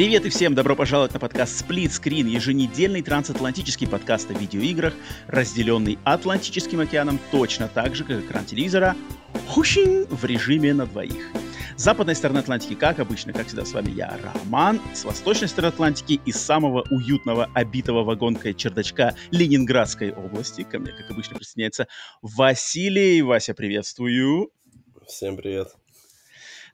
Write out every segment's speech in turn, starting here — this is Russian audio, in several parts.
Привет и всем добро пожаловать на подкаст Split Screen, еженедельный трансатлантический подкаст о видеоиграх, разделенный Атлантическим океаном точно так же, как экран телевизора, хушин в режиме на двоих. С западной стороны Атлантики, как обычно, как всегда, с вами я, Роман. С восточной стороны Атлантики из самого уютного, обитого вагонкой чердачка Ленинградской области, ко мне, как обычно, присоединяется Василий. Вася, приветствую. Всем привет.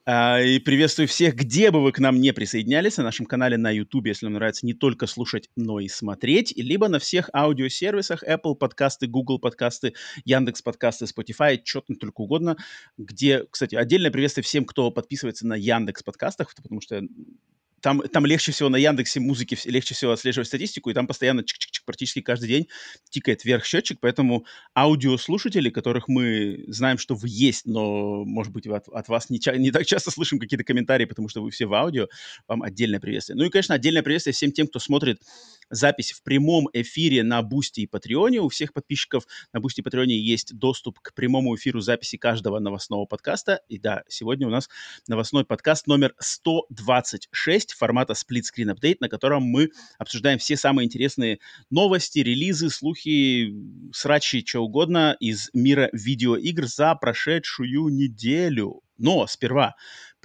А, и приветствую всех, где бы вы к нам не присоединялись, на нашем канале на YouTube, если вам нравится не только слушать, но и смотреть, либо на всех аудиосервисах Apple подкасты, Google подкасты, Яндекс подкасты, Spotify, что там только угодно, где, кстати, отдельное приветствие всем, кто подписывается на Яндекс подкастах, потому что там, там легче всего на Яндексе музыки легче всего отслеживать статистику, и там постоянно чик-чик-чик практически каждый день тикает вверх счетчик, поэтому аудиослушатели, которых мы знаем, что вы есть, но, может быть, от, от вас не, не так часто слышим какие-то комментарии, потому что вы все в аудио, вам отдельное приветствие. Ну и, конечно, отдельное приветствие всем тем, кто смотрит запись в прямом эфире на Бусти и Патреоне. У всех подписчиков на Бусти и Патреоне есть доступ к прямому эфиру записи каждого новостного подкаста. И да, сегодня у нас новостной подкаст номер 126 формата Split Screen Update, на котором мы обсуждаем все самые интересные новости, релизы, слухи, срачи, что угодно из мира видеоигр за прошедшую неделю. Но сперва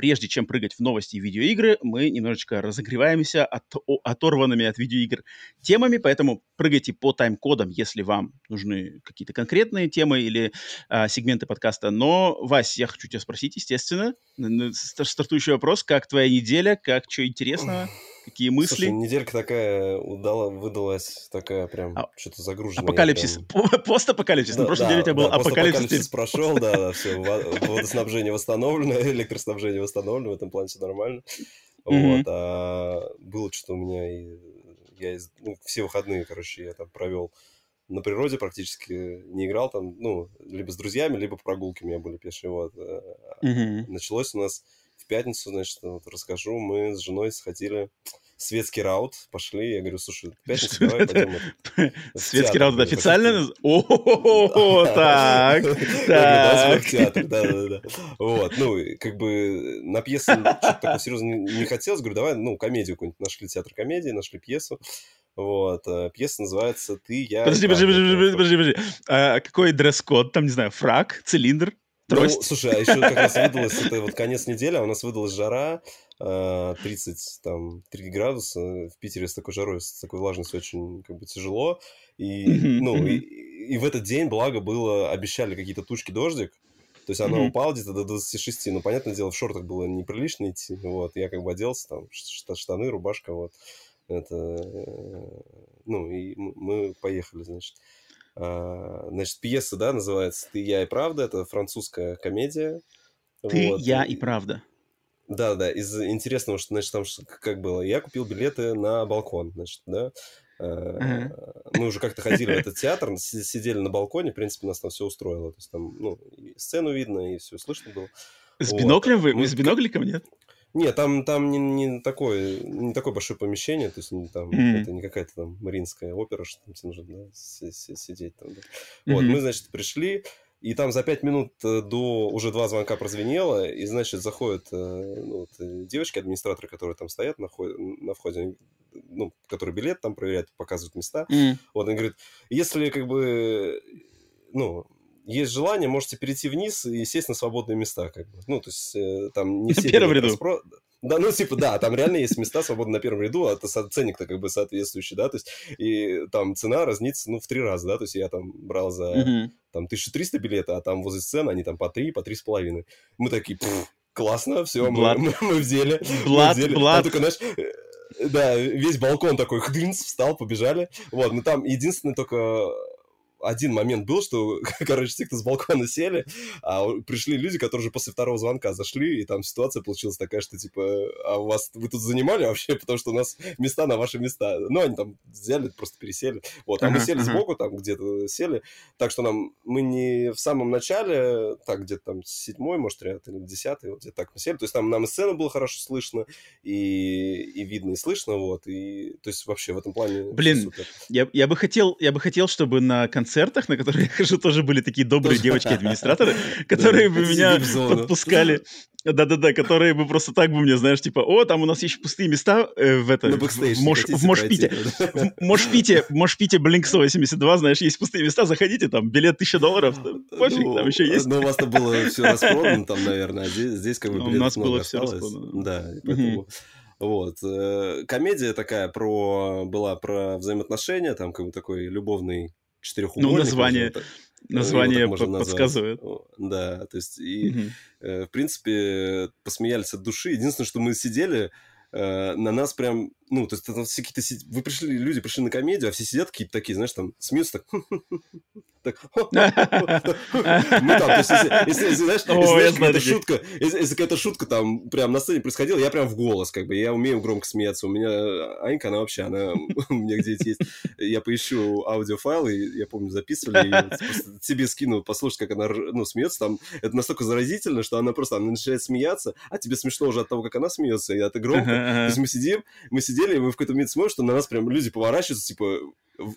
прежде чем прыгать в новости и видеоигры, мы немножечко разогреваемся от, оторванными от видеоигр темами, поэтому прыгайте по тайм-кодам, если вам нужны какие-то конкретные темы или а, сегменты подкаста. Но, Вась, я хочу тебя спросить, естественно, стартующий вопрос, как твоя неделя, как что интересного? Какие мысли? Слушай, неделька такая удала, выдалась, такая прям а, что-то загруженная. Апокалипсис, прям... постапокалипсис. Да, На прошлой да, неделе у тебя был апокалипсис. апокалипсис прошел, да, да, все, водоснабжение восстановлено, электроснабжение восстановлено, в этом плане все нормально. Вот, а было что-то у меня, и я ну, все выходные, короче, я там провел на природе практически не играл там, ну, либо с друзьями, либо по прогулке у меня были пешие, вот. Mm-hmm. Началось у нас пятницу, значит, вот расскажу, мы с женой сходили светский раут, пошли, я говорю, слушай, пятницу давай пойдем. Светский раут это официально? О, так, так. театр, да-да-да. Вот, ну, как бы на пьесу что-то такое серьезно не хотелось, говорю, давай, ну, комедию какую-нибудь, нашли театр комедии, нашли пьесу, вот, э, пьеса называется «Ты, я...» Подожди, подожди, подожди, подожди, подожди. А какой дресс-код? Там, не знаю, фраг, цилиндр? Трость. Ну, слушай, а еще как раз выдалось, это вот конец недели, а у нас выдалась жара, 30, э, там, 3 градуса. В Питере с такой жарой, с такой влажностью очень как бы тяжело. И, ну, и, и в этот день, благо, было, обещали какие-то тучки дождик. То есть она mm-hmm. упала где-то до 26. Ну, понятное дело, в шортах было неприлично идти. Вот, я как бы оделся, там, штаны, рубашка, вот. Это, э, ну, и мы поехали, значит. А, значит, пьеса, да, называется «Ты, я и правда». Это французская комедия. «Ты, вот. я и правда». Да, да. Из интересного, что, значит, там как было. Я купил билеты на балкон, значит, да. Uh-huh. Мы уже как-то ходили в этот театр, сидели на балконе, в принципе, нас там все устроило. То есть там, ну, и сцену видно, и все слышно было. С вот. биноклем вы? Вы с бинокликом, нет? Нет, там, там не, не, такое, не такое большое помещение, то есть там, mm-hmm. это не какая-то там маринская опера, что там нужно да, сидеть там. Да. Mm-hmm. Вот, мы, значит, пришли, и там за пять минут э, до уже два звонка прозвенело, и, значит, заходят э, ну, вот, э, девочки-администраторы, которые там стоят на, входе, на входе, ну, которые билет там проверяют, показывают места. Mm. Вот, они говорят, если как бы, ну, есть желание, можете перейти вниз и сесть на свободные места, как бы. Ну, то есть э, там не все... На первом ряду. Распро... Да, ну, типа, да, там реально есть места свободны на первом ряду, а ценник-то как бы соответствующий, да, то есть, и там цена разнится, ну, в три раза, да, то есть я там брал за, uh-huh. там, 1300 билета, а там возле сцены они там по три, по три с половиной. Мы такие, классно, все, мы, мы, мы в деле. Блад, мы в деле. блад. Там только, знаешь, э, да, весь балкон такой, хдынц, встал, побежали. Вот, ну там единственное только один момент был, что, короче, те, кто с балкона сели, а пришли люди, которые уже после второго звонка зашли, и там ситуация получилась такая, что, типа, а у вас, вы тут занимали вообще, потому что у нас места на ваши места. Ну, они там взяли, просто пересели. Вот, а мы сели сбоку, там где-то сели, так что нам, мы не в самом начале, так, где-то там седьмой, может, ряд, или десятый, вот где-то так мы сели, то есть там нам и сцена было хорошо слышно, и, и видно, и слышно, вот, и, то есть вообще в этом плане Блин, я, я бы хотел, я бы хотел, чтобы на концертах, на которые я хожу, тоже были такие добрые девочки-администраторы, которые бы меня подпускали. Да-да-да, которые бы просто так бы мне, знаешь, типа, о, там у нас есть пустые места э, в этом... в, Мош, в Мошпите. В Мошпите, Мошпите Blink 182, знаешь, есть пустые места, заходите, там, билет 1000 долларов, пофиг, ну, там еще есть. Ну, у вас-то было все распродано там, наверное, а здесь, как бы билетов У нас было все распродано. Да, поэтому... Вот. Э, комедия такая про была про взаимоотношения, там как бы такой любовный четырехугольник. Ну, название, название подсказывает. Да, то есть и, угу. в принципе, посмеялись от души. Единственное, что мы сидели, э, на нас прям, ну, то есть это все какие-то... Вы пришли, люди пришли на комедию, а все сидят какие-то такие, знаешь, там, смеются так... Так, ну там, то есть, если, если, знаешь, если, какая-то шутка, если, какая-то шутка там прям на сцене происходила, я прям в голос, как бы, я умею громко смеяться. У меня Анька, она вообще, она у меня где-то есть. Я поищу аудиофайлы, я помню, записывали, и тебе скину, послушать, как она, ну, смеется, там, это настолько заразительно, что она просто, она начинает смеяться, а тебе смешно уже от того, как она смеется, и это громко. То есть мы сидим, мы сидели, и мы в какой-то момент смотрим, что на нас прям люди поворачиваются, типа,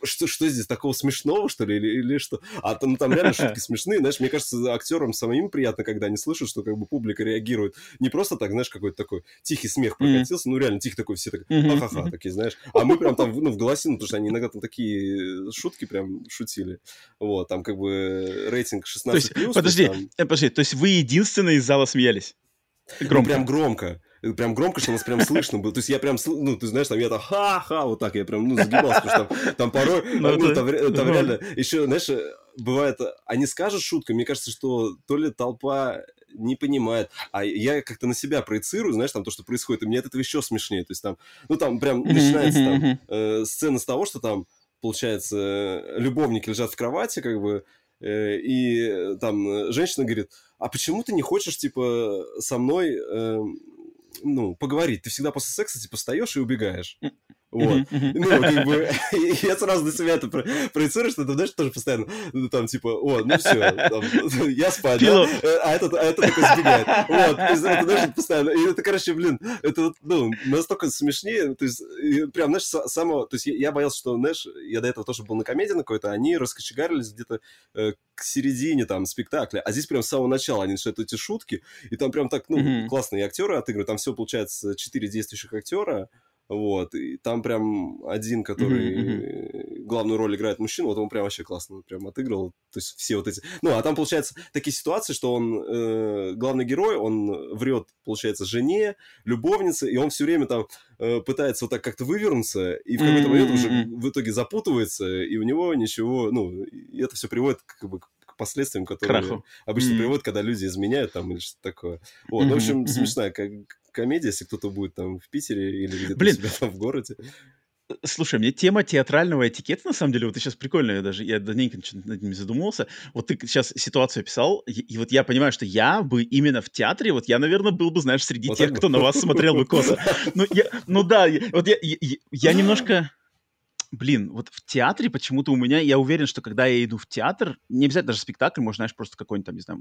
что, что здесь такого смешного, что ли, или, или что? А там, там реально шутки смешные, знаешь, мне кажется, актерам самим приятно, когда они слышат, что как бы публика реагирует. Не просто так, знаешь, какой-то такой тихий смех прокатился, mm-hmm. ну реально тихий такой, все так, ха-ха-ха, такие, знаешь. А мы прям там, ну, в голосину, потому что они иногда там такие шутки прям шутили. Вот, там как бы рейтинг 16+. То есть, плюс, подожди, там... Э, подожди, то есть вы единственные из зала смеялись? Громко. Ну, прям громко прям громко, что у нас прям слышно было. То есть я прям, ну, ты знаешь, там я там ха-ха, вот так я прям, ну, загибался, потому что там, там порой, ну, ну там, там реально, еще, знаешь, бывает, они скажут шутку, мне кажется, что то ли толпа не понимает, а я как-то на себя проецирую, знаешь, там то, что происходит, и мне от этого еще смешнее. То есть там, ну, там прям начинается там э, сцена с того, что там, получается, любовники лежат в кровати, как бы, э, и там женщина говорит, а почему ты не хочешь, типа, со мной... Э, ну, поговорить. Ты всегда после секса, типа, встаешь и убегаешь. Вот. Ну, как бы, я сразу на себя это проецирую, что ты, знаешь, тоже постоянно, ну, там, типа, о, ну все, я спать? Э, а это, а это такой сбегает. Вот, то есть, это, знаешь, постоянно. И это, короче, блин, это, ну, настолько смешнее, то есть, прям, знаешь, само, то есть, я, боялся, что, знаешь, я до этого тоже был на комедии на какой-то, они раскочегарились где-то э, к середине, там, спектакля, а здесь прям с самого начала они начинают эти шутки, и там прям так, ну, классные актеры отыгрывают, там все, получается, четыре действующих актера, вот, и там прям один, который mm-hmm. главную роль играет мужчина, вот он прям вообще классно прям отыграл. То есть все вот эти... Ну, а там, получается, такие ситуации, что он, э, главный герой, он врет, получается, жене, любовнице, и он все время там э, пытается вот так как-то вывернуться, и в какой-то момент уже в итоге запутывается, и у него ничего... Ну, и это все приводит как бы к последствиям, которые Краху. обычно mm-hmm. приводят, когда люди изменяют там или что-то такое. Вот, mm-hmm. в общем, смешная как комедия, если кто-то будет там в Питере или где-то Блин. у себя там в городе. Слушай, мне тема театрального этикета, на самом деле, вот ты сейчас прикольно, я даже, я давненько над ними задумался. Вот ты сейчас ситуацию описал, и, и вот я понимаю, что я бы именно в театре, вот я, наверное, был бы, знаешь, среди вот тех, кто на вас смотрел бы косо. Ну, я, ну да, вот я, я, я немножко блин, вот в театре почему-то у меня, я уверен, что когда я иду в театр, не обязательно даже спектакль, может, знаешь, просто какое-нибудь там, не знаю,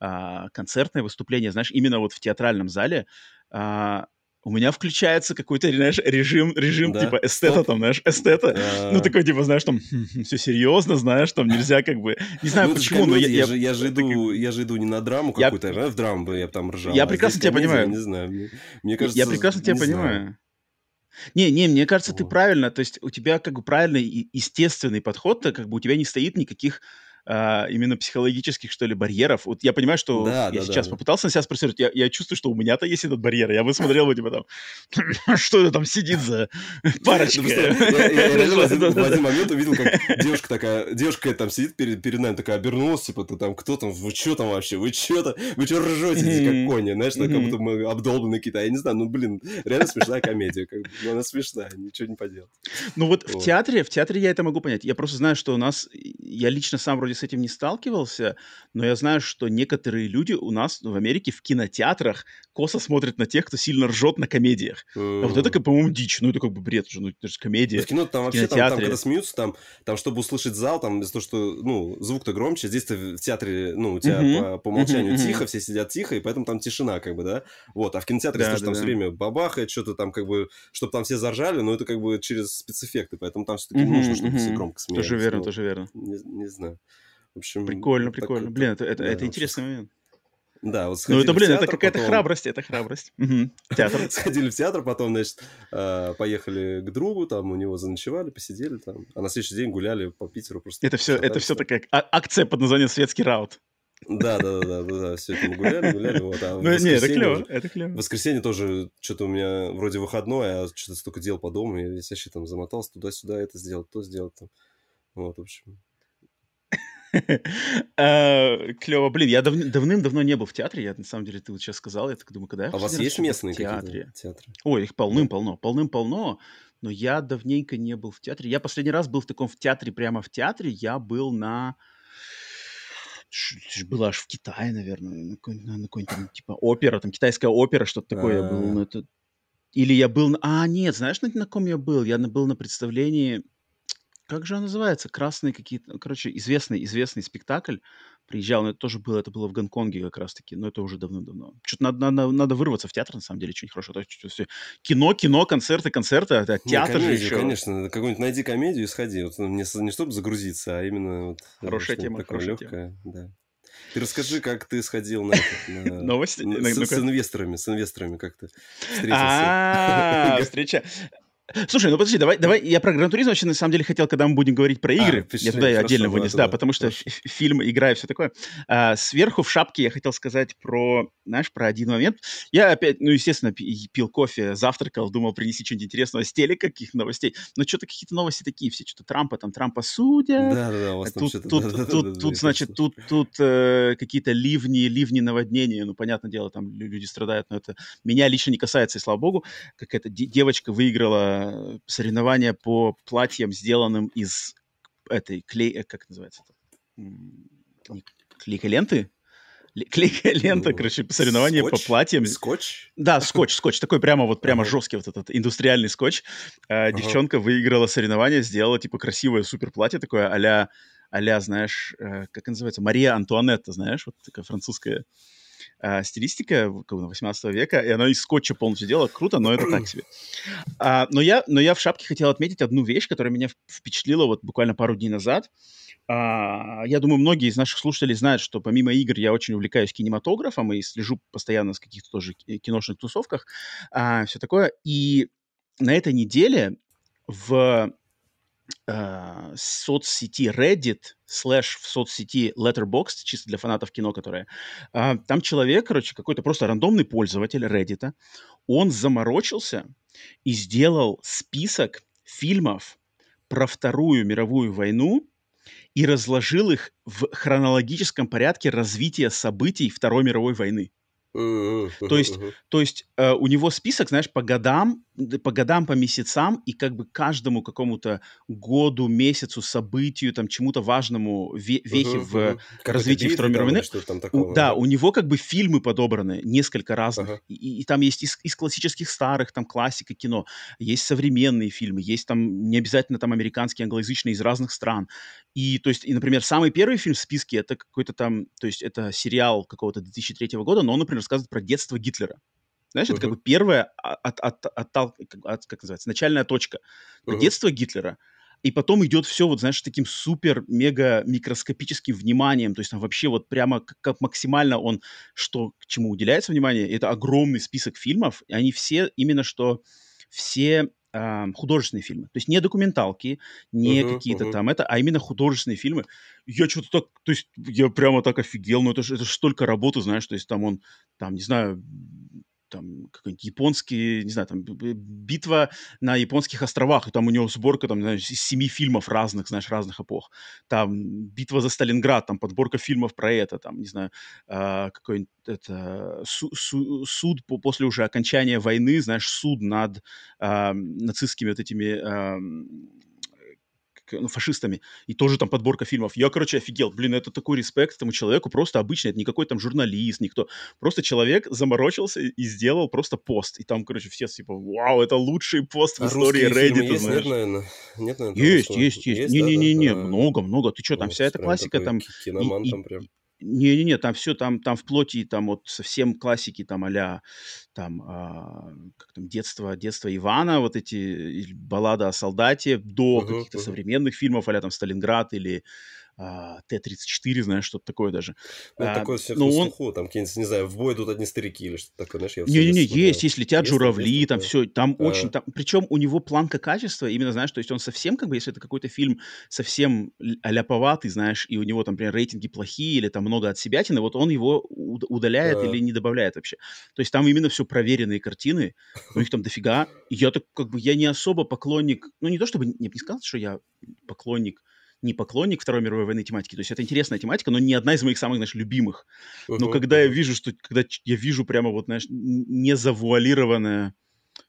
а, концертное выступление, знаешь, именно вот в театральном зале, а, у меня включается какой-то, знаешь, режим, режим да. типа эстета, Стоп. там, знаешь, эстета. Ну, такой, типа, знаешь, там, все серьезно, знаешь, там нельзя как бы... Не знаю, ну, почему, но я... Я, же, я, же иду, я же иду не на драму какую-то, а в драму бы я там ржал. Я а прекрасно тебя комедия, понимаю. Не знаю, мне, мне кажется... Я прекрасно тебя понимаю. Не, не, мне кажется, вот. ты правильно, то есть у тебя как бы правильный и естественный подход, то как бы у тебя не стоит никаких а, именно психологических, что ли, барьеров. Вот я понимаю, что Да, я да, сейчас да. попытался на себя спросить, я, я чувствую, что у меня-то есть этот барьер. Я бы смотрел, бы, типа там, что это там сидит за парочка. В один- момент увидел, как девушка такая, девушка там сидит перед, нами, такая обернулась, типа, ты там, кто там, вы что там вообще, вы что там, вы что ржете как кони, знаешь, как будто мы обдолбаны какие-то, а я не знаю, ну, блин, реально смешная комедия, ну, она смешная, ничего не поделать. Ну вот в театре, в театре я это могу понять. Я просто знаю, что у нас, я лично сам вроде с этим не сталкивался, но я знаю, что некоторые люди у нас в Америке в кинотеатрах косо смотрят на тех, кто сильно ржет на комедиях. А вот это, как, по-моему, дичь. Ну это как бы бред уже, ну это же Ну, комедия. в кино там вообще, там, там, когда смеются, там, там, чтобы услышать зал, там, из-за того, что, ну, звук-то громче, здесь ты в театре, ну, у тебя Мгм. по, по умолчанию мгм. тихо, все сидят тихо, и поэтому там тишина, как бы, да, вот, а в кинотеатре, Да, если там да, все да. время бабахает, что-то там, как бы, чтобы там все заржали, но это, как бы, через спецэффекты, поэтому там все-таки Мгм, нужно, чтобы все мгм. громко смеялись. Тоже верно, ну, тоже верно. Не, не знаю. В общем, Прикольно, так прикольно. вот, Блин, это, это, да, это интересный момент. Да, вот Ну сходили это, в блин, это театр, какая-то потом- храбрость, это храбрость. Мгм. Театр. Сходили в театр, потом, значит, э, поехали к другу, там у него заночевали, посидели там, а на следующий день гуляли по Питеру просто. Это все, это все такая а- акция под названием «Светский раут». Да, да, да, да, да, все это мы гуляли, гуляли, вот. А в Ну, не, это клево, уже- это В клево. воскресенье тоже что-то у меня вроде выходной, а что-то столько дел по дому, я весь вообще там замотался туда-сюда, это сделать, то сделать там. Вот, в общем. Клево. Блин, я дав- давным-давно не был в театре. Я, на самом деле, ты вот сейчас сказал, я так думаю, когда я А у вас есть местные театры? Ой, их полным-полно, полным-полно. Но я давненько не был в театре. Я последний раз был в таком в театре, прямо в театре. Я был на... Было аж в Китае, наверное, на какой- на на какой-нибудь там, типа опера, там китайская опера, что-то такое я был. А. но это... Или я был... А, нет, знаешь, на, на ком я был? Я был на представлении... Как же он называется? Красные какие-то... Короче, известный, известный спектакль. Приезжал, но это тоже было, это было в Гонконге как раз-таки, но это уже давно-давно. Что-то надо, надо, надо вырваться в театр, на самом деле, что-нибудь хорошее. То есть, всё- кино, кино, концерты, концерты, это Не, театр же комедию, еще. конечно, какую-нибудь найди комедию и сходи. Вот, ну, не, не чтобы загрузиться, а именно вот, э, Хорошая тема, такое хорошая легкое, да. Ты расскажи, как ты сходил на, Новости? Ну, с, инвесторами, с инвесторами как ты встретился. А, встреча. Слушай, ну подожди, давай, давай, я про Гран Туризмо вообще на самом деле хотел, когда мы будем говорить про А, игры, пиши, я туда хорошо, отдельно вынес, да, туда, потому что хорошо. фи- фильм, игра и все такое. А, сверху в шапке я хотел сказать про, знаешь, про один момент. Я опять, ну, естественно, пи- пил кофе, завтракал, думал принести что-нибудь интересного с телека, каких новостей, но что-то какие-то новости такие, все что-то Трампа, там Трампа судят, Да, да, да, у вас Тут, тут, да, да, да, тут, да, да, тут, я значит, точно. тут, тут э, какие-то ливни, ливни наводнения. Ну, понятное дело, там лю- люди страдают, но это меня лично не касается, и слава богу. Какая-то де- девочка выиграла э, соревнование по платьям, сделанным из этой клей... э, Как называется? не- Клейкой ленты? Ле- Клейкая лента, Ну, короче, соревнование по скотч? платьям. Скотч? Да, скотч, скотч, такой прямо вот прямо Ага. жесткий вот этот индустриальный скотч. А, Девчонка выиграла соревнование, сделала типа красивое супер платье такое а-ля, а-ля, знаешь, э, как называется, Мария Антуанетта, знаешь, вот такая французская а, стилистика в- как бы 18 века, и она из скотча полностью делала, круто, но это так себе. А, но, я, но я в шапке хотел отметить одну вещь, которая меня впечатлила вот буквально пару дней назад. А, я думаю, многие из наших слушателей знают, что помимо игр я очень увлекаюсь кинематографом и слежу постоянно с каких-то тоже ки- киношных тусовках, все такое. И на этой неделе в а, соцсети Reddit слэш в соцсети Letterboxd, чисто для фанатов кино, которые... а, там человек, короче, какой-то просто рандомный пользователь Reddit, он заморочился и сделал список фильмов про Вторую мировую войну и разложил их в хронологическом порядке развития событий Второй мировой войны. То есть, то есть э, у него список, знаешь, по годам, по годам, по месяцам, и как бы каждому какому-то году, месяцу, событию, там, чему-то важному ве- вехе в развитии Второй мировой войны. У- да, у него как бы фильмы подобраны, несколько разных. Ага. И, и- и там есть из, из классических старых, там классика кино, есть современные фильмы, есть там не обязательно там американские, англоязычные из разных стран. И, то есть, и, например, самый первый фильм в списке это какой-то там, то есть это сериал какого-то 2003 года, но он, например, рассказывает про детство Гитлера. Знаешь, это как бы первая, а- от, от, оттал- как, от- как называется, начальная точка. Мгм. детство Гитлера. И потом идет все, вот, знаешь, таким супер-мега-микроскопическим вниманием. То есть там вообще вот прямо как, как максимально он, что к чему уделяется внимание, это огромный список фильмов. И они все именно что, все э, художественные фильмы. То есть не документалки, не uh-huh, какие-то uh-huh. там это, а именно художественные фильмы. Я что-то так, то есть я прямо так офигел, ну это же это ж столько работы, знаешь, то есть там он, там, не знаю, там какой-нибудь японский, не знаю, там битва на японских островах, и там у него сборка там, знаешь, из семи фильмов разных, знаешь, разных эпох. Там битва за Сталинград, там подборка фильмов про это, там, не знаю, э, какой-нибудь это, су, су, суд по, после уже окончания войны, знаешь, суд над э, нацистскими вот этими э, ну, фашистами, и тоже там подборка фильмов. Я, короче, офигел. Блин, это такой респект этому человеку, просто обычный, это не какой там журналист, никто. Просто человек заморочился и сделал просто пост. И там, короче, все типа, вау, это лучший пост в а истории Reddit, есть? знаешь. Нет, наверное? Нет, наверное, есть, есть, есть. Не-не-не, да, да? много, много. Ты что, там ну, вся эта классика там... Киноман и, там прям. Не-не-не, там все, там, там вплоть и там вот совсем классики, там а там, а, как там, детство, детство Ивана, вот эти баллада о солдате, до uh-huh, каких-то uh-huh. современных фильмов, а там Сталинград или а, Т-34, знаешь, что-то такое даже. Ну, а, такое все ну, на он... слуху, там какие-нибудь, не знаю, в бой идут одни старики или что-то такое, знаешь, я Не-не-не, есть, есть, летят есть, журавли, есть, там все, там а... очень, там, причем у него планка качества, именно, знаешь, то есть он совсем, как бы, если это какой-то фильм совсем аляповатый, знаешь, и у него, там, например, рейтинги плохие или там много от себятины, вот он его удаляет а... или не добавляет вообще. То есть там именно все проверенные картины, у них там дофига, я так, как бы, я не особо поклонник, ну, не то чтобы, не, не сказал, что я поклонник не поклонник Второй мировой войны тематики. То есть это интересная тематика, но не одна из моих самых, знаешь, любимых. Uh-huh, но когда я вижу, что когда я вижу прямо вот, знаешь, не завуалированное,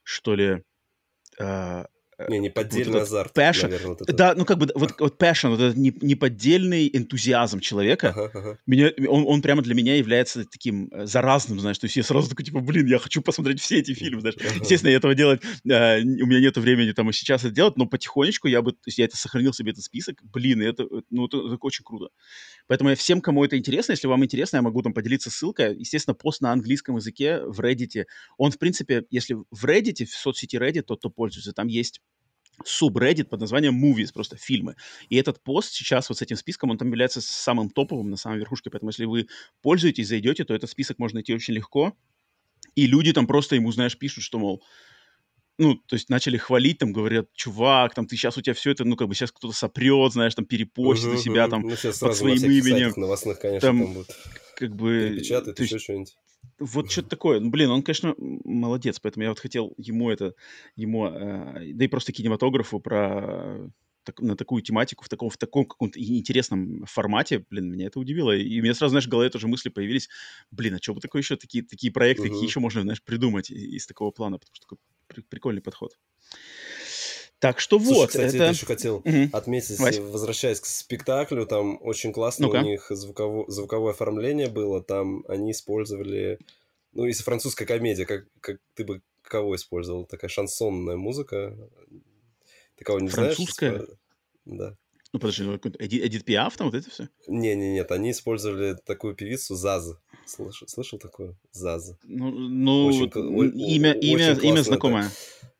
что ли, Э, не, не поддельный вот азарт, passion. наверное. Вот это. Да, ну как бы вот, вот passion, вот этот неподдельный энтузиазм человека, ага, ага. Меня, он, он прямо для меня является таким э, заразным, знаешь, то есть я сразу такой, типа, блин, я хочу посмотреть все эти фильмы, знаешь. Ага. Естественно, я этого делать, э, у меня нет времени там и сейчас это делать, но потихонечку я бы, то есть я это сохранил себе этот список, блин, это, ну, это, это очень круто. Поэтому я всем, кому это интересно, если вам интересно, я могу там поделиться ссылкой, естественно, пост на английском языке в Reddit, он, в принципе, если в Reddit, в соцсети Reddit, тот, кто пользуется, там есть субреддит под названием Movies, просто фильмы. И этот пост сейчас вот с этим списком, он там является самым топовым на самой верхушке, поэтому если вы пользуетесь, зайдете, то этот список можно найти очень легко. И люди там просто ему, знаешь, пишут, что, мол, ну, то есть начали хвалить, там, говорят, чувак, там, ты сейчас у тебя все это, ну, как бы сейчас кто-то сопрет, знаешь, там, перепостит uh-huh, у себя, там, ну, под своим именем. новостных, конечно, там, там будет как бы... Перепечатает еще что-нибудь. Вот что-то такое. Ну, блин, он, конечно, молодец, поэтому я вот хотел ему это, ему, э, да и просто кинематографу про так, на такую тематику в таком, в таком каком-то интересном формате, блин, меня это удивило. И у меня сразу, знаешь, в голове тоже мысли появились, блин, а что бы такое еще, такие, такие проекты, uh-huh. какие еще можно, знаешь, придумать из, из такого плана, потому что такой прикольный подход. Так что Слушай, вот. Кстати, это... я еще хотел угу. отметить, Вась. возвращаясь к спектаклю, там очень классно ну у них звуково... звуковое оформление было. Там они использовали, ну, если французская комедия, как, как ты бы кого использовал? Такая шансонная музыка. Ты кого не Французская? знаешь? Да. Ну, подожди, ну, Эдит, Эдит Пиаф там вот это все? Не-не, нет, они использовали такую певицу Заз. Слышал, слышал такую? Заз. Ну, ну очень, имя, очень имя, имя знакомое. Это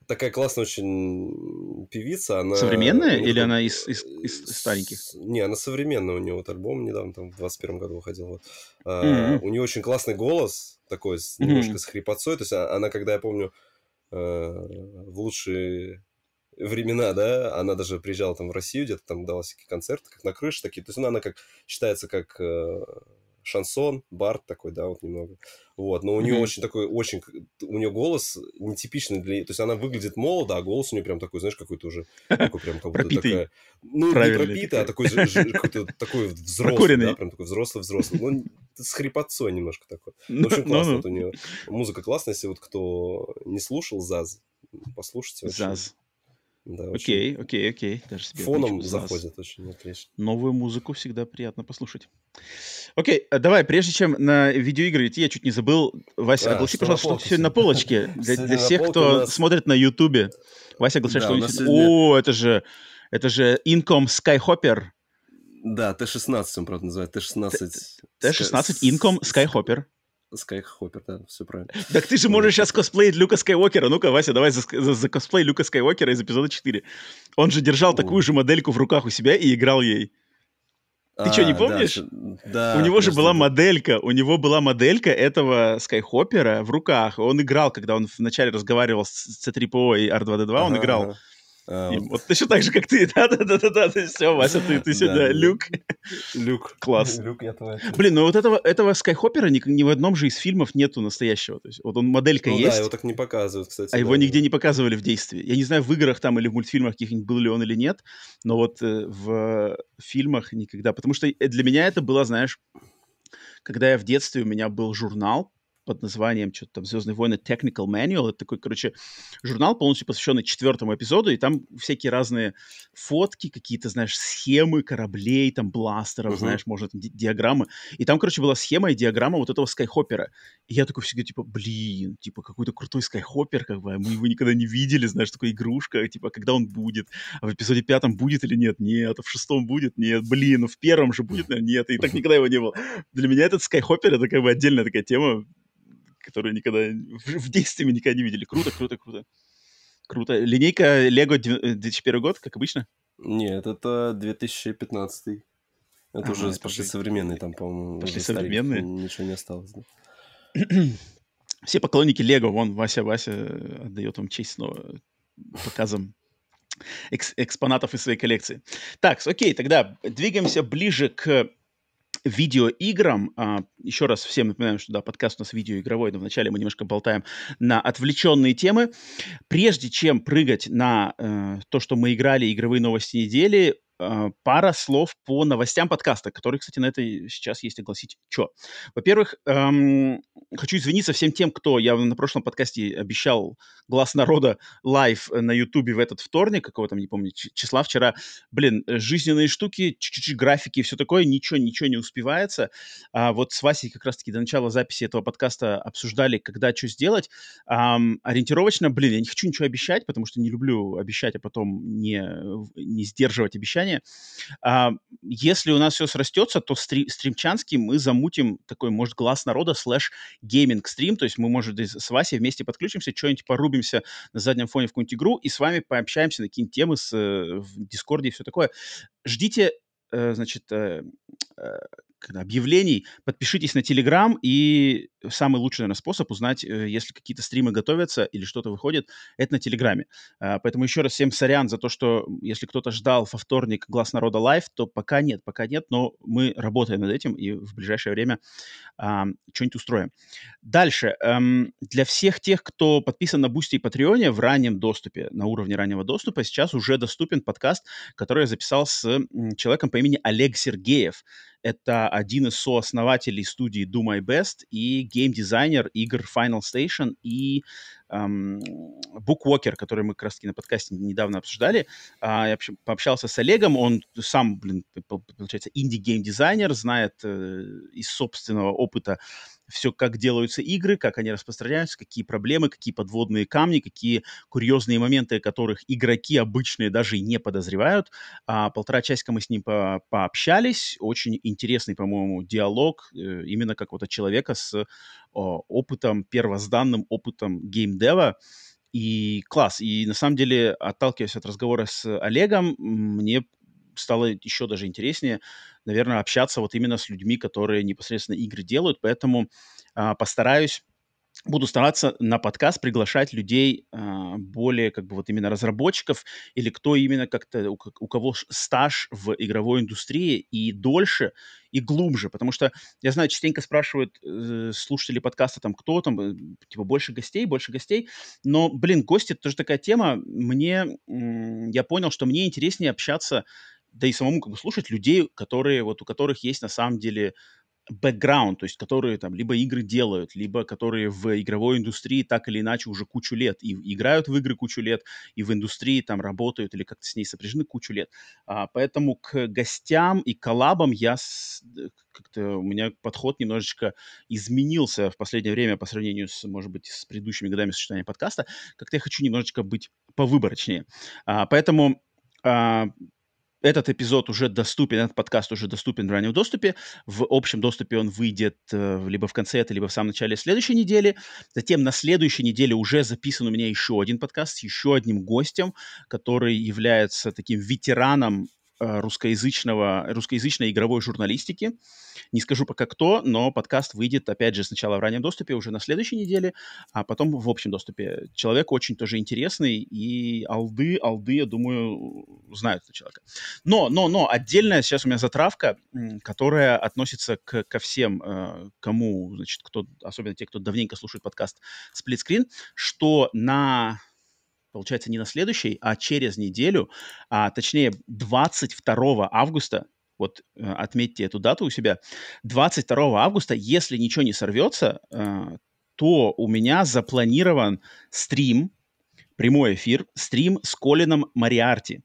такая классная очень певица. Она, Современная ну, или она из, из, из стареньких? Не, она современная. У нее вот альбом недавно, там, в 21 году выходил. Вот. Mm-hmm. у нее очень классный голос, такой, с, немножко mm-hmm. с хрипотцой. То есть а, она, когда я помню, э, в лучшие времена, да, она даже приезжала там в Россию, где-то там давала всякие концерты, как на крыше такие. То есть ну, она как считается как э, шансон, бард такой, да, вот немного. Вот, но у нее mm-hmm. очень такой, очень, у нее голос нетипичный для, то есть она выглядит молодо, а голос у нее прям такой, знаешь, какой-то уже, такой прям как будто такая, ну, не пропитый, а такой, какой-то такой взрослый, да, прям такой взрослый-взрослый, ну, с хрипотцой немножко такой. Ну, очень классно, вот у нее музыка классная, если вот кто не слушал Заз, послушайте. Заз. Да, окей, окей, окей. Даже себе Фоном заходит очень отлично. Новую музыку всегда приятно послушать. Окей, а давай, прежде чем на видеоигры идти, я чуть не забыл. Вася, да, огласи, пожалуйста, что сегодня на полочке. Для, для всех, кто нас... смотрит на Ютубе. Вася оглашает, да, что сегодня... О, это же, это же Income Skyhopper. Да, Т-16 он, правда, называет. Т-16. Т-16 Income Skyhopper. Скайхоппер, да, все правильно. Так ты же можешь сейчас косплеить Люка Скайуокера. Ну-ка, Вася, давай за, за, за косплей Люка Скайуокера из эпизода 4. Он же держал О. такую же модельку в руках у себя и играл ей. Ты что, не А, да, помнишь? Да, у него же была моделька, у него была моделька этого Скайхоппера в руках. Он играл, когда он вначале разговаривал с C3PO и R2-D2, он играл. ага. А, им. вот точно так же, как ты. Да-да-да-да, все, Вася, ты, ты сегодня да. Люк. Люк. Класс. Люк, я твой. Блин, ну вот этого, этого Скайхоппера ни, ни в одном же из фильмов нету настоящего. То есть вот он моделька Ну есть, да, его так не показывают, кстати. а его да. нигде не показывали в действии. Я не знаю, в играх там или в мультфильмах каких-нибудь был ли он или нет, но вот э, в фильмах никогда. Потому что э, для меня это было, знаешь, когда я в детстве, у меня был журнал под названием что-то там «Звездные войны Technical Manual». Это такой, короче, журнал, полностью посвященный четвертому эпизоду, и там всякие разные фотки, какие-то, знаешь, схемы кораблей, там, бластеров, Мгм. знаешь, может, ди- диаграммы. И там, короче, была схема и диаграмма вот этого Скайхоппера. И я такой всегда, типа, блин, типа, какой-то крутой Скайхоппер, как бы, а мы его никогда не видели, знаешь, такая игрушка, типа, когда он будет, а в эпизоде пятом будет или нет? Нет, а в шестом будет? Нет, блин, ну в первом же будет, нет, и так никогда его не было. Для меня этот Скайхоппер, это как бы отдельная такая тема, которую никогда в, в действии мы никогда не видели. Круто, круто, круто. Круто. Линейка Lego дев- э, 2001 год, как обычно? Нет, это 2015. Это А, уже это пошли уже- современные, там, по-моему, Пошли современные? Ничего не осталось. да. Все поклонники Лего, вон Вася, Вася э, отдает вам честь снова показом экс- экспонатов из своей коллекции. Так, окей, тогда двигаемся ближе к видеоиграм. А, еще раз всем напоминаем, что да, подкаст у нас видеоигровой, но вначале мы немножко болтаем на отвлеченные темы. Прежде чем прыгать на э, то, что мы играли, игровые новости недели, пара слов по новостям подкаста, которые, кстати, на это сейчас есть огласить. Че? Во-первых, эм, хочу извиниться всем тем, кто, я на прошлом подкасте обещал «Глаз народа» live на Ютубе в этот вторник, какого там, не помню, числа вчера. Блин, э, жизненные штуки, чуть-чуть графики и все такое, ничего, ничего не успевается. А вот с Васей как раз-таки до начала записи этого подкаста обсуждали, когда что сделать. Ам, ориентировочно, блин, я не хочу ничего обещать, потому что не люблю обещать, а потом не, не сдерживать обещания. А, если у нас все срастется, то стри- стримчанский мы замутим такой, может, глаз народа slash gaming stream, то есть мы, может, с Васей вместе подключимся, что-нибудь порубимся на заднем фоне в какую-нибудь игру и с вами пообщаемся на какие-нибудь темы с, э, в Дискорде и все такое. Ждите, э, значит, э, объявлений, подпишитесь на Телеграм, и самый лучший, наверное, способ узнать, э, если какие-то стримы готовятся или что-то выходит, это на Телеграме. А, Поэтому еще раз всем сорян за то, что если кто-то ждал во вторник Глаз народа live, то пока нет, пока нет, но мы работаем над этим и в ближайшее время а, что-нибудь устроим. Дальше. эм, для всех тех, кто подписан на Бусти и Патреоне в раннем доступе, на уровне раннего доступа, сейчас уже доступен подкаст, который я записал с человеком по имени Олег Сергеев. Это один из сооснователей студии Do My Best и геймдизайнер игр Final Station и эм, Bookwalker, который мы как раз-таки на подкасте недавно обсуждали. А, я общ- пообщался с Олегом, он сам, блин, получается, инди-гейм-дизайнер, знает э, из собственного опыта все, как делаются игры, как они распространяются, какие проблемы, какие подводные камни, какие курьезные моменты, которых игроки обычные даже и не подозревают. А, полтора часика мы с ним по- пообщались. Очень интересный, по-моему, диалог, э, именно как вот от человека с опытом, первозданным опытом геймдева. И класс. И на самом деле, отталкиваясь от разговора с Олегом, мне стало еще даже интереснее, наверное, общаться вот именно с людьми, которые непосредственно игры делают. Поэтому а, постараюсь буду стараться на подкаст приглашать людей а, более как бы вот именно разработчиков или кто именно как-то у, ко- у кого стаж в игровой индустрии и дольше и глубже, потому что я знаю частенько спрашивают э, слушатели подкаста там кто там э, типа больше гостей, больше гостей, но блин гости тоже такая тема. Мне я понял, что мне интереснее общаться да и самому как бы слушать людей, которые вот у которых есть на самом деле бэкграунд, то есть которые там либо игры делают, либо которые в игровой индустрии так или иначе уже кучу лет и играют в игры кучу лет, и в индустрии там работают или как-то с ней сопряжены кучу лет. А, поэтому к гостям и коллабам я э, как-то у меня подход немножечко изменился в последнее время по сравнению с, может быть, с предыдущими годами существования подкаста. Как-то я хочу немножечко быть повыборочнее. А, поэтому а, этот эпизод уже доступен, этот подкаст уже доступен в раннем доступе. В общем доступе он выйдет э, либо в конце этой, либо в самом начале следующей недели. Затем на следующей неделе уже записан у меня еще один подкаст с еще одним гостем, который является таким ветераном русскоязычного, русскоязычной игровой журналистики. Не скажу пока кто, но подкаст выйдет, опять же, сначала в раннем доступе, уже на следующей неделе, а потом в общем доступе. Человек очень тоже интересный, и алды, алды, я думаю, знают этого человека. Но, но, но, отдельная сейчас у меня затравка, которая относится к, ко всем, э, кому, значит, кто, особенно те, кто давненько слушает подкаст Screen, что на получается, не на следующий, а через неделю, а точнее 22 августа, вот э, отметьте эту дату у себя, 22 августа, если ничего не сорвется, э, то у меня запланирован стрим, прямой эфир, стрим с Колином Мариарти.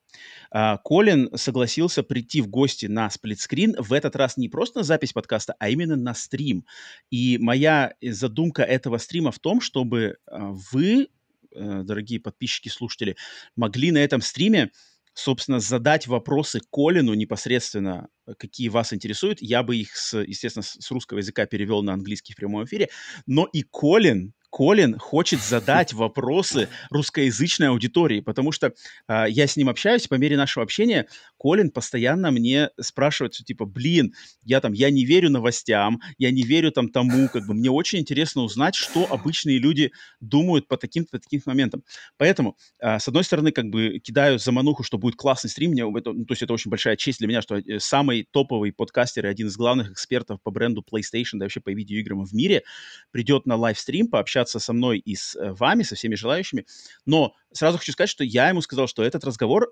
Uh, Колин согласился прийти в гости на сплитскрин. В этот раз не просто на запись подкаста, а именно на стрим. И моя задумка этого стрима в том, чтобы uh, вы Э, дорогие подписчики, слушатели, могли на этом стриме, собственно, задать вопросы Колину непосредственно, э, какие вас интересуют. Я бы их, с, естественно, с русского языка перевел на английский в прямом эфире. Но и Колин Колин хочет задать вопросы русскоязычной аудитории, потому что э, я с ним общаюсь, по мере нашего общения Колин постоянно мне спрашивает, типа, блин, я там, я не верю новостям, я не верю там тому, как бы, мне очень интересно узнать, что обычные люди думают по таким-то, таким моментам. Поэтому, э, с одной стороны, как бы, кидаю замануху, что будет классный стрим, мне, это, ну, то есть это очень большая честь для меня, что э, самый топовый подкастер и один из главных экспертов по бренду PlayStation, да вообще по видеоиграм в мире, придет на лайвстрим пообщаться общаться со мной и с э, вами, со всеми желающими. Но сразу хочу сказать, что я ему сказал, что этот разговор,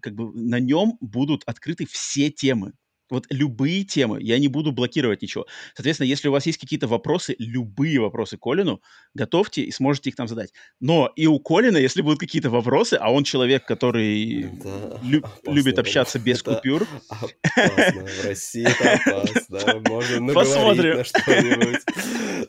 как бы на нем будут открыты все темы вот любые темы, я не буду блокировать ничего. Соответственно, если у вас есть какие-то вопросы, любые вопросы Колину, готовьте и сможете их там задать. Но и у Колина, если будут какие-то вопросы, а он человек, который да, лю- любит общаться без это купюр. Опасно. В России это опасно. Можно Посмотрим. на что-нибудь.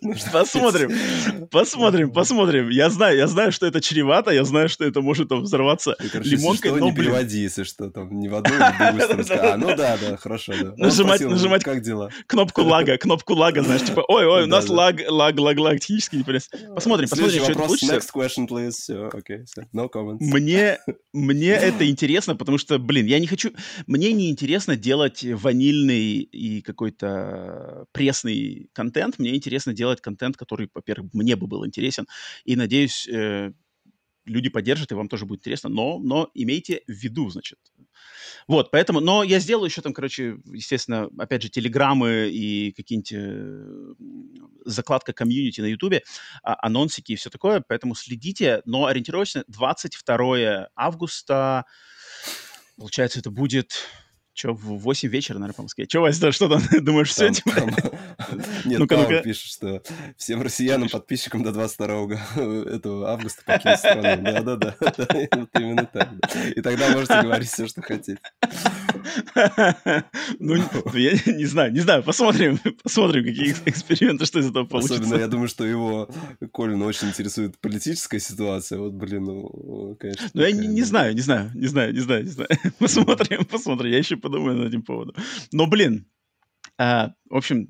Посмотрим. Посмотрим, посмотрим. Я знаю, я знаю, что это чревато, я знаю, что это может там взорваться лимонкой. не переводи, если что, там, не в одну. А, ну да, да, хорошо хорошо, да. Нажимать, спросил, нажимать как дела? кнопку лага, кнопку лага, знаешь, типа, ой-ой, у нас лаг, лаг, лаг, лаг, технически не Посмотрим, посмотрим, что это получится. Next question, please. Все, окей, no comments. Мне, мне это интересно, потому что, блин, я не хочу... Мне не интересно делать ванильный и какой-то пресный контент. Мне интересно делать контент, который, во-первых, мне бы был интересен. И, надеюсь, э, люди поддержат, и вам тоже будет интересно. Но, но имейте в виду, значит, вот, поэтому, но я сделаю еще там, короче, естественно, опять же, телеграммы и какие-нибудь э, закладка комьюнити на Ютубе, а, анонсики и все такое, поэтому следите, но ориентировочно 22 августа, получается, это будет Че, в 8 вечера, наверное, по Москве. Че, Вася, что там, думаешь, все? Там, Нет, ну Павел пишет, что всем россиянам, подписчикам до 22 этого августа покинуть страну. Да-да-да, вот именно так. И тогда можете говорить все, что хотите. Ну, я не знаю, не знаю, посмотрим, посмотрим, какие эксперименты, что из этого получится. Особенно, я думаю, что его, Колина, очень интересует политическая ситуация. Вот, блин, ну, конечно. Ну, я не знаю, не знаю, не знаю, не знаю, не знаю. Посмотрим, посмотрим. Я еще подумаю над этим поводом. Но, блин, а, в общем,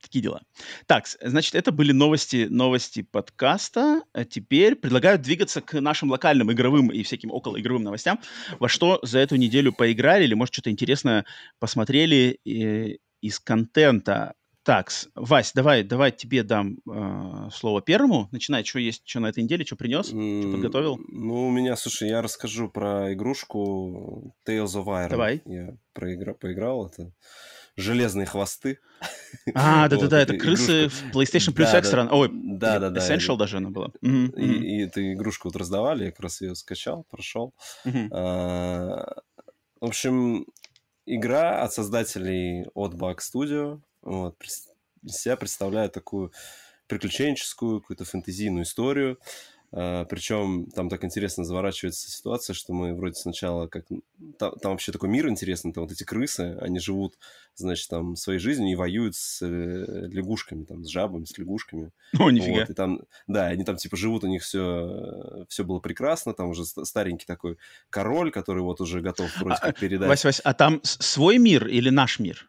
такие дела. Так, значит, это были новости, новости подкаста. А теперь предлагаю двигаться к нашим локальным игровым и всяким околоигровым новостям. Во что за эту неделю поиграли или, может, что-то интересное посмотрели э, из контента. Так, Вась, давай, давай тебе дам э, слово первому. Начинай, что есть, что на этой неделе, что принес, mm, что подготовил. Ну, у меня, слушай, я расскажу про игрушку Tales of Iron. Давай. Я проигра... поиграл, это железные хвосты. А, да-да-да, это крысы в PlayStation Plus Extra. Ой, да-да-да. Essential даже она была. И эту игрушку вот раздавали, я как раз ее скачал, прошел. А, в общем, игра от создателей от Bug Studio. Вот, из себя представляет такую приключенческую, какую-то фэнтезийную историю. Uh, причем там так интересно заворачивается ситуация, что мы вроде сначала как... Там, там вообще такой мир интересный, там вот эти крысы, они живут, значит, там своей жизнью и воюют с э, лягушками, там, с жабами, с лягушками. О, нифига. Вот, и там, да, они там типа живут, у них все, все было прекрасно, там уже старенький такой король, который вот уже готов вроде а, как передать. Вась, Вась, а там свой мир или наш мир?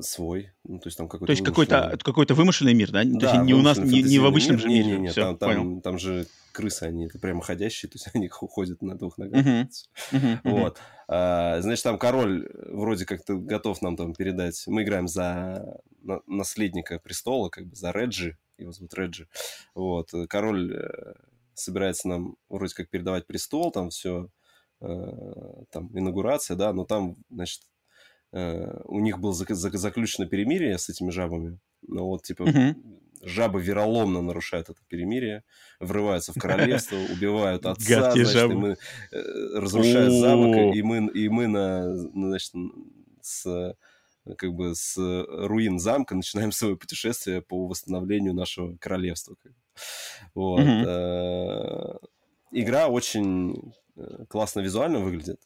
Свой, ну, то есть там какой-то То есть какой-то какой вымышленный мир, да? да то есть не у нас, не, не в обычном мир. же мире. Не, не, не, там, там, там же крысы, они это прямо ходящие, то есть они ходят на двух ногах. Uh-huh. Uh-huh. Вот. А, значит, там король вроде как-то готов нам там передать. Мы играем за наследника престола, как бы за Реджи, его зовут Реджи. Вот. Король э, собирается нам вроде как передавать престол, там все, э, там инаугурация, да, но там, значит, у них было заключено перемирие с этими жабами, но вот, типа, uh-huh. жабы вероломно нарушают это перемирие, врываются в королевство, убивают отца, значит, и мы э, разрушают замок, и мы, и мы на, значит, с как бы с руин замка начинаем свое путешествие по восстановлению нашего королевства. Вот. Mm-hmm. Игра очень классно визуально выглядит.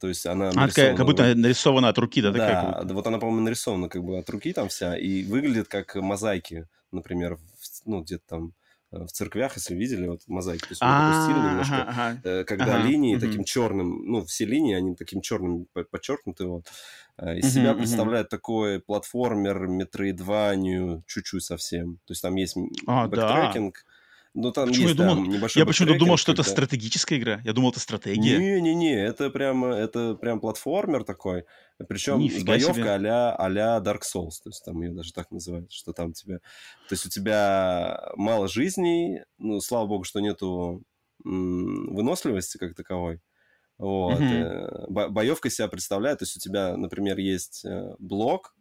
То есть она а, такая, как будто нарисована от руки, да? Да, такая, вот она, по-моему, нарисована как бы от руки там вся, и выглядит как мозаики, например, в, ну, где-то там э, в церквях, если видели, вот мозаики, то есть такой стиль немножко, э, когда линии таким черным, ну, все линии, они таким черным подчеркнуты, вот, э, из себя представляют такой платформер, метроидванию, чуть-чуть совсем, то есть там есть а, бэктрекинг, ну, там Почему есть, я думал, да, небольшой Я почему-то думал, что это стратегическая игра. Я думал, это стратегия. Не-не-не, это прям, это прям платформер такой. Причем Нифига с боевкой а-ля, а Dark Souls. То есть там ее даже так называют, что там тебе... То есть у тебя мало жизней, ну, слава богу, что нету выносливости как таковой. Вот. Mm-hmm. Боевка себя представляет, то есть у тебя, например, есть э, блок,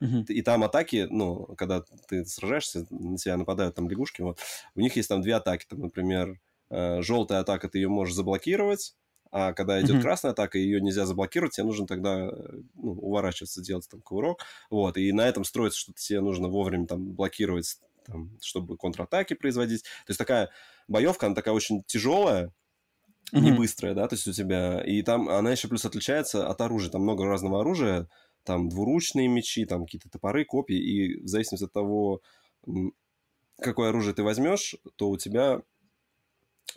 Uh-huh. И там атаки, ну, когда ты сражаешься, на тебя нападают там лягушки, вот, у них есть там две атаки, там, например, э, желтая атака, ты ее можешь заблокировать, а когда идет uh-huh. красная атака, ее нельзя заблокировать, тебе нужно тогда ну, уворачиваться, делать там кувырок, вот, и на этом строится, что тебе нужно вовремя там блокировать, там, чтобы контратаки производить. То есть такая боевка, она такая очень тяжелая, uh-huh. не быстрая, да, то есть у тебя, и там она еще плюс отличается от оружия, там много разного оружия, там двуручные мечи, там какие-то топоры, копии, и в зависимости от того, какое оружие ты возьмешь, то у тебя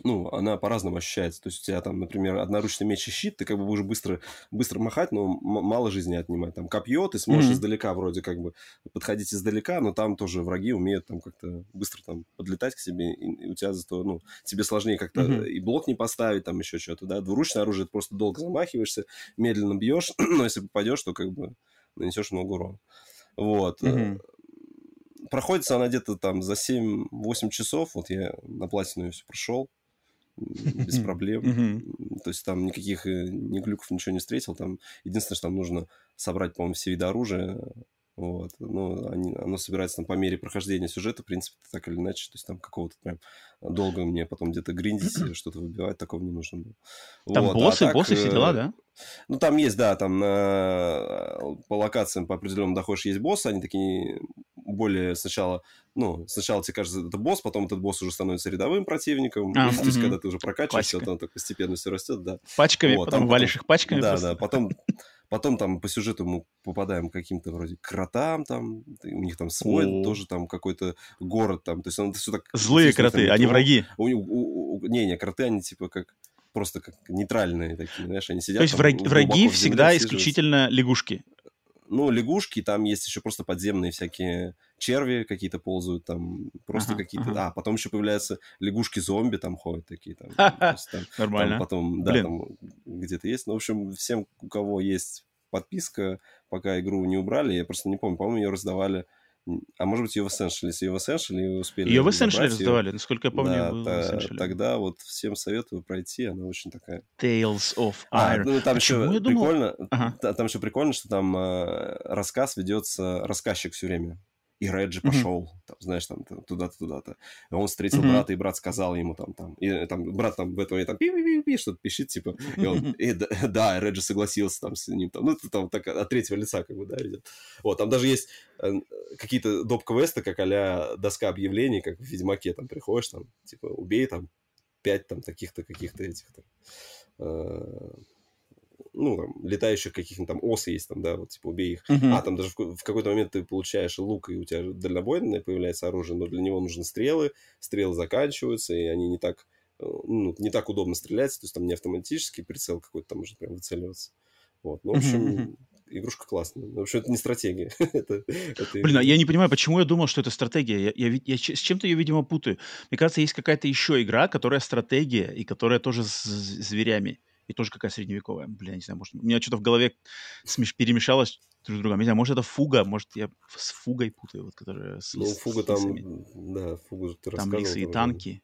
ну, она по-разному ощущается. То есть у тебя там, например, одноручный меч и щит, ты как бы будешь быстро, быстро махать, но мало жизни отнимать. Там копье, ты сможешь mm-hmm. издалека вроде как бы подходить издалека, но там тоже враги умеют там как-то быстро там подлетать к себе, и, у тебя зато, ну, тебе сложнее как-то mm-hmm. и блок не поставить, там еще что-то, да. Двуручное оружие, ты просто долго замахиваешься, медленно бьешь, но если попадешь, то как бы нанесешь много урона. Вот. Mm-hmm проходится она где-то там за 7-8 часов. Вот я на платину все прошел без проблем. То есть там никаких э, ни глюков, ничего не встретил. Там единственное, что там нужно собрать, по-моему, все виды оружия. Вот. Ну, они, оно собирается там по мере прохождения сюжета, в принципе, так или иначе. То есть там какого-то прям долго мне потом где-то гриндить, что-то выбивать, такого не нужно было. Там вот. А боссы, а так, боссы, все дела, э, да? Ну, там есть, да, там на, по локациям по определенным доходишь, есть боссы, они такие более сначала, ну, сначала тебе кажется, это босс, потом этот босс уже становится рядовым противником, а, то есть, когда ты уже прокачиваешься, то так постепенно все растет, да. Пачками, вот, потом там, валишь их пачками Да, просто. да, потом, потом там по сюжету мы попадаем к каким-то вроде кротам, там, у них там свой О. тоже там какой-то город там, то есть он все так... Злые кроты, они враги. Не-не, кроты, они типа как просто как нейтральные такие, знаешь, они сидят. То есть враги, враги всегда исключительно лягушки ну, лягушки, там есть еще просто подземные всякие черви какие-то ползают, там просто ага, какие-то... Ага. А, потом еще появляются лягушки-зомби там ходят такие. Там, Нормально. Потом, да, там где-то есть. Ну, в общем, всем, у кого есть подписка, пока игру не убрали, я просто не помню, по-моему, ее раздавали а может быть, ее в Essential. Если ее в Essential, успели Ее в Essential раздавали, ее... насколько я помню, да, та, Тогда вот всем советую пройти, она очень такая... Tales of а, Iron. А, ну, там Почему еще прикольно, ага. там еще прикольно, что там э, рассказ ведется, рассказчик все время и Реджи mm-hmm. пошел, там, знаешь, там туда-то, туда-то. Он встретил mm-hmm. брата, и брат сказал ему там, там, и э, там брат там в этом и там пи-пи-пи-пи, что-то пишет, типа, и он, и, да, да, Реджи согласился там с ним, там, ну, это там так от третьего лица, как бы, да, идет. Вот, там даже есть э, какие-то доп-квесты, как а доска объявлений, как в Ведьмаке, там, приходишь, там, типа, убей там пять там таких-то, каких-то этих там, э, ну, там, летающих каких-нибудь там ос есть, там, да, вот, типа, убей их. Uh-huh. А, там даже в, в какой-то момент ты получаешь лук, и у тебя дальнобойное появляется оружие, но для него нужны стрелы, стрелы заканчиваются, и они не так, э, ну, не так удобно стрелять, то есть там не автоматический прицел какой-то, там можно прям выцеливаться. Вот, ну, в общем, uh-huh. игрушка классная. В общем, это не стратегия. это, это Блин, а я не понимаю, почему я думал, что это стратегия. Я, я, я с чем-то ее, видимо, путаю. Мне кажется, есть какая-то еще игра, которая стратегия, и которая тоже с зверями. И тоже какая средневековая. Блин, я не знаю, может, у меня что-то в голове смеш... перемешалось друг с другом. Не знаю, может, это фуга, может, я с фугой путаю, вот, которая с Ну, фуга с, там, да, фугу ты Там лисы и танки.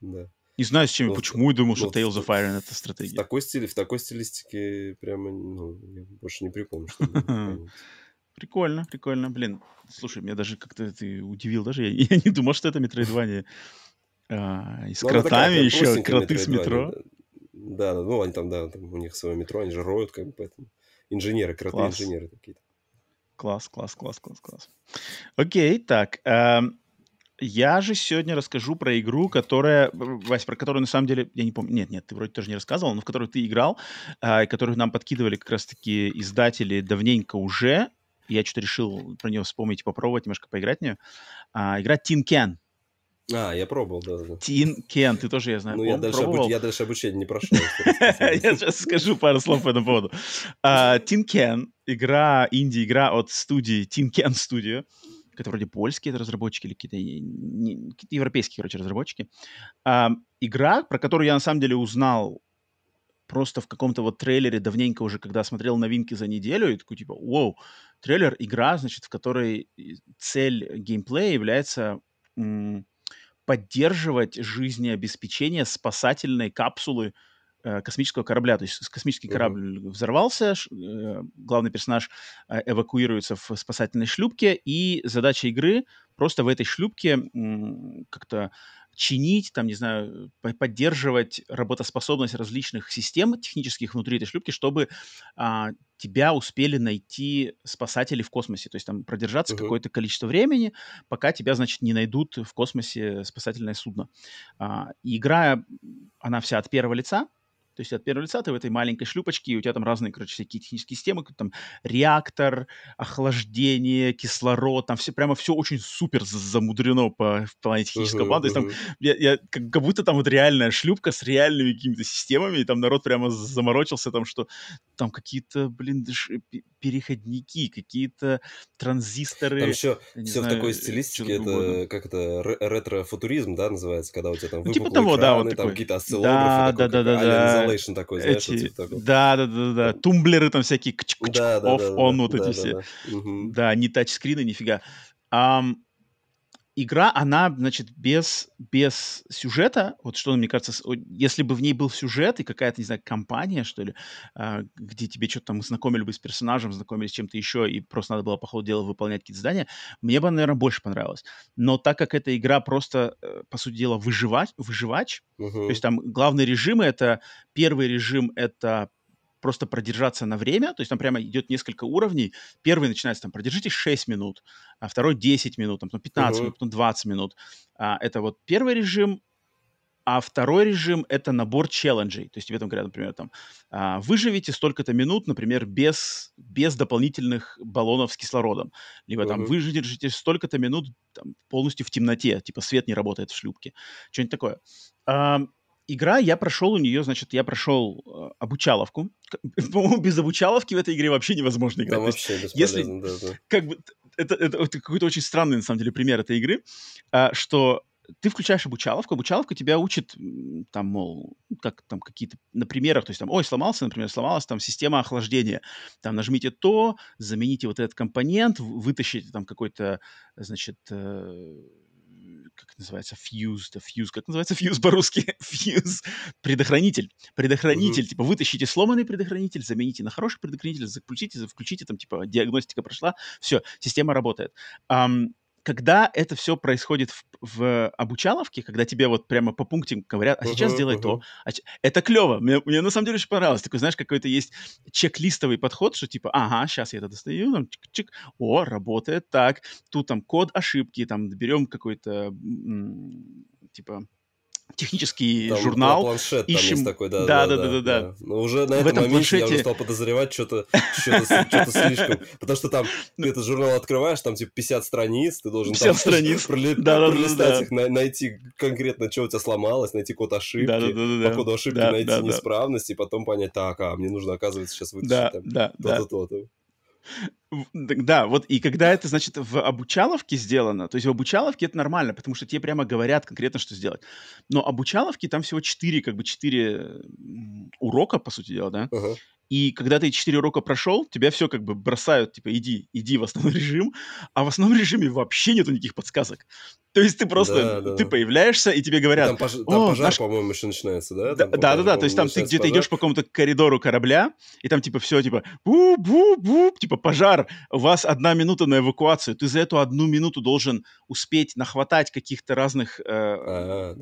Да. Не знаю, с чем, но, почему я думал, что Tales of Iron это стратегия. В такой, стиле, в такой стилистике прямо, ну, я больше не припомню, что Прикольно, прикольно. Блин, слушай, меня даже как-то ты удивил даже. Я, я не думал, что это метроидвания. А, и с ну, кротами еще, кроты с метро. Да, да, ну они там, да, там у них свое метро, они же роют, как бы, поэтому инженеры, кроты инженеры какие-то. Класс, класс, класс, класс, класс. Окей, так. Эм, я же сегодня расскажу про игру, которая, Вась, про которую на самом деле, я не помню, нет, нет, ты вроде тоже не рассказывал, но в которую ты играл, э, и которую нам подкидывали как раз-таки издатели давненько уже. Я что-то решил про нее вспомнить, попробовать немножко поиграть в нее. А, игра Tin Can. А, я пробовал, да. да. Tin Can, ты тоже, я знаю, Ну, я дальше, обуч... я дальше обучение не прошел. Я сейчас скажу пару слов по этому поводу. Uh, Tin Can, игра, инди-игра от студии Tin Can Studio это вроде польские это разработчики или какие-то, какие европейские, короче, разработчики. А, игра, про которую я на самом деле узнал просто в каком-то вот трейлере давненько уже, когда смотрел новинки за неделю, и такой типа, вау, трейлер, игра, значит, в которой цель геймплея является м- поддерживать жизнеобеспечение спасательной капсулы Э, космического корабля. То есть космический корабль uh-huh. взорвался, э, главный персонаж э, эвакуируется в спасательной шлюпке, и задача игры просто в этой шлюпке как-то чинить, там, не знаю, поддерживать работоспособность различных систем технических внутри этой шлюпки, чтобы а, тебя успели найти спасатели в космосе. То есть там продержаться uh-huh. какое-то количество времени, пока тебя, значит, не найдут в космосе спасательное судно. А, игра, она вся от первого лица, то есть от первого лица ты в этой маленькой шлюпочке, и у тебя там разные, короче, всякие технические системы, там реактор, охлаждение, кислород, там все прямо все очень супер замудрено по в плане технического uh-huh, плана. То есть там я, я, как, как будто там вот реальная шлюпка с реальными какими-то системами, и там народ прямо заморочился там, что там какие-то, блин, переходники, какие-то транзисторы. Там еще все знаю, в такой стилистике, это угодно. как это ретро-футуризм, да, называется, когда у тебя там ну, типа того, экраны, да, вот там какие-то осциллографы, да, да, да, да, Isolation такой, знаешь, эти, вот, типа Да, да, да, да, тумблеры там всякие, да, да, off, on, вот эти все. Да, не тачскрины, нифига игра, она, значит, без, без сюжета, вот что, мне кажется, если бы в ней был сюжет и какая-то, не знаю, компания, что ли, а, где тебе что-то там знакомили бы с персонажем, знакомились с чем-то еще, и просто надо было по ходу дела выполнять какие-то задания, мне бы, наверное, больше понравилось. Но так как эта игра просто, э, по сути дела, выживать, выживач, uh-huh. то есть там главные режимы — это... Первый режим — это просто продержаться на время, то есть там прямо идет несколько уровней. Первый начинается там, продержитесь 6 минут, а второй 10 минут, там, потом 15 uh-huh. минут, потом 20 минут. А, это вот первый режим, а второй режим — это набор челленджей. То есть тебе там говорят, например, там, а, выживите столько-то минут, например, без, без дополнительных баллонов с кислородом. Либо uh-huh. там выдержите столько-то минут там, полностью в темноте, типа свет не работает в шлюпке. Что-нибудь такое. А, игра, я прошел у нее, значит, я прошел э, обучаловку. По-моему, без обучаловки в этой игре вообще невозможно играть. Да, вообще если, да, да. Как бы, это, это, это какой-то очень странный, на самом деле, пример этой игры, а, что ты включаешь обучаловку, обучаловка тебя учит, там, мол, как там какие-то, на примерах, то есть там, ой, сломался, например, сломалась там система охлаждения, там нажмите то, замените вот этот компонент, вытащите там какой-то, значит, э, как называется, fuse, да, fuse, как называется fuse по-русски? fuse, предохранитель, предохранитель, uh-huh. типа, вытащите сломанный предохранитель, замените на хороший предохранитель, включите, включите, там, типа, диагностика прошла, все, система работает. Um, когда это все происходит в, в обучаловке, когда тебе вот прямо по пунктам говорят, а сейчас uh-huh, делай uh-huh. то, а, это клево. Мне, мне на самом деле очень понравилось. Такой, знаешь, какой-то есть чек-листовый подход, что типа, ага, сейчас я это достаю, там, чик-чик, о, работает так, тут там код ошибки, там берем какой-то типа технический там, журнал. Планшет ищем... там есть такой, да. Да, да, да, да. да, да. Но уже на этом, этом моменте планшете... я уже стал подозревать что-то что слишком. Потому что там ты этот журнал открываешь, там типа 50 страниц, ты должен 50 там, страниц. пролистать их, найти конкретно, что у тебя сломалось, найти код ошибки, по коду ошибки найти неисправность, и потом понять, так, а, мне нужно, оказывается, сейчас вытащить там то-то, то-то. Да, вот и когда это, значит, в обучаловке сделано, то есть в обучаловке это нормально, потому что тебе прямо говорят конкретно, что сделать. Но обучаловки там всего четыре, как бы четыре урока, по сути дела, да? Uh-huh. И когда ты четыре урока прошел, тебя все как бы бросают, типа, иди, иди в основной режим, а в основном режиме вообще нету никаких подсказок. То есть ты просто, да, да. ты появляешься, и тебе говорят... Там, пож... там пожар, наш... по-моему, еще начинается, да? Там, да, да, да, то есть там ты где-то идешь по какому-то коридору корабля, и там типа все, типа, бу-бу-бу, типа пожар, у вас одна минута на эвакуацию, ты за эту одну минуту должен успеть нахватать каких-то разных, э, а,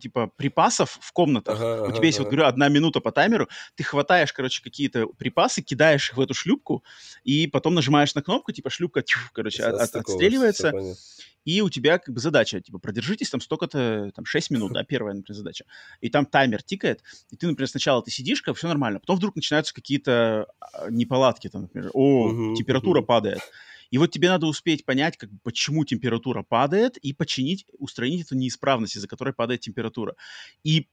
типа, припасов в комнатах. Ага, у тебя ага, есть, ага. вот говорю, одна минута по таймеру, ты хватаешь, короче, какие какие-то припасы, кидаешь их в эту шлюпку, и потом нажимаешь на кнопку, типа шлюпка, тьф, короче, от, отстреливается. И у тебя как бы задача, типа, продержитесь там столько-то, там, 6 минут, да, первая, например, задача. И там таймер тикает, и ты, например, сначала ты сидишь, как все нормально, потом вдруг начинаются какие-то а, неполадки, там, например, о, uh-huh, температура uh-huh. падает. И вот тебе надо успеть понять, как, почему температура падает, и починить, устранить эту неисправность, из-за которой падает температура. И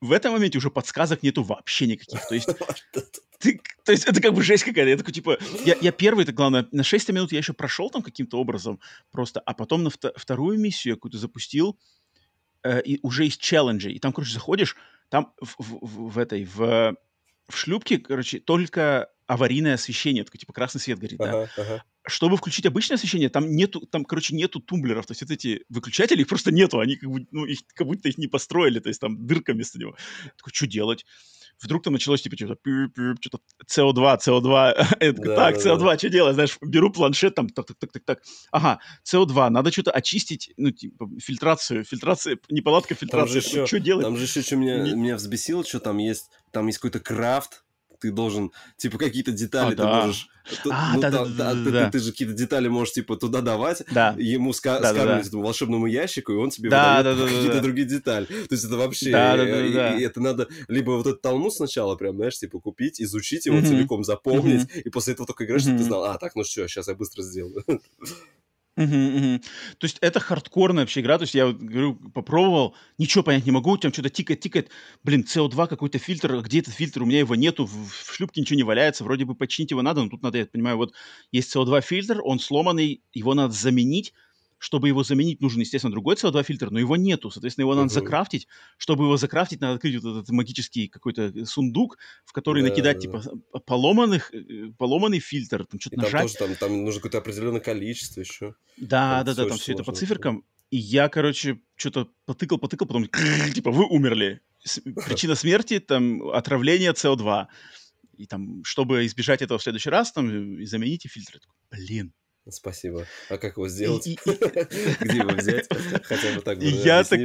в этом моменте уже подсказок нету вообще никаких. То есть, ты, то есть это как бы жесть какая-то. Я такой, типа, я, я первый, это главное, на 6 минут я еще прошел там каким-то образом просто, а потом на вто, вторую миссию я какую-то запустил, э, и уже из челленджей. И там, короче, заходишь, там в, в, в этой, в, в шлюпке, короче, только аварийное освещение, такой, типа, красный свет горит, ага, да. Ага чтобы включить обычное освещение, там нету, там, короче, нету тумблеров, то есть вот эти выключатели, их просто нету, они как, бы, ну, их, как будто их не построили, то есть там дырка вместо него. такой, что делать? Вдруг там началось, типа, что-то, что-то CO2, CO2, так, CO2, что делать, знаешь, беру планшет, там, так, так, так, так, так, ага, CO2, надо что-то очистить, ну, типа, фильтрацию, фильтрация, неполадка фильтрации, что делать? Там же еще, что меня, меня взбесило, что там есть, там есть какой-то крафт, ты должен, типа, какие-то детали а, ты да. можешь... А, ну, да, да, да, ты, да. Ты, ты же какие-то детали можешь, типа, туда давать, да. ему ска- да, скармливать да, этому волшебному ящику, и он тебе да, выдает да, да, какие-то да. другие детали. То есть это вообще... Да, да, да, и, да. и это надо либо вот этот талмуд сначала прям, знаешь, типа, купить, изучить его mm-hmm. целиком, запомнить, mm-hmm. и после этого только играешь, mm-hmm. чтобы ты знал, а, так, ну что, сейчас я быстро сделаю. Угу, угу. То есть это хардкорная вообще игра, то есть я говорю, попробовал, ничего понять не могу, там что-то тикает, тикает, блин, CO2 какой-то фильтр, где этот фильтр, у меня его нету, в, в шлюпке ничего не валяется, вроде бы починить его надо, но тут надо, я понимаю, вот есть CO2 фильтр, он сломанный, его надо заменить, чтобы его заменить, нужен, естественно, другой CO2 фильтр, но его нету. Соответственно, его надо uh-huh. закрафтить. Чтобы его закрафтить, надо открыть вот этот магический какой-то сундук, в который да, накидать, да, типа, поломанных, э, поломанный фильтр, там что-то нажать. Тоже, там, там нужно какое-то определенное количество еще. Да, там да, да, там все это по циферкам. И я, короче, что-то потыкал, потыкал, потом, типа, вы умерли. Причина смерти, там, отравление СО2. И там, чтобы избежать этого в следующий раз, там, замените фильтры. Блин, Спасибо. А как его сделать? Где его взять? Хотя бы так бы я так,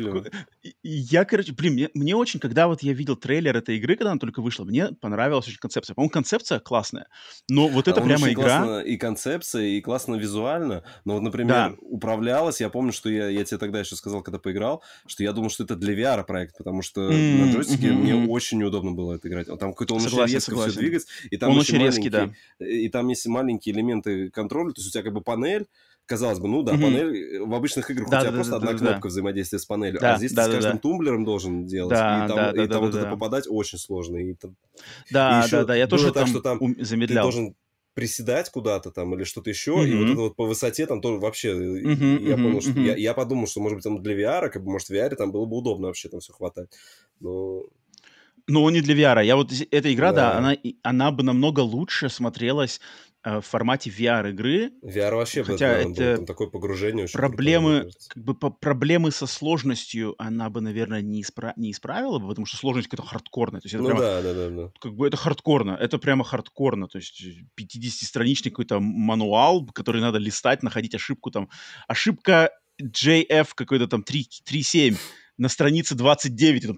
Я, короче, блин, мне, мне очень, когда вот я видел трейлер этой игры, когда она только вышла, мне понравилась очень концепция. По-моему, концепция классная, но вот это а прямо игра... и концепция, и классно визуально, но вот, например, да. управлялась, я помню, что я, я тебе тогда еще сказал, когда поиграл, что я думал, что это для VR проект, потому что mm-hmm, на джойстике mm-hmm. мне очень неудобно было это играть. Там какой-то он согласен, очень резко согласен. все двигается, и там он очень резкий, да. И там есть маленькие элементы контроля, то есть у тебя как бы панель, казалось бы, ну да, mm-hmm. панель э, в обычных играх да, у тебя да, просто да, одна да, кнопка да. взаимодействия с панелью, а да, а здесь да, ты с каждым да. тумблером должен делать, да, и там, да, и там да, вот да. это попадать очень сложно. И, да, и да, да, я тоже так, там, что там замедлял. Ты должен приседать куда-то там или что-то еще, mm-hmm. и вот это вот по высоте там тоже вообще, mm-hmm, я mm-hmm, понял, что mm-hmm. я, я подумал, что может быть там для VR, как бы может в VR там было бы удобно вообще там все хватать, но но не для VR. Я вот эта игра, да, да она, она бы намного лучше смотрелась в формате VR-игры. VR вообще хотя это, было, там такое погружение. Очень проблемы, круто, как бы, по, проблемы со сложностью она бы, наверное, не, испра- не исправила бы, потому что сложность какая-то хардкорная. То есть это ну прямо, да, да, да, да. Как бы это хардкорно, это прямо хардкорно. То есть 50-страничный какой-то мануал, который надо листать, находить ошибку там. Ошибка JF какой-то там 3.7 на странице 29, там,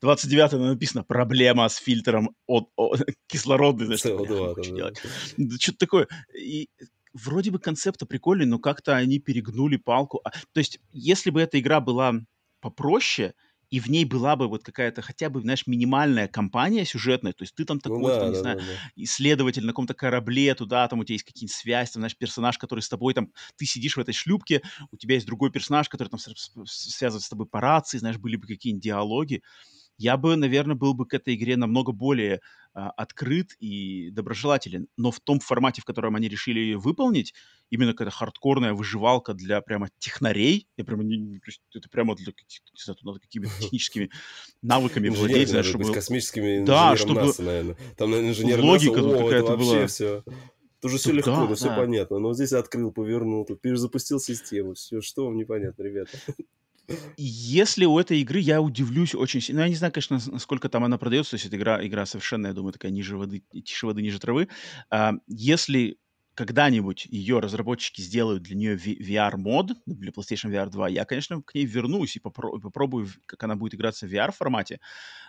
29 написано «Проблема с фильтром от, от, кислородный». Знаешь, CO2. Да, Что-то такое. И вроде бы концепт прикольный, но как-то они перегнули палку. А, то есть, если бы эта игра была попроще, и в ней была бы вот какая-то хотя бы, знаешь, минимальная компания сюжетная, то есть ты там ну такой, ну, да, там, не да, знаю, да, да. исследователь на каком-то корабле, туда там у тебя есть какие-нибудь связи, там, знаешь, персонаж, который с тобой, там, ты сидишь в этой шлюпке, у тебя есть другой персонаж, который там связывает с тобой по рации, знаешь, были бы какие-нибудь диалоги, я бы, наверное, был бы к этой игре намного более а, открыт и доброжелателен. Но в том формате, в котором они решили ее выполнить, именно какая-то хардкорная выживалка для прямо технарей, я прямо не, это прямо для каких-то, надо какими-то техническими навыками владеть, знаешь, чтобы... космическими да, чтобы... НАСА, наверное. Там, наверное, инженер Логика НАСА, о, это вообще была... все... Тут же все легко, да, ну все да. понятно. Но здесь открыл, повернул, тут перезапустил систему. Все, что вам непонятно, ребята. Если у этой игры я удивлюсь очень сильно, ну, я не знаю, конечно, насколько там она продается, то есть эта игра, игра совершенно, я думаю, такая ниже воды, тише воды, ниже травы. А, если когда-нибудь ее разработчики сделают для нее VR-мод, ну, для PlayStation VR 2, я, конечно, к ней вернусь и попро- попробую, как она будет играться в VR-формате.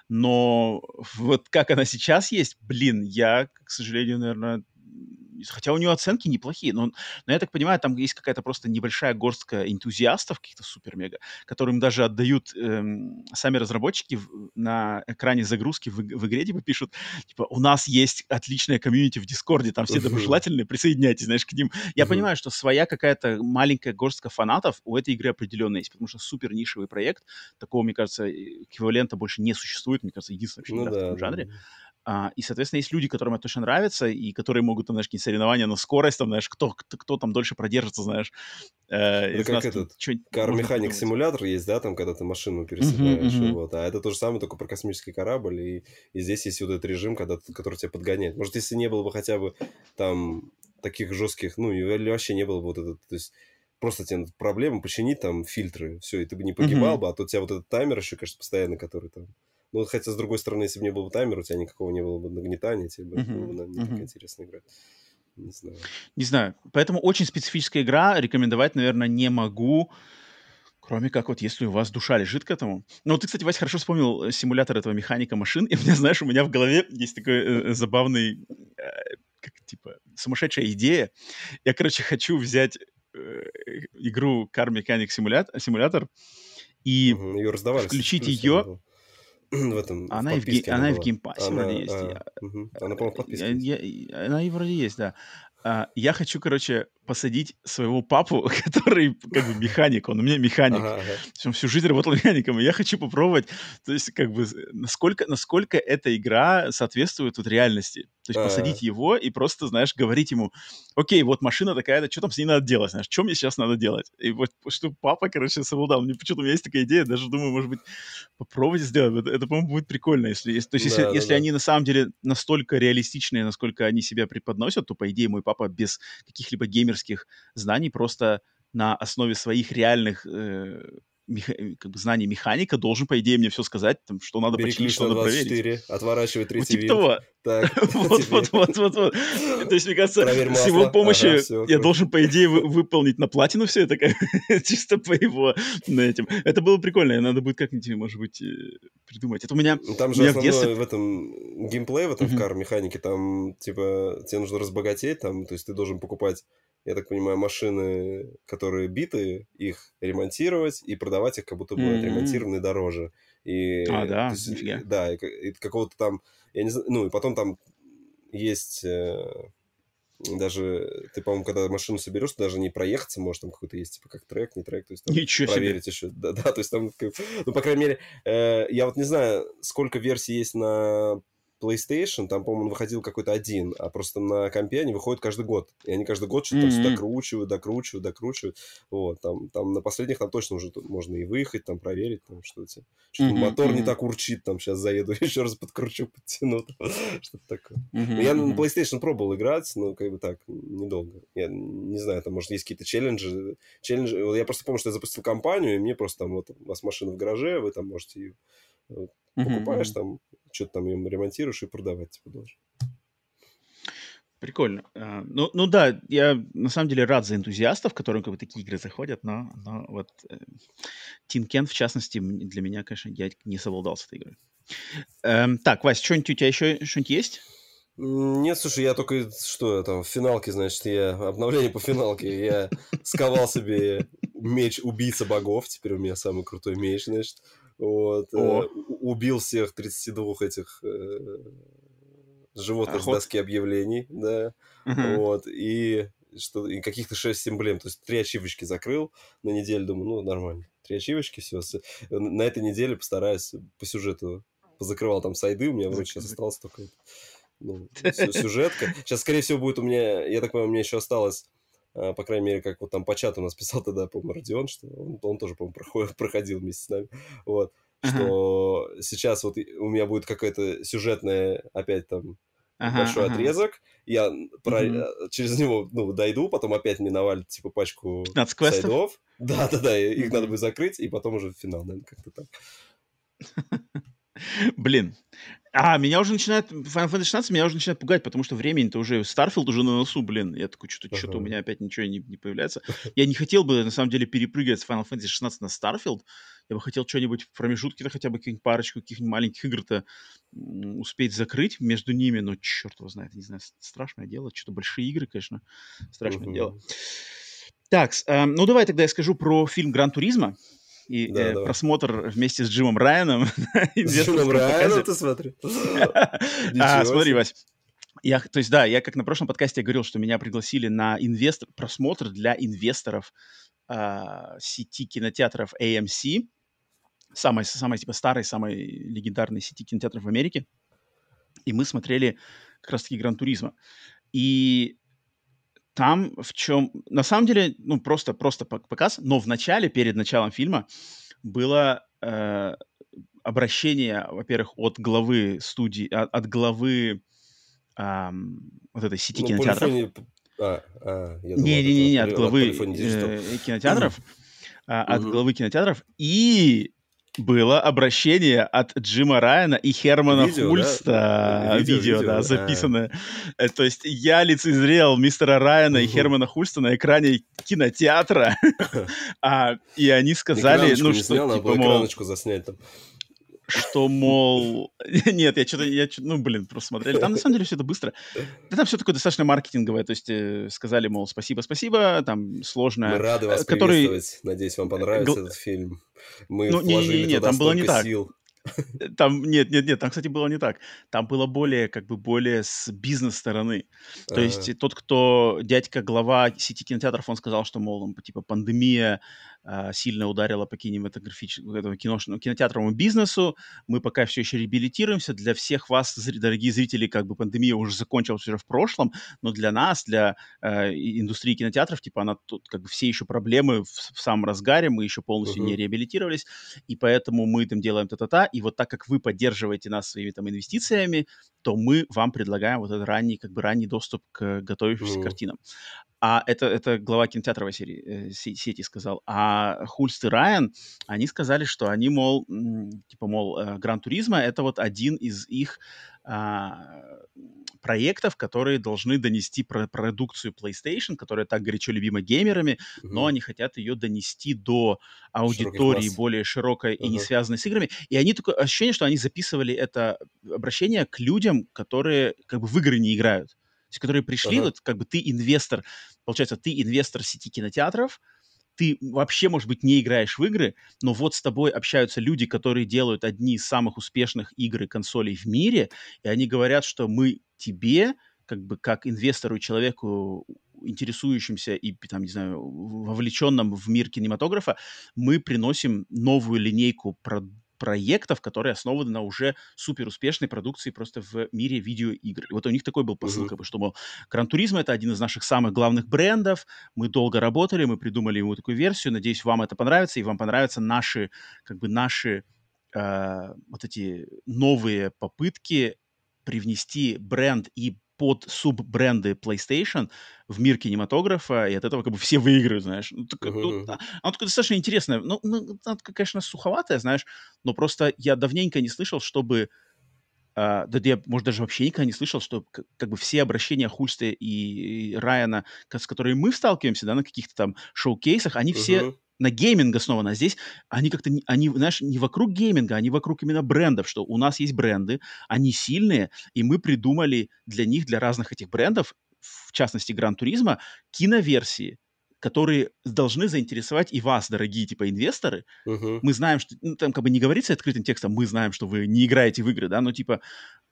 Но вот как она сейчас есть, блин, я, к сожалению, наверное, хотя у нее оценки неплохие, но, но я так понимаю, там есть какая-то просто небольшая горстка энтузиастов, каких-то супер-мега, которым даже отдают эм, сами разработчики в, на экране загрузки в, в игре, типа пишут, типа, у нас есть отличная комьюнити в Дискорде, там все доброжелательные, присоединяйтесь, знаешь, к ним. Я понимаю, что своя какая-то маленькая горстка фанатов у этой игры определенно есть, потому что супер нишевый проект, такого, мне кажется, эквивалента больше не существует, мне кажется, единственный вообще ну, да, в таком жанре. Да. А, и, соответственно, есть люди, которым это точно нравится, и которые могут, там, знаешь, какие соревнования на скорость, там, знаешь, кто, кто, кто там дольше продержится, знаешь. Э, это как нас, этот кар-механик симулятор есть, да, там, когда ты машину переседаешь, uh-huh, uh-huh. вот. А это то же самое, только про космический корабль, и, и здесь есть вот этот режим, когда, который тебя подгоняет. Может, если не было бы хотя бы там таких жестких, ну, или вообще не было бы вот этот, то есть просто тебе проблема починить там фильтры, все, и ты бы не погибал uh-huh. бы, а то у тебя вот этот таймер еще, конечно, постоянно, который там ну, хотя, с другой стороны, если бы не был бы таймер, у тебя никакого не было бы нагнетания, тебе uh-huh. было бы не uh-huh. так интересно играть. Не знаю. Не знаю. Поэтому очень специфическая игра. Рекомендовать, наверное, не могу. Кроме как вот если у вас душа лежит к этому. Ну, ты, кстати, Вася, хорошо вспомнил э, симулятор этого механика машин. И мне, знаешь, у меня в голове есть такой э, забавный, э, как, типа, сумасшедшая идея. Я, короче, хочу взять э, игру Car Mechanic Simulator, симулятор и угу, ее включить ее в этом она, в и в, ге... она, она в геймпассе она, вроде есть. А, угу. Она, по-моему, в подписке я, я, Она и вроде есть, да. А, я хочу, короче, посадить своего папу, который как бы механик, он у меня механик. Ага, ага. Он всю жизнь работал механиком, и я хочу попробовать, то есть как бы насколько, насколько эта игра соответствует вот реальности. То есть а посадить его и просто, знаешь, говорить ему, окей, вот машина такая-то, что там с ней надо делать, знаешь, что мне сейчас надо делать? И вот что папа, короче, совладал. Мне почему-то у меня есть такая идея, даже думаю, может быть, попробовать сделать. Это, это по-моему, будет прикольно, если, если то есть да, если, да, если да. они на самом деле настолько реалистичные, насколько они себя преподносят, то, по идее, мой папа без каких-либо геймерских знаний просто на основе своих реальных э, меха... Э, как бы знаний механика должен, по идее, мне все сказать, там, что надо Бери починить, что надо проверить. отворачивай третий вот, типа того. Так, вот, вот, вот, вот, вот. То есть, мне кажется, с его помощью ага, все, я должен, по идее, вы, выполнить на платину все это, чисто по его на этим. Это было прикольно, надо будет как-нибудь, может быть, э, придумать. Это у меня... Ну, там же основное в, детстве... в этом геймплей, в этом в кар-механике, там, типа, тебе нужно разбогатеть, там, то есть ты должен покупать я так понимаю, машины, которые биты, их ремонтировать и продавать их, как будто бы mm-hmm. отремонтированные дороже. И, а, да, есть, Да, и, и какого-то там, я не знаю, ну, и потом там есть э, даже, ты, по-моему, когда машину соберешь, ты даже не проехаться может там какой-то есть, типа, как трек, не трек, то есть там Ничего проверить себе. еще. Да, да, то есть там, ну, по крайней мере, э, я вот не знаю, сколько версий есть на PlayStation, там, по-моему, выходил какой-то один, а просто на компе они выходят каждый год. И они каждый год что-то mm-hmm. докручивают, докручивают, докручивают. Вот, там, там на последних там точно уже можно и выехать, там проверить, там что-то. Что-то mm-hmm. мотор mm-hmm. не так урчит, там сейчас заеду, еще раз подкручу, подтяну. Что-то такое. Mm-hmm. Я на PlayStation пробовал играть, но как бы так, недолго. Я не знаю, там, может, есть какие-то челленджи. челленджи. Я просто помню, что я запустил компанию, и мне просто там вот у вас машина в гараже, вы там можете ее покупаешь, mm-hmm. там что-то там ее ремонтируешь и продавать типа должен. Прикольно. Uh, ну, ну да, я на самом деле рад за энтузиастов, которым как бы такие игры заходят, но, но вот э, Тин Кен, в частности, для меня, конечно, я не совладал с этой игрой. Эм, так, Вась, что-нибудь у тебя еще что-нибудь есть? Нет, слушай, я только что там в финалке, значит, я обновление по финалке, я сковал себе меч убийца богов, теперь у меня самый крутой меч, значит. Вот, э, убил всех 32 этих э, животных Охот. доски объявлений, да. Угу. Вот, и что и каких-то 6 эмблем, то есть три ачивочки закрыл на неделю, думаю, ну, нормально. Три ачивочки, все. На этой неделе постараюсь по сюжету позакрывал там сайды, у меня вроде сейчас осталось только ну, сюжетка. Сейчас, скорее всего, будет у меня, я так понимаю, у меня еще осталось а, по крайней мере, как вот там по чату у нас писал тогда, по-моему, Родион, что он, он тоже, по-моему, проходил, проходил вместе с нами, вот, uh-huh. что сейчас вот у меня будет какая-то сюжетная опять там uh-huh, большой uh-huh. отрезок, я про, uh-huh. через него, ну, дойду, потом опять миновали, типа, пачку сайдов. Да-да-да, их надо будет закрыть, и потом уже финал, наверное, как-то так. Блин, а, меня уже начинает, Final Fantasy 16 меня уже начинает пугать, потому что времени-то уже, Starfield уже на носу, блин. Я такой, что-то, что-то у меня опять ничего не, не появляется. Я не хотел бы, на самом деле, перепрыгивать с Final Fantasy 16 на Starfield. Я бы хотел что-нибудь в промежутке-то хотя бы каких-нибудь парочку каких-нибудь маленьких игр-то успеть закрыть между ними, но черт его знает, не знаю, страшное дело. Что-то большие игры, конечно, страшное дело. Так, э, ну давай тогда я скажу про фильм «Гран Туризма» и да, э, просмотр вместе с Джимом Райаном. С Джимом Райаном ты смотри. а, смотри, Вась. Я, то есть, да, я как на прошлом подкасте говорил, что меня пригласили на инвестор, просмотр для инвесторов э, сети кинотеатров AMC, самой, самой типа старой, самой легендарной сети кинотеатров в Америке. И мы смотрели как раз-таки Гран Туризма. И там в чем... На самом деле, ну, просто, просто показ, но в начале, перед началом фильма, было э, обращение, во-первых, от главы студии, от, от главы э, вот этой сети ну, кинотеатров. Полифония... А, а, Не-не-не, от главы э, кинотеатров. Mm-hmm. От главы кинотеатров. И было обращение от Джима Райана и Хермана видео, Хульста. Да? Видео, видео, видео, да, записанное. А. То есть я лицезрел мистера Райана угу. и Хермана Хульста на экране кинотеатра. а, и они сказали, ну что, снял, типа, мол... заснять там что, мол... Нет, я что-то... Я, ну, блин, просто смотрели. Там, на самом деле, все это быстро. Да там все такое достаточно маркетинговое. То есть э, сказали, мол, спасибо-спасибо, там сложно. Мы рады вас который... приветствовать. Надеюсь, вам понравится Гл... этот фильм. Мы ну, вложили не, не, не, туда там было не так. сил. Там, нет, нет, нет, там, кстати, было не так. Там было более, как бы, более с бизнес-стороны. То ага. есть тот, кто, дядька, глава сети кинотеатров, он сказал, что, мол, типа, пандемия сильно ударила по кинематографическому, киношному, кинотеатровому бизнесу. Мы пока все еще реабилитируемся. Для всех вас, дорогие зрители, как бы пандемия уже закончилась уже в прошлом, но для нас, для э, индустрии кинотеатров, типа, она тут, как бы, все еще проблемы в, в самом разгаре, мы еще полностью uh-huh. не реабилитировались, и поэтому мы там делаем та-та-та, и вот так как вы поддерживаете нас своими там инвестициями, то мы вам предлагаем вот этот ранний, как бы ранний доступ к готовившимся uh-huh. картинам. А это, это глава кинотеатровой серии, э, сети сказал. А Хульст и Райан, они сказали, что они, мол, типа, мол, э, Гран Туризма — это вот один из их а, проектов, которые должны донести про продукцию PlayStation, которая так горячо любима геймерами, uh-huh. но они хотят ее донести до аудитории более широкой uh-huh. и не связанной с играми. И они такое ощущение, что они записывали это обращение к людям, которые как бы в игры не играют есть, которые пришли, uh-huh. вот как бы ты инвестор, получается, ты инвестор сети кинотеатров, ты вообще, может быть, не играешь в игры, но вот с тобой общаются люди, которые делают одни из самых успешных игр и консолей в мире, и они говорят, что мы тебе, как бы как инвестору и человеку, интересующимся и, там, не знаю, вовлеченным в мир кинематографа, мы приносим новую линейку продуктов, проектов, которые основаны на уже супер успешной продукции просто в мире видеоигр. И вот у них такой был посыл, uh-huh. как бы, что, мол, Гран Туризма — это один из наших самых главных брендов, мы долго работали, мы придумали ему такую версию, надеюсь, вам это понравится, и вам понравятся наши, как бы, наши э, вот эти новые попытки привнести бренд и под суббренды PlayStation в мир кинематографа, и от этого как бы все выиграют, знаешь. Ну, так, ну, оно такое достаточно интересное. Ну, ну, оно, конечно, суховатое, знаешь, но просто я давненько не слышал, чтобы Э, да я, может, даже вообще никогда не слышал, что как, как бы все обращения Хульста и, и Райана, с которыми мы сталкиваемся, да, на каких-то там шоу-кейсах, они uh-huh. все на гейминг основано. А здесь они как-то, они, знаешь, не вокруг гейминга, они вокруг именно брендов, что у нас есть бренды, они сильные, и мы придумали для них, для разных этих брендов, в частности, Gran Turismo, киноверсии, которые должны заинтересовать и вас, дорогие типа инвесторы. Uh-huh. Мы знаем, что ну, там как бы не говорится открытым текстом, мы знаем, что вы не играете в игры, да, но типа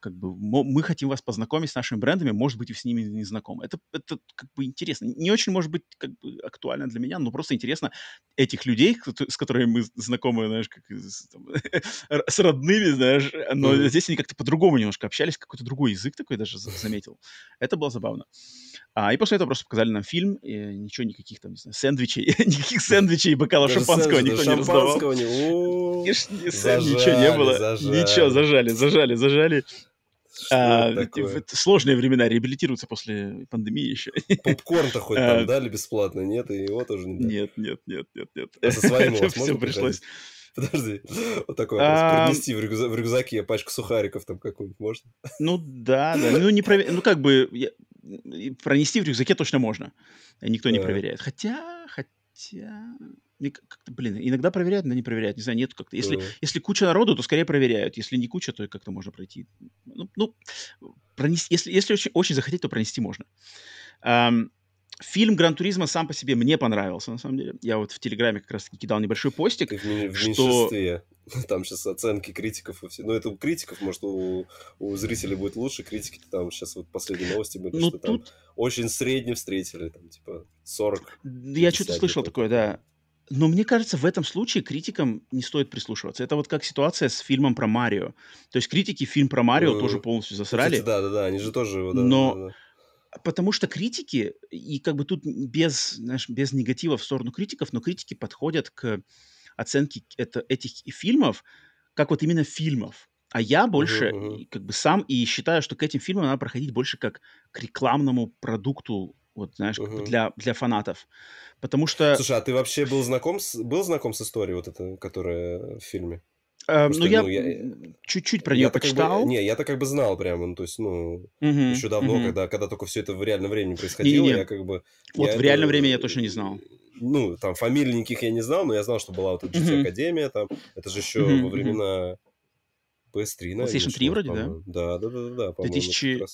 как бы мы хотим вас познакомить с нашими брендами, может быть, вы с ними не знакомы. Это, это как бы интересно. Не очень, может быть, как бы актуально для меня, но просто интересно этих людей, с которыми мы знакомы, знаешь, как с, там, с родными, знаешь, но mm. здесь они как-то по-другому немножко общались, какой-то другой язык такой даже заметил. Это было забавно. А, и после этого просто показали нам фильм, и ничего, никаких там, не знаю, сэндвичей, никаких сэндвичей и бокала шампанского никто не раздавал. Ничего не было. Ничего, зажали, зажали, зажали. А, сложные времена, реабилитируются после пандемии еще. Попкорн-то хоть там а, дали бесплатно, нет? И его тоже не дали. Нет, нет, нет, нет, нет. А со своим у вас все пришлось. Подожди, вот такой а... принести в, рюкзак, в рюкзаке пачку сухариков там какую-нибудь можно? Ну да, да, ну не провер... ну как бы я... пронести в рюкзаке точно можно, никто не проверяет. Хотя, хотя, блин, иногда проверяют, но не проверяют, не знаю, нет как-то. Если, если куча народу, то скорее проверяют, если не куча, то как-то можно пройти. Ну, ну пронести, если, если очень, очень захотеть, то пронести можно. Um, Фильм «Гран Туризма» сам по себе мне понравился, на самом деле. Я вот в Телеграме как раз-таки кидал небольшой постик, Ты в, в что... Там сейчас оценки критиков и все. Ну, это у критиков, может, у, у зрителей будет лучше. Критики там сейчас вот последние новости были, ну, что тут... там очень средне встретили, там, типа, 40. Я что-то слышал такое, да. Но мне кажется, в этом случае критикам не стоит прислушиваться. Это вот как ситуация с фильмом про Марио. То есть критики фильм про Марио mm. тоже полностью засрали. да, да, да, они же тоже его, да. Но да, да потому что критики, и как бы тут без, знаешь, без негатива в сторону критиков, но критики подходят к оценке это, этих фильмов как вот именно фильмов. А я больше uh-huh, как бы сам и считаю, что к этим фильмам надо проходить больше как к рекламному продукту, вот знаешь, uh-huh. для, для фанатов. Потому что... Слушай, а ты вообще был знаком с, был знаком с историей вот этой, которая в фильме? Э, ну, я, ну, я чуть-чуть про нее почитал. Как бы, не, я-то как бы знал прямо, ну, то есть, ну, угу, еще давно, угу. когда, когда только все это в реальном времени происходило, не, не. я как бы... Вот я в реальном времени я точно не знал. Ну, там, фамилий никаких я не знал, но я знал, что была вот эта GT Академия, там, это же еще во времена PS3, наверное. PlayStation 3 вроде, да? Да, да, да, да, по-моему, 2000...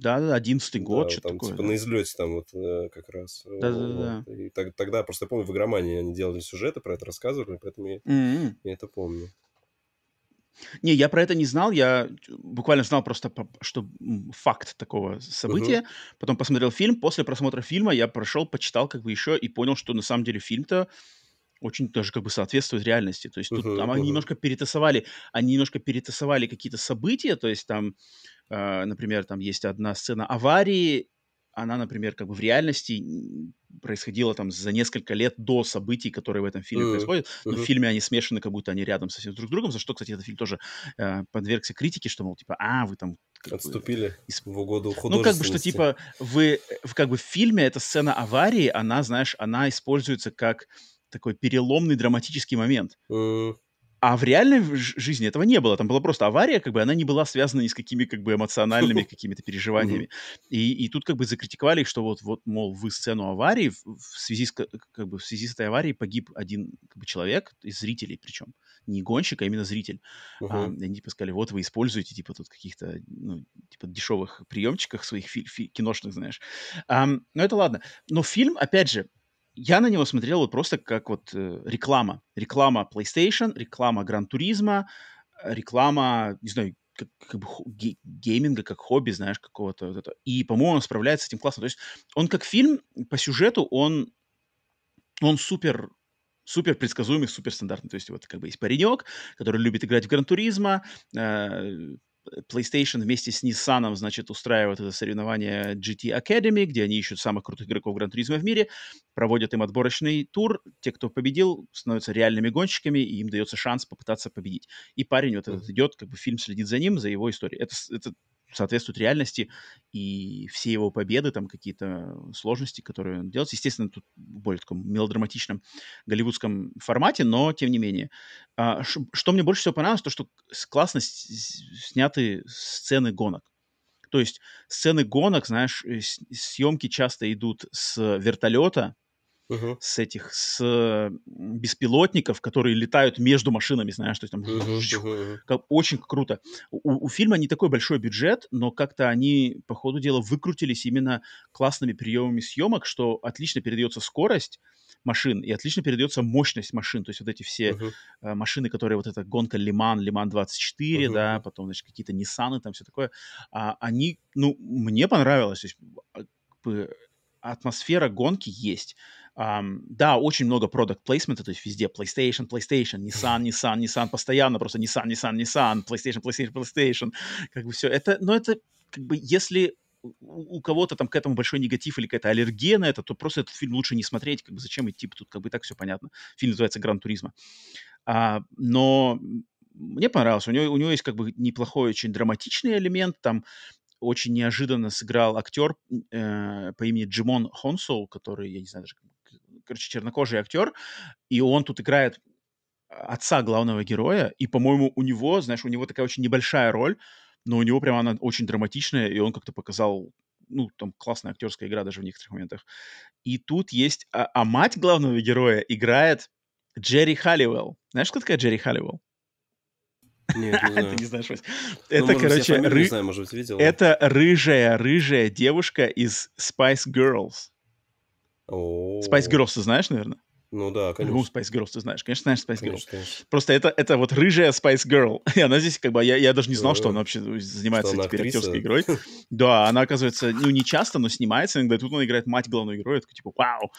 Да, да, одиннадцатый год, да, что-то там, такое. Типа да. на излете там вот э, как раз. Да, да, да. И так, тогда просто я помню, в игромании они делали сюжеты, про это рассказывали, поэтому я, mm-hmm. я это помню. Не, я про это не знал, я буквально знал просто, что факт такого события. Uh-huh. Потом посмотрел фильм, после просмотра фильма я прошел, почитал как бы еще и понял, что на самом деле фильм-то очень тоже как бы соответствует реальности. То есть тут uh-huh, там uh-huh. они немножко перетасовали, они немножко перетасовали какие-то события, то есть там, э, например, там есть одна сцена аварии, она, например, как бы в реальности происходила там за несколько лет до событий, которые в этом фильме mm-hmm. происходят. Но mm-hmm. в фильме они смешаны, как будто они рядом совсем друг с другом, за что, кстати, этот фильм тоже э, подвергся критике, что, мол, типа, а, вы там... Отступили бы, исп... в угоду Ну, как бы, что, типа, вы, в, как бы в фильме эта сцена аварии, она, знаешь, она используется как такой переломный драматический момент. Mm-hmm. А в реальной жизни этого не было. Там была просто авария, как бы она не была связана ни с какими как бы эмоциональными какими-то переживаниями. И, и тут как бы закритиковали, что вот, вот, мол, вы сцену аварии, в, связи с, как бы, в связи с этой аварией погиб один как бы, человек, из зрителей причем. Не гонщик, а именно зритель. Uh-huh. А, они типа сказали, вот вы используете типа тут каких-то, ну, типа дешевых приемчиках своих фи- фи- киношных, знаешь. А, ну это ладно. Но фильм, опять же, я на него смотрел вот просто как вот э, реклама. Реклама PlayStation, реклама Gran Turismo, реклама, не знаю, как, как бы гейминга, как хобби, знаешь, какого-то вот это. И, по-моему, он справляется с этим классно. То есть он как фильм по сюжету, он, он супер супер предсказуемый, супер стандартный. То есть вот как бы есть паренек, который любит играть в Gran Turismo, э, PlayStation вместе с Nissan, значит, устраивает это соревнование GT Academy, где они ищут самых крутых игроков Гран-туризма в мире, проводят им отборочный тур. Те, кто победил, становятся реальными гонщиками, и им дается шанс попытаться победить. И парень вот этот идет, как бы фильм следит за ним, за его историей. Это, это соответствует реальности, и все его победы, там какие-то сложности, которые он делает, естественно, тут в более таком мелодраматичном голливудском формате, но тем не менее. А, что мне больше всего понравилось, то, что классно сняты сцены гонок. То есть сцены гонок, знаешь, э, съемки часто идут с вертолета, uh-huh. с этих, с беспилотников, которые летают между машинами, знаешь, то есть там uh-huh, uh-huh. Как, очень круто. У, у фильма не такой большой бюджет, но как-то они, по ходу дела, выкрутились именно классными приемами съемок, что отлично передается скорость, машин, и отлично передается мощность машин, то есть вот эти все э, машины, которые вот эта гонка Лиман, Лиман 24, Мгм, да, потом, значит, какие-то Ниссаны, там все такое, а, они, ну, мне понравилось, то есть а, атмосфера гонки есть. Ам, да, очень много продукт плейсмента, то есть везде PlayStation, PlayStation, Nissan, Nissan, Nissan, постоянно просто Nissan, Nissan, Nissan, PlayStation, PlayStation, PlayStation, как бы все. Это, но это как бы если у, у кого-то там к этому большой негатив или какая-то аллергия на это, то просто этот фильм лучше не смотреть, как бы зачем идти, тут как бы и так все понятно. Фильм называется «Гран Туризма». А, но мне понравилось. У него, у него есть как бы неплохой, очень драматичный элемент. Там очень неожиданно сыграл актер э, по имени Джимон Хонсоу, который, я не знаю даже, короче, чернокожий актер, и он тут играет отца главного героя, и, по-моему, у него, знаешь, у него такая очень небольшая роль, но у него прямо она очень драматичная, и он как-то показал, ну, там классная актерская игра даже в некоторых моментах. И тут есть, а, а мать главного героя играет Джерри Халливелл. Знаешь, кто такая Джерри Халливелл? Нет, не знаю. Ты не знаешь, Вась. Ну, Это, короче, фамилию ры- не знаю, может быть, видел. это рыжая, рыжая девушка из Spice Girls. Spice Girls ты знаешь, наверное? Ну да, По-любому конечно. Spice Girls ты знаешь. Конечно, знаешь Spice Girls. Конечно. Просто это, это вот рыжая Spice Girl. И она здесь как бы... Я, я даже не знал, что Э, она вообще занимается она теперь актриса. актерской игрой. Да, она, оказывается, ну, не часто, но снимается иногда. И тут она играет мать главного героя. Я такой, типа, вау,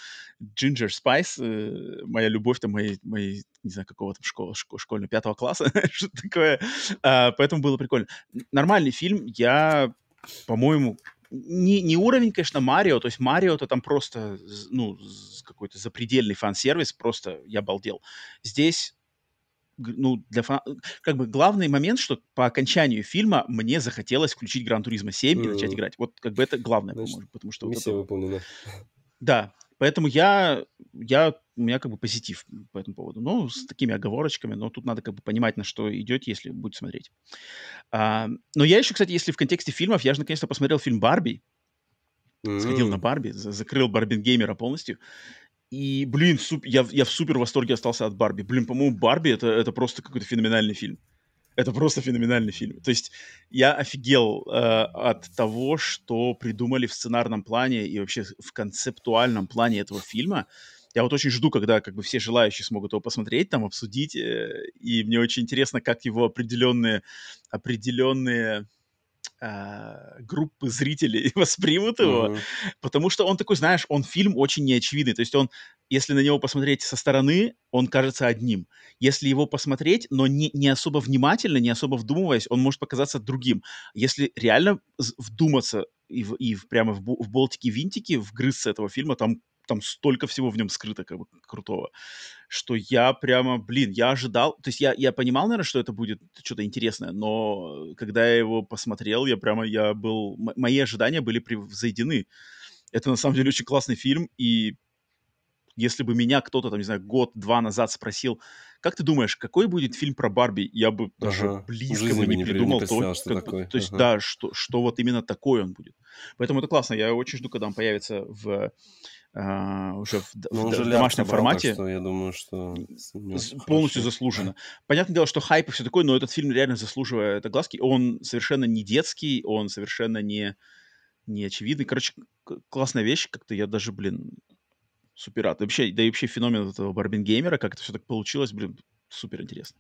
Ginger Spice, э, моя любовь там моей, моей, не знаю, какого там школы, шко- школьного, пятого класса, что такое. А, поэтому было прикольно. Нормальный фильм. Я, по-моему, не, не уровень, конечно, Марио. То есть Марио-то там просто, ну, какой-то запредельный фан-сервис. Просто я балдел. Здесь ну, для фана... как бы главный момент, что по окончанию фильма мне захотелось включить Gran Turismo 7 и начать играть. Вот как бы это главное, Значит, по-моему, потому что вот Миссия это- выполнена. Да, поэтому я, я, у меня как бы позитив по этому поводу. Ну, с такими оговорочками, но тут надо как бы понимать, на что идете, если будете смотреть. А, но я еще, кстати, если в контексте фильмов, я же наконец-то посмотрел фильм «Барби», сходил на Барби, за- закрыл Барбингеймера полностью. И, блин, суп- я, я в супер восторге остался от Барби. Блин, по-моему, Барби это, это просто какой-то феноменальный фильм. Это просто феноменальный фильм. То есть я офигел э, от того, что придумали в сценарном плане и вообще в концептуальном плане этого фильма. Я вот очень жду, когда как бы все желающие смогут его посмотреть, там обсудить. э, и мне очень интересно, как его определенные, определенные группы зрителей воспримут его. мгм. Потому что он такой, знаешь, он фильм очень неочевидный. То есть он, если на него посмотреть со стороны, он кажется одним. Если его посмотреть, но не, не особо внимательно, не особо вдумываясь, он может показаться другим. Если реально вдуматься и, в- и в- прямо в, в болтики-винтики, вгрызться этого фильма, там, там столько всего в нем скрыто как бы крутого, что я прямо, блин, я ожидал, то есть я, я понимал, наверное, что это будет что-то интересное, но когда я его посмотрел, я прямо, я был, мои ожидания были превзойдены. Это на самом деле очень классный фильм, и если бы меня кто-то, там, не знаю, год-два назад спросил, как ты думаешь, какой будет фильм про Барби, я бы даже Ага. Близко бы не не при- не придумал. представлял, то, что как такое. то есть, Ага. да, что, что вот именно такой он будет. Поэтому это классно. Я очень жду, когда он появится в а, уже в, Ну, в в домашнем собрал, так формате. что я думаю, что полностью хорошо. заслуженно. Понятное дело, что хайп и все такое, но этот фильм реально заслуживает глазки. Он совершенно не детский, он совершенно не, не очевидный. Короче, классная вещь, как-то я даже, блин, супер рад. И Вообще, да и вообще феномен этого Барбингеймера, как это все так получилось, блин, супер интересно.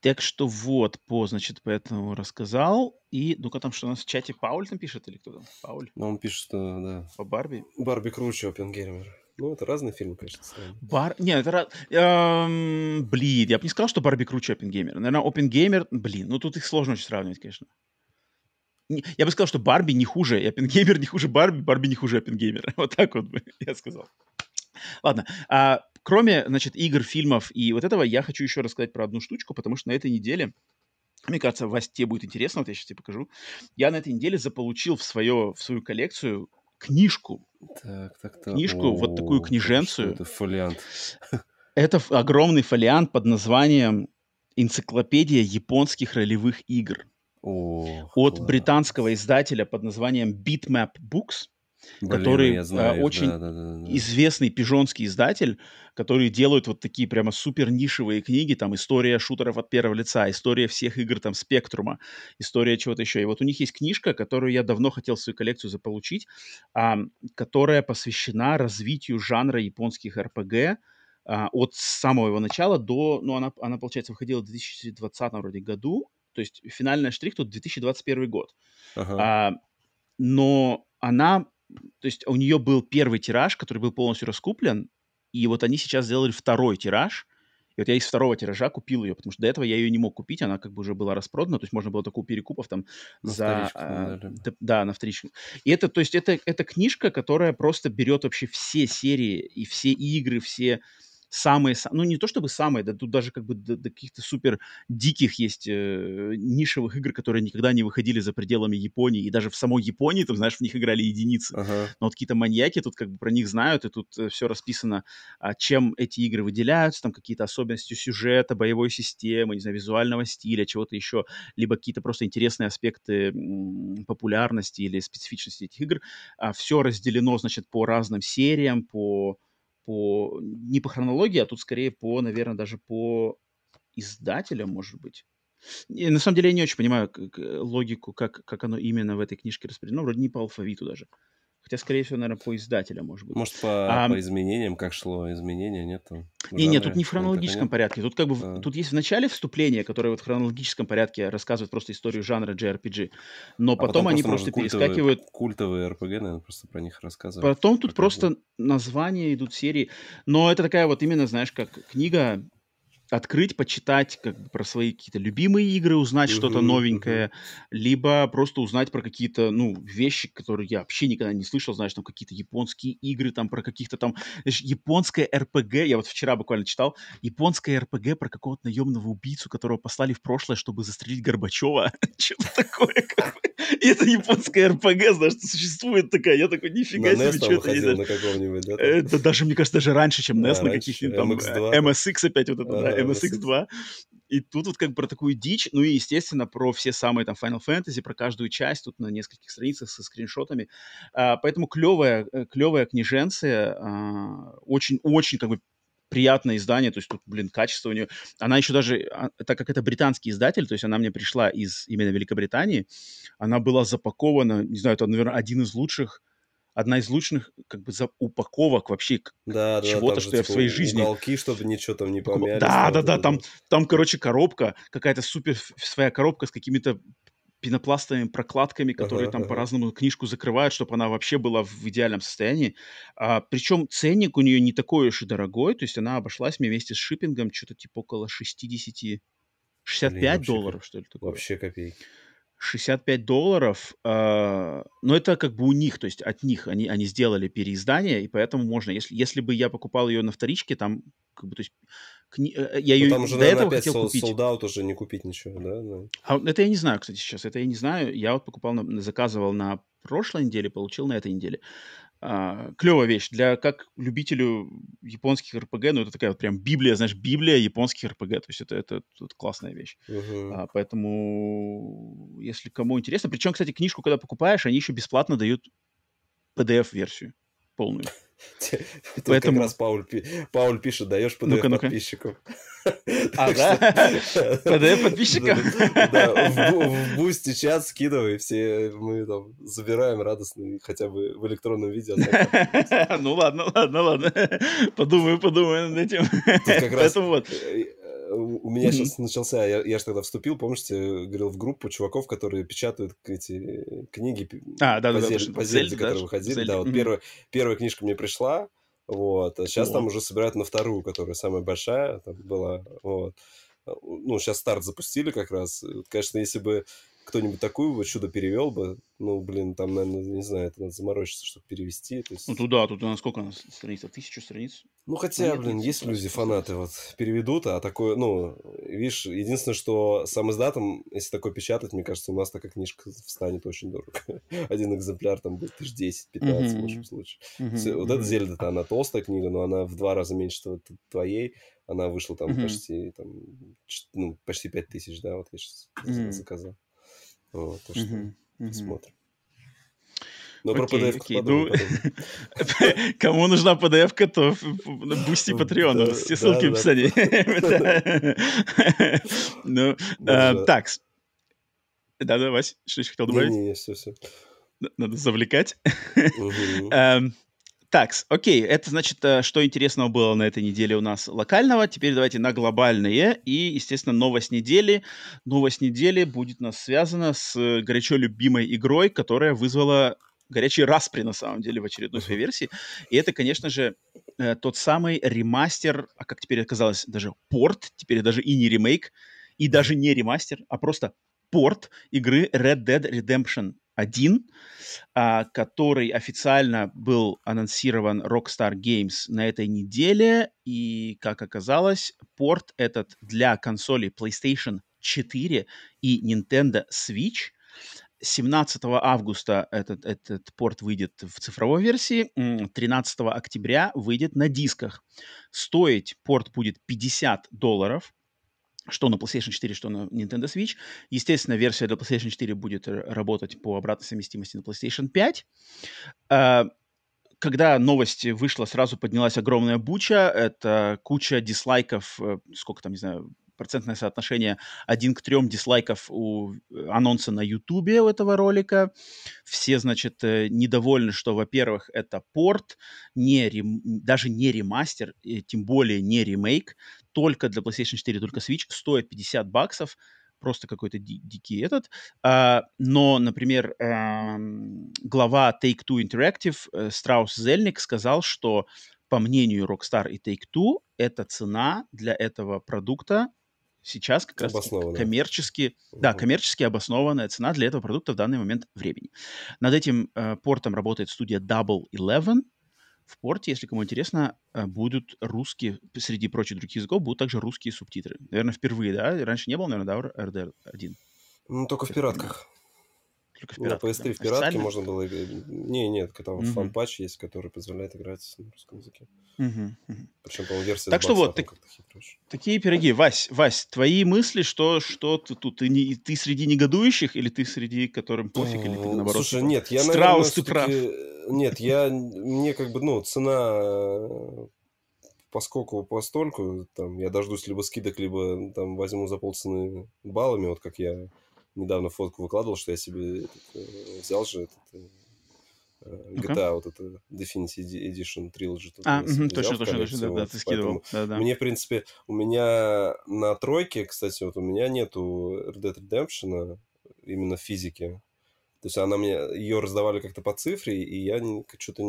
Так что вот, по, значит, поэтому рассказал. И, ну-ка там, что у нас в чате Пауль там пишет или кто там? Пауль Но он пишет, что, да, по Барби? Барби круче Оппенгеймера. Ну, это разные фильмы, конечно. Бар... Не, это... эм, блин, я бы не сказал, что Барби круче Оппенгеймера. Наверное, Оппенгеймер... Блин, ну тут их сложно очень сравнивать, конечно. Я бы сказал, что Барби не хуже, и Оппенгеймер не хуже Барби, Барби не хуже Оппенгеймера. Вот так вот бы я сказал. Ладно. А, кроме, значит, игр, фильмов и вот этого, я хочу еще рассказать про одну штучку, потому что на этой неделе, мне кажется, Вась, тебе будет интересно, вот я сейчас тебе покажу. Я на этой неделе заполучил в, свое, в свою коллекцию книжку Так, так, так. Книжку, вот такую О, книженцию. Это фолиант. Это огромный фолиант под названием «Энциклопедия японских ролевых игр» О, от класс. британского издателя под названием Bitmap Books. Блин, который знаю, очень да, да, да, да. известный пижонский издатель, который делают вот такие прямо супер нишевые книги, там история шутеров от первого лица, история всех игр там Спектрума, история чего-то еще. И вот у них есть книжка, которую я давно хотел в свою коллекцию заполучить, а, которая посвящена развитию жанра японских РПГ, а, от самого его начала до, ну, она, она, получается, выходила в 2020 вроде году, то есть финальный штрих тут 2021 год. Ага. А, но она, то есть у нее был первый тираж, который был полностью раскуплен, и вот они сейчас сделали второй тираж, и вот я из второго тиража купил ее, потому что до этого я ее не мог купить, она как бы уже была распродана, то есть можно было такую перекупов там на за... А, да, да, на вторичку. И это, то есть это, это книжка, которая просто берет вообще все серии и все игры, все самые, ну не то чтобы самые, да тут даже как бы до, до каких-то супер диких есть э, нишевых игр, которые никогда не выходили за пределами Японии, и даже в самой Японии, там, знаешь, в них играли единицы. Ага. Но вот какие-то маньяки тут как бы про них знают, и тут э, все расписано, а, чем эти игры выделяются, там какие-то особенности сюжета, боевой системы, не знаю, визуального стиля, чего-то еще, либо какие-то просто интересные аспекты популярности или специфичности этих игр. А, все разделено, значит, по разным сериям, по по не по хронологии, а тут скорее по, наверное, даже по издателям, может быть. И, на самом деле я не очень понимаю как, логику, как, как оно именно в этой книжке распределено. Вроде не по алфавиту даже. Хотя, скорее всего, наверное, по издателям, может быть. Может, по, а, по изменениям, как шло изменения, нет? Не, нет, тут не в хронологическом порядке. Тут как бы а. тут есть в начале вступление, которое вот в хронологическом порядке рассказывает просто историю жанра JRPG. Но а потом, потом они просто, просто перескакивают... Культовые RPG, наверное, просто про них рассказывают. Потом тут просто названия идут серии. Но это такая вот именно, знаешь, как книга открыть, почитать как бы про свои какие-то любимые игры, узнать uh-huh, что-то новенькое, uh-huh. либо просто узнать про какие-то, ну, вещи, которые я вообще никогда не слышал, знаешь, там какие-то японские игры, там про каких-то там, знаешь, японское РПГ, я вот вчера буквально читал, японское РПГ про какого-то наемного убийцу, которого послали в прошлое, чтобы застрелить Горбачева, что-то такое, как бы. И это японская РПГ, знаешь, существует такая, я такой, нифига себе, на каком-нибудь, да? Это даже, мне кажется, даже раньше, чем NES, на каких-нибудь там MSX опять вот это, да, MSX2. И тут вот как бы про такую дичь, ну и, естественно, про все самые там Final Fantasy, про каждую часть, тут на нескольких страницах со скриншотами. А, поэтому клевая, э, клевая книженция, а, очень-очень как бы приятное издание, то есть тут, блин, качество у нее. Она еще даже, а, так как это британский издатель, то есть она мне пришла из именно Великобритании, она была запакована, не знаю, это, наверное, один из лучших одна из лучших как бы за упаковок вообще да, чего-то, да, что же, я типа, в своей жизни... Уголки, чтобы ничего там не помялись. Да, да, да, там, там, короче, коробка, какая-то супер своя коробка с какими-то пенопластовыми прокладками, которые ага, там ага. по-разному книжку закрывают, чтобы она вообще была в идеальном состоянии. А, причем ценник у нее не такой уж и дорогой, то есть она обошлась мне вместе с шиппингом что-то типа около 60... 65 Блин, долларов, что ли, такое. Вообще копейки. 65 долларов, э, но это как бы у них, то есть от них они, они сделали переиздание, и поэтому можно, если, если бы я покупал ее на вторичке, там, как бы, то есть, кни, э, я ее ну, там уже, до наверное, этого хотел сол, купить. солдат уже не купить ничего, да? да? А, это я не знаю, кстати, сейчас, это я не знаю, я вот покупал, на, заказывал на прошлой неделе, получил на этой неделе а, клевая вещь для как любителю японских РПГ, ну это такая вот прям библия, знаешь, библия японских РПГ, то есть это это, это классная вещь. Uh-huh. А, поэтому если кому интересно, причем, кстати, книжку когда покупаешь, они еще бесплатно дают PDF-версию полную. Поэтому... как раз Пауль, Пауль пишет, даешь PDF ну подписчикам. А, да? PDF подписчикам? Да, в бусте чат скидывай, все мы там забираем радостно хотя бы в электронном виде. Ну ладно, ладно, ладно. Подумаю, подумаю над этим. как раз э, у меня сейчас начался, я, я же тогда вступил, помните, говорил в группу чуваков, которые печатают эти книги а, да, по, да, Зель, по Зельде, которые выходили. Зельде. Да, вот первая, первая книжка мне пришла, вот, а сейчас О. там уже собирают на вторую, которая самая большая там была, вот. Ну, сейчас старт запустили как раз. Конечно, если бы кто-нибудь такую вот чудо перевел бы, ну, блин, там, наверное, не знаю, это надо заморочиться, чтобы перевести. То есть... Ну, туда, тут на сколько у нас страниц? Тысячу страниц? Ну, хотя, ну, блин, есть люди, фанаты, вот, переведут, а такое, ну, видишь, единственное, что сам издатом, если такое печатать, мне кажется, у нас такая книжка встанет очень дорого. Один экземпляр там будет тысяч 10-15 в лучшем случае. Вот эта Зельда-то, она толстая книга, но она в два раза меньше твоей, она вышла там почти, там, ну, почти 5 тысяч, да, вот я сейчас заказал. Вот, так что посмотрим. Но про Окей, PDF окей, ну. Кому нужна PDF-ка, то Бусти Да, Патреону. Все да, ссылки в да. описании. Ну, э, так. Да-да, Вась, что еще хотел добавить? Не-не-не, все-все. Надо завлекать. Так, окей, это значит, э, что интересного было на этой неделе у нас локального. Теперь давайте на глобальные. И, естественно, новость недели. Новость недели будет у нас связана с э, горячо любимой игрой, которая вызвала горячий распри, на самом деле, в очередной своей версии. И это, конечно же, э, тот самый ремастер, а как теперь оказалось, даже порт, теперь даже и не ремейк, и даже не ремастер, а просто порт игры Red Dead Redemption 1, а, который официально был анонсирован Rockstar Games на этой неделе. И, как оказалось, порт этот для консолей PlayStation 4 и Nintendo Switch 17 августа этот, этот порт выйдет в цифровой версии, м, 13 октября выйдет на дисках. Стоить порт будет 50 долларов, что на PlayStation 4, что на Nintendo Switch. Естественно, версия для PlayStation 4 будет р- работать по обратной совместимости на PlayStation 5. А, Когда новость вышла, сразу поднялась огромная буча. Это куча дизлайков, э, сколько там, не знаю, процентное соотношение 1 к 3 дизлайков у э, анонса на Ютубе у этого ролика. Все, значит, э, недовольны, что, во-первых, это порт, не рем- даже не ремастер, тем более не ремейк, только для PlayStation 4, только Switch, стоит 50 баксов, просто какой-то ди- дикий этот. А, но, например, эм, глава Take-Two Interactive э, Страус Зельник сказал, что, по мнению Rockstar и Take-Two, эта цена для этого продукта сейчас как раз коммерчески, да, Мгм. коммерчески обоснованная цена для этого продукта в данный момент времени. Над этим э, портом работает студия Double Eleven. В порте, если кому интересно, э, будут русские, среди прочих других языков, будут также русские субтитры. Наверное, впервые, да? Раньше не было, наверное, да, RDR 1? Ну, только в пиратках. Только в На пиратках, PS3 да. в пиратке можно было... Не, нет, там Мгм. фан-патч есть, который позволяет играть на русском языке. Мгм. Причем, по-моему, версия Так что вот, так-. Такие пироги. Вась, Вась, твои мысли, что, что ты тут? Ты, не, ты среди негодующих или ты среди которым пофиг, или ты наоборот? Слушай, типа, нет, я, Страус, ты прав. Нет, я... Мне как бы, ну, цена э, поскольку постольку, там, я дождусь либо скидок, либо там возьму за полцены баллами, вот как я недавно фотку выкладывал, что я себе этот, э, взял же этот, э, э. GTA, вот это Definitive Edi- Edition Trilogy. А, взял точно, точно, точно, да, да, ты скидывал. Да, да. Мне, в принципе, у меня на тройке, кстати, вот у меня нету Red Dead Redemption именно в физике. То есть она мне, ее раздавали как-то по цифре, и я что-то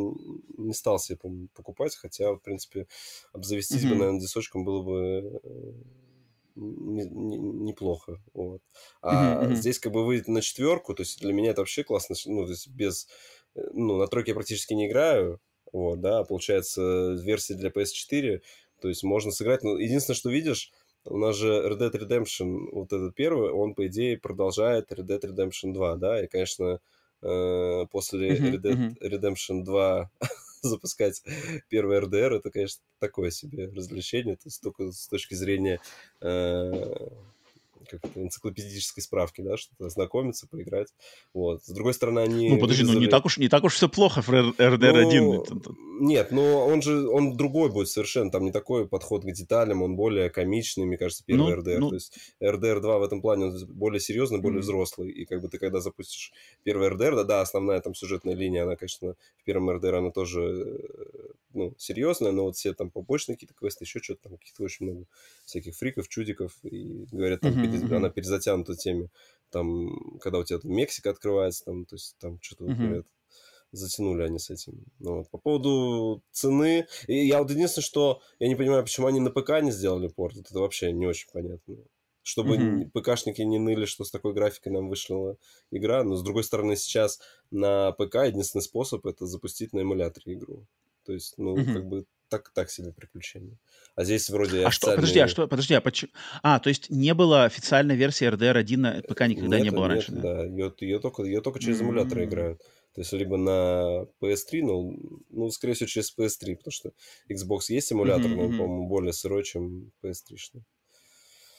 не стал себе покупать, хотя, в принципе, обзавестись бы, Мгм. наверное, дисочком было бы не- не- неплохо. Вот. А мгм. здесь как бы выйдет на четверку, то есть для меня это вообще классно, ну, то есть без... э, Ну, на тройке я практически не играю, вот, да, получается, версия для PS4, то есть можно сыграть, но единственное, что видишь, у нас же Red Dead Redemption, вот этот первый, он, по идее, продолжает Red Dead Redemption 2, да, и, конечно, э, после Red Dead. Redemption 2 запускать первый RDR, это, конечно, такое себе развлечение, то есть только с точки зрения э, как это, энциклопедической справки, да, что-то ознакомиться, поиграть. Вот. С другой стороны, они... Ну, подожди, ну не вырезали- так уж, не так уж все плохо в RDR1. ну, Нет, но он же, он другой будет совершенно, там не такой подход к деталям, он более комичный, мне кажется, первый Ну, RDR. ну. То есть RDR 2 в этом плане он более серьезный, более Мгм. взрослый, и как бы ты когда запустишь первый RDR, да, да, основная там сюжетная линия, она, конечно, в первом RDR она тоже, э, ну, серьезная, но вот все там побочные какие-то квесты, еще что-то там, каких-то очень много всяких фриков, чудиков, и говорят, там Мгм, перез- она перезатянута теми, там, когда у тебя там Мексика открывается, там, то есть там что-то, Мгм. говорят, затянули они с этим. Ну, вот. По поводу цены, и я вот единственное, что я не понимаю, почему они на ПК не сделали порт, это вообще не очень понятно. Чтобы н- ПКшники не ныли, что с такой графикой нам вышла игра, но с другой стороны сейчас на ПК единственный способ это запустить на эмуляторе игру. То есть, ну, Мгм. как бы так, так себе приключение. А здесь вроде А что, подожди, а что, подожди, а почему? А, то есть не было официальной версии RDR1 на ПК никогда не Нет, было нет, раньше, да? да. Ее, ее, только, ее только через эмуляторы М. играют. То есть либо на PS3, ну, ну, скорее всего, через PS3, потому что Xbox есть эмулятор, Мгм, но он, по-моему, более сырой, чем PS3.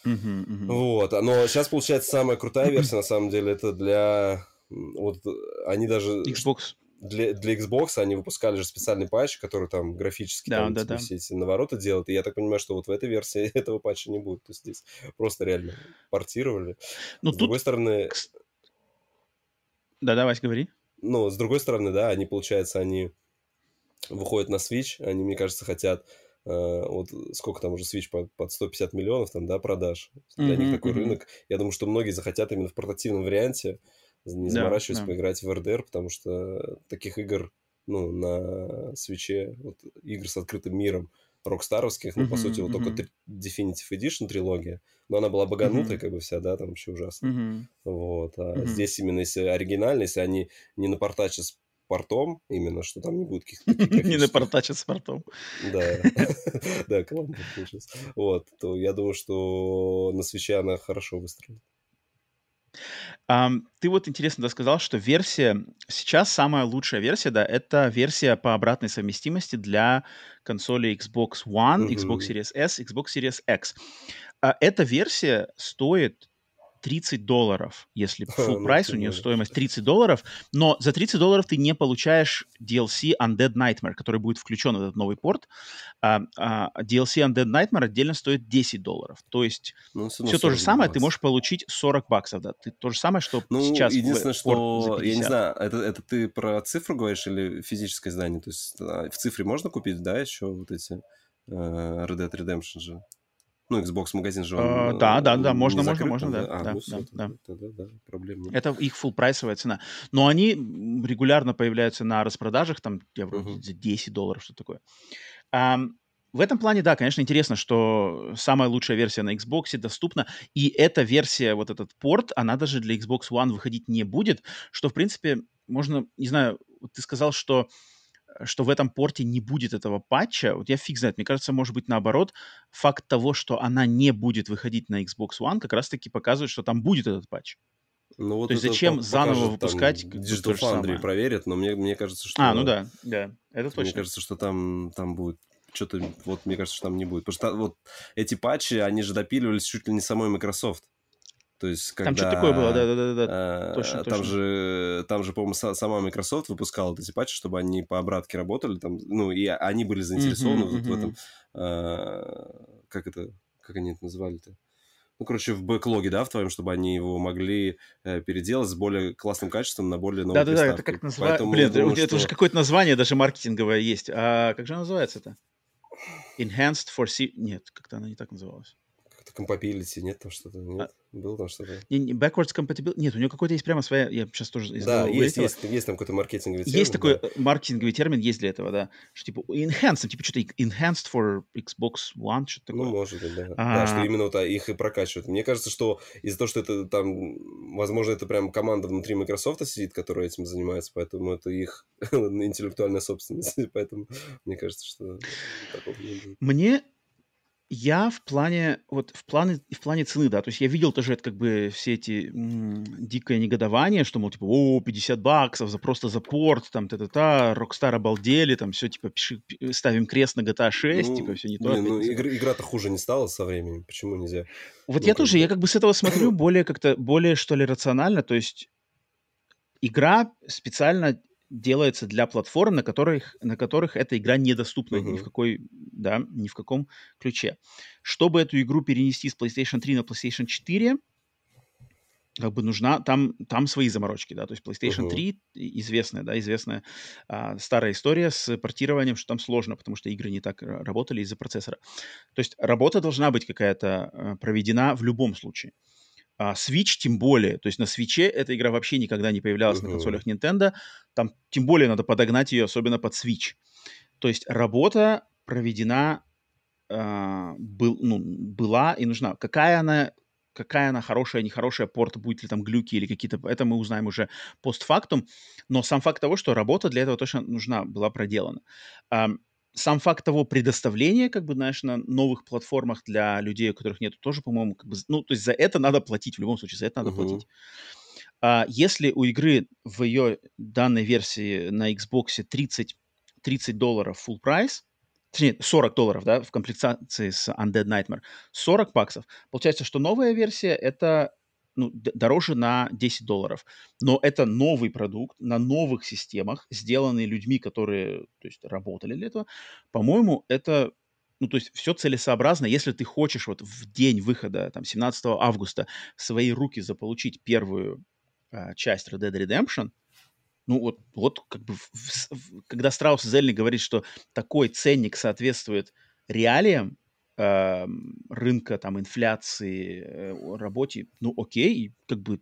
Мгм, мгм. Вот, а, но сейчас, получается, самая крутая версия, на самом деле, это для... Вот они даже... Xbox. Для, для Xbox они выпускали же специальный патч, который там графически Да, там, да, тебе да. все эти навороты делает. И я так понимаю, что вот в этой версии этого патча не будет. То есть здесь просто реально портировали. Ну, С тут... другой стороны, кс- Да, давай, говори. ну, с другой стороны, да, они, получается, они выходят на Switch, они, мне кажется, хотят э, вот сколько там уже Switch под, под 150 миллионов там, да, продаж. Для них Мгм, такой мгм. рынок. Я думаю, что многие захотят именно в портативном варианте не Да, заморачиваться, да. поиграть в RDR, потому что таких игр, ну, на Switch, вот, игр с открытым миром, рокстаровских, ну, по Мгм, сути, вот только три- Definitive Edition трилогия, но она была баганутая, Мгм. как бы вся, да, там вообще ужасно. Мгм. Вот. А Мгм. здесь именно, если оригинально, если они не напортачат с портом, именно, что там не будет каких-то Не напортачить с портом. Да, да, каламбур. Вот, то я думаю, что на свече она хорошо выстрелит. Ам, ты вот интересно да, сказал, что версия, сейчас самая лучшая версия, да, это версия по обратной совместимости для консолей Xbox One, Xbox Мгм. Series S, Xbox Series X. А эта версия стоит 30 долларов, если full Ну, прайс, у нее стоимость 30 долларов, но за 30 долларов ты не получаешь DLC Undead Nightmare, который будет включен в этот новый порт. А, а, DLC Undead Nightmare отдельно стоит 10 долларов. То есть Ну, все то же 40 самое, ты баксов. можешь получить 40 баксов, да. Ты то же самое, что Ну, сейчас единственное, что, я не 50. знаю, это, это ты про цифру говоришь или физическое издание? То есть а, в цифре можно купить, да, еще вот эти э, Red Dead Redemption же? Ну, Xbox магазин же, он А, э, да, да, да, можно, можно, закрыт можно, да, А, да, ну да, все, да. тогда, да, проблем нет. Это их full прайсовая цена. Но они регулярно появляются на распродажах, там, Мгм. за 10 долларов, что такое. Ам, в этом плане, да, конечно, интересно, что самая лучшая версия на Xbox доступна, и эта версия, вот этот порт, она даже для Xbox One выходить не будет, что, в принципе, можно, не знаю, ты сказал, что что в этом порте не будет этого патча, вот я фиг знает, мне кажется, может быть наоборот, факт того, что она не будет выходить на Xbox One, как раз-таки показывает, что там будет этот патч. Ну, вот То есть зачем по- заново покажет, там, выпускать, бы, Digital Foundry самое? проверит, но мне, мне кажется, что... А, ну да, да, это Мне точно. кажется, что там, там будет что-то, вот мне кажется, что там не будет. Потому что вот эти патчи, они же допиливались чуть ли не самой Microsoft. То есть, когда... Там что-то такое было, да-да-да. э, точно, Там точно. же, там же, по-моему, са- сама Microsoft выпускала эти патчи, чтобы они по обратке работали, там, ну, и они были заинтересованы Мгм, вот в мгм. этом, э, как это, как они это называли-то? Ну, короче, в бэклоге, да, в твоем, чтобы они его могли э, переделать с более классным качеством на более новую Да-да-да, это как называется? Блин, думаю, это, что- уже какое-то название даже маркетинговое есть. А как же оно называется это? Enhanced for C... Нет, как-то она не так называлась. Compatibility, нет там что-то? Нет? Было там что-то? Не, не, backwards compatibility... Нет, у нее какой-то есть прямо своя... Я сейчас тоже Да, есть, есть, есть там какой-то маркетинговый термин. Есть такой да. э, маркетинговый термин, есть для этого, да. Что типа enhanced, типа что-то enhanced for Xbox One, что-то Ну, такое. может быть, да. А. Да, что именно вот а, их и прокачивают. Мне кажется, что из-за того, что это там, возможно, это прям команда внутри Microsoft сидит, которая этим занимается, поэтому это их интеллектуальная собственность. Поэтому мне кажется, что такого не будет. Мне я в плане вот в плане в плане цены, да, то есть я видел тоже это как бы все эти м, дикое негодование, что мол типа о 50 баксов за просто за порт, там та-та-та, Rockstar обалдели, там все типа пиши, пи- ставим крест на GTA 6, Ну, типа все не то. ну, не то. игр- игра-то хуже не стала со временем. Почему нельзя? Вот ну, я тоже, бы- я как бы с этого смотрю более как-то более что ли рационально, то есть игра специально делается для платформ, на которых, на которых эта игра недоступна ни в какой, да, ни в каком ключе. Чтобы эту игру перенести с PlayStation 3 на PlayStation 4, как бы нужна, там, там свои заморочки, да, то есть PlayStation Мгм. 3 и- известная, да, известная а, старая история с портированием, что там сложно, потому что игры не так ра- работали из-за процессора. То есть работа должна быть какая-то а, проведена в любом случае. А Switch тем более, то есть на Switch эта игра вообще никогда не появлялась на Мгм. консолях Nintendo, там тем более надо подогнать ее, особенно под Switch. То есть работа проведена а, был, ну, была и нужна. Какая она, какая она хорошая, нехорошая, порт, будет ли там глюки или какие-то, это мы узнаем уже постфактум, но сам факт того, что работа для этого точно нужна, была проделана. Ам, сам факт того предоставления, как бы, знаешь, на новых платформах для людей, у которых нет, тоже, по-моему, как бы, ну, то есть за это надо платить, в любом случае, за это надо Мгм. платить. А если у игры в ее данной версии на Xbox 30, 30 долларов full прайс, точнее, 40 долларов, да, в комплектации с Undead Nightmare, 40 баксов, получается, что новая версия это ну, дороже на 10 долларов. Но это новый продукт на новых системах, сделанный людьми, которые то есть, работали для этого. По-моему, это ну, то есть все целесообразно, если ты хочешь вот в день выхода, там, 17 августа в свои руки заполучить первую э, часть Red Dead Redemption, ну вот, вот как бы, в, в, когда Страус Зельник говорит, что такой ценник соответствует реалиям э, рынка, там, инфляции, э, работе, ну окей, как бы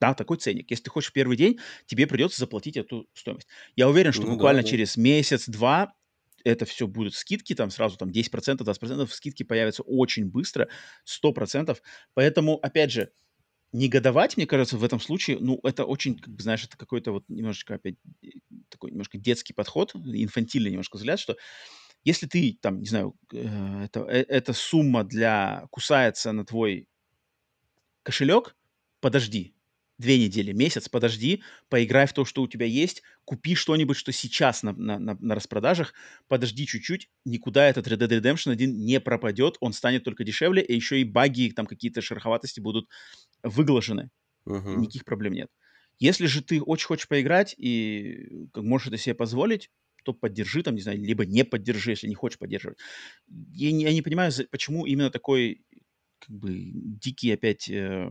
да, такой ценник. Если ты хочешь в первый день, тебе придется заплатить эту стоимость. Я уверен, что ну, буквально да, да. через месяц-два это все будут скидки, там сразу там 10%, 20%, скидки появятся очень быстро, 100%. Поэтому, опять же, негодовать, мне кажется, в этом случае, ну, это очень, как бы, знаешь, это какой-то вот немножечко опять э, такой немножко детский подход, инфантильный немножко взгляд, что если ты, там, не знаю, э, это, э, эта сумма для кусается на твой кошелек, подожди, две недели, месяц, подожди, поиграй в то, что у тебя есть, купи что-нибудь, что сейчас на, на, на, на распродажах, подожди чуть-чуть, никуда этот Red Dead Redemption 1 не пропадет, он станет только дешевле, и еще и баги, там какие-то шероховатости будут выглажены. Uh-huh. Никаких проблем нет. Если же ты очень хочешь поиграть и можешь это себе позволить, то поддержи там, не знаю, либо не поддержи, если не хочешь поддерживать. Я не, я не понимаю, почему именно такой как бы дикий опять э,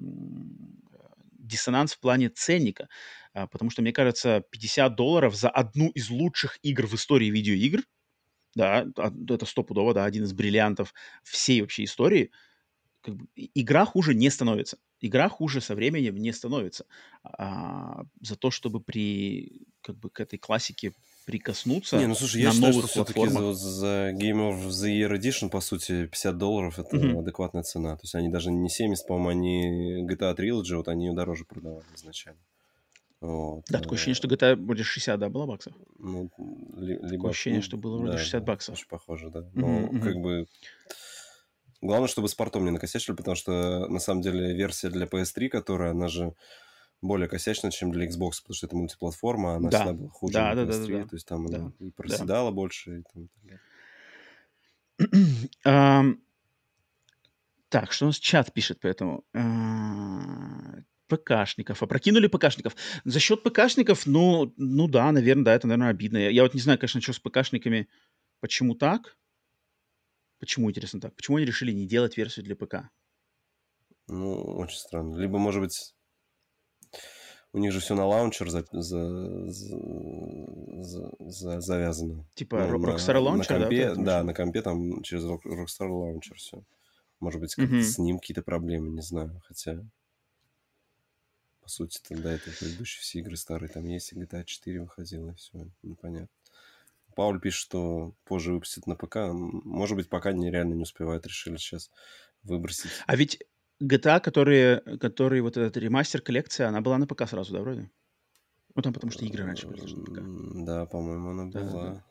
диссонанс в плане ценника, а, потому что, мне кажется, 50 долларов за одну из лучших игр в истории видеоигр, да, а, это стопудово, да, один из бриллиантов всей вообще истории, как бы, игра хуже не становится. Игра хуже со временем не становится. А, за то, чтобы при, как бы, к этой классике прикоснуться Не, ну слушай, я на считаю, новых что все-таки за, за Game of the Year Edition, по сути, 50 долларов это mm-hmm. адекватная цена. То есть они даже не 70, по-моему, они GTA Trilogy, вот они ее дороже продавали изначально. Вот. Да, такое ощущение, что GTA вроде 60, да, было баксов? Ну, ли, либо... Такое ощущение, что было вроде да, 60 баксов. Очень похоже, да. Но mm-hmm. как бы... Главное, чтобы с портом не накосячили, потому что, на самом деле, версия для PS3, которая, она же более косячно, чем для Xbox, потому что это мультиплатформа, она да. всегда была хуже да, да, да, да, да. то есть там да. она и проседала да. больше. И там, um, так, что у нас чат пишет по этому? Uh, ПКшников. Опрокинули ПКшников. За счет ПКшников, ну, ну да, наверное, да, это, наверное, обидно. Я, я вот не знаю, конечно, что с ПКшниками, почему так. Почему, интересно, так? Почему они решили не делать версию для ПК? Ну, очень странно. Либо, может быть, у них же все на лаунчер за, за, за, за, завязано. Типа ну, Rockstar на, Launcher, на компе, да? Да, на компе там через Rockstar Launcher все. Может быть, mm-hmm. с ним какие-то проблемы, не знаю. Хотя, по сути, тогда это предыдущие все игры старые. Там есть, и GTA 4 выходила, и все, непонятно. Пауль пишет, что позже выпустят на ПК. Может быть, пока нереально не успевают, решили сейчас выбросить. А ведь GTA, которые, которые вот этот ремастер коллекция, она была на ПК сразу, да, вроде? Ну, там потому что игры раньше были на ПК. Да, по-моему, она была. Да, да.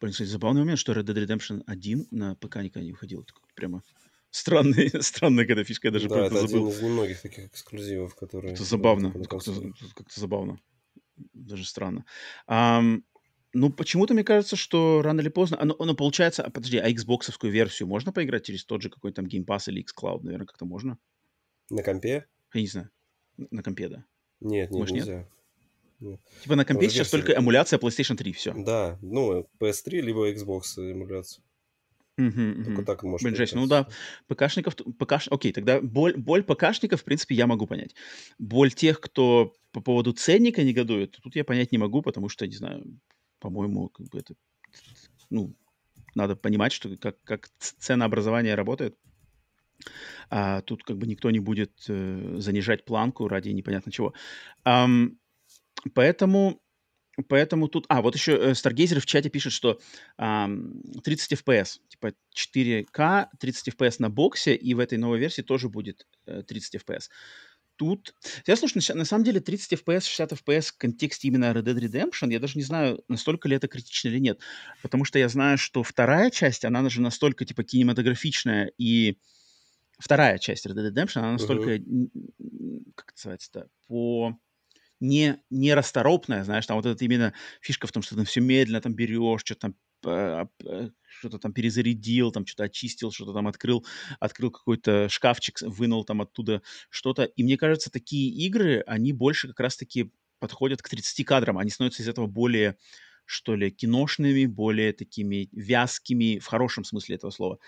Блин, кстати, забавный момент, что Red Dead Redemption 1 на ПК никогда не выходил. Это прямо странный, странная какая-то фишка, я даже да, это забыл. один из немногих таких эксклюзивов, которые... Это забавно, как-то, как-то забавно. Даже странно. Um, ну, почему-то мне кажется, что рано или поздно... Оно, оно получается... А, подожди, а Xbox версию можно поиграть через тот же какой-то там Game Pass или xCloud? Наверное, как-то можно. На компе? Я не знаю. На компе, да. Нет, нет, Может, нельзя. Нет? Нет. Типа на компе сейчас только эмуляция PlayStation 3, все. Да, ну, PS3 либо Xbox эмуляция. Угу, Только угу. так можно. Блин, жесть, ну да, ПКшников, ПКш... окей, тогда боль, боль ПКшников, в принципе, я могу понять. Боль тех, кто по поводу ценника негодует, тут я понять не могу, потому что, не знаю, по-моему, как бы это, ну, надо понимать, что как, как ценообразование работает. А тут как бы никто не будет э, занижать планку ради непонятно чего. Um, поэтому, поэтому тут... А, вот еще э, Stargazer в чате пишет, что um, 30 FPS, типа 4К, 30 FPS на боксе, и в этой новой версии тоже будет э, 30 FPS тут... Я слушай, на, самом деле 30 FPS, 60 FPS в контексте именно Red Dead Redemption, я даже не знаю, настолько ли это критично или нет. Потому что я знаю, что вторая часть, она же настолько, типа, кинематографичная и... Вторая часть Red Dead Redemption, она настолько... Uh-huh. Как это называется-то? По не, не расторопная, знаешь, там вот это именно фишка в том, что ты все медленно там берешь, что-то там что-то там перезарядил, там что-то очистил, что-то там открыл, открыл какой-то шкафчик, вынул там оттуда что-то. И мне кажется, такие игры, они больше как раз-таки подходят к 30 кадрам, они становятся из этого более что ли, киношными, более такими вязкими, в хорошем смысле этого слова,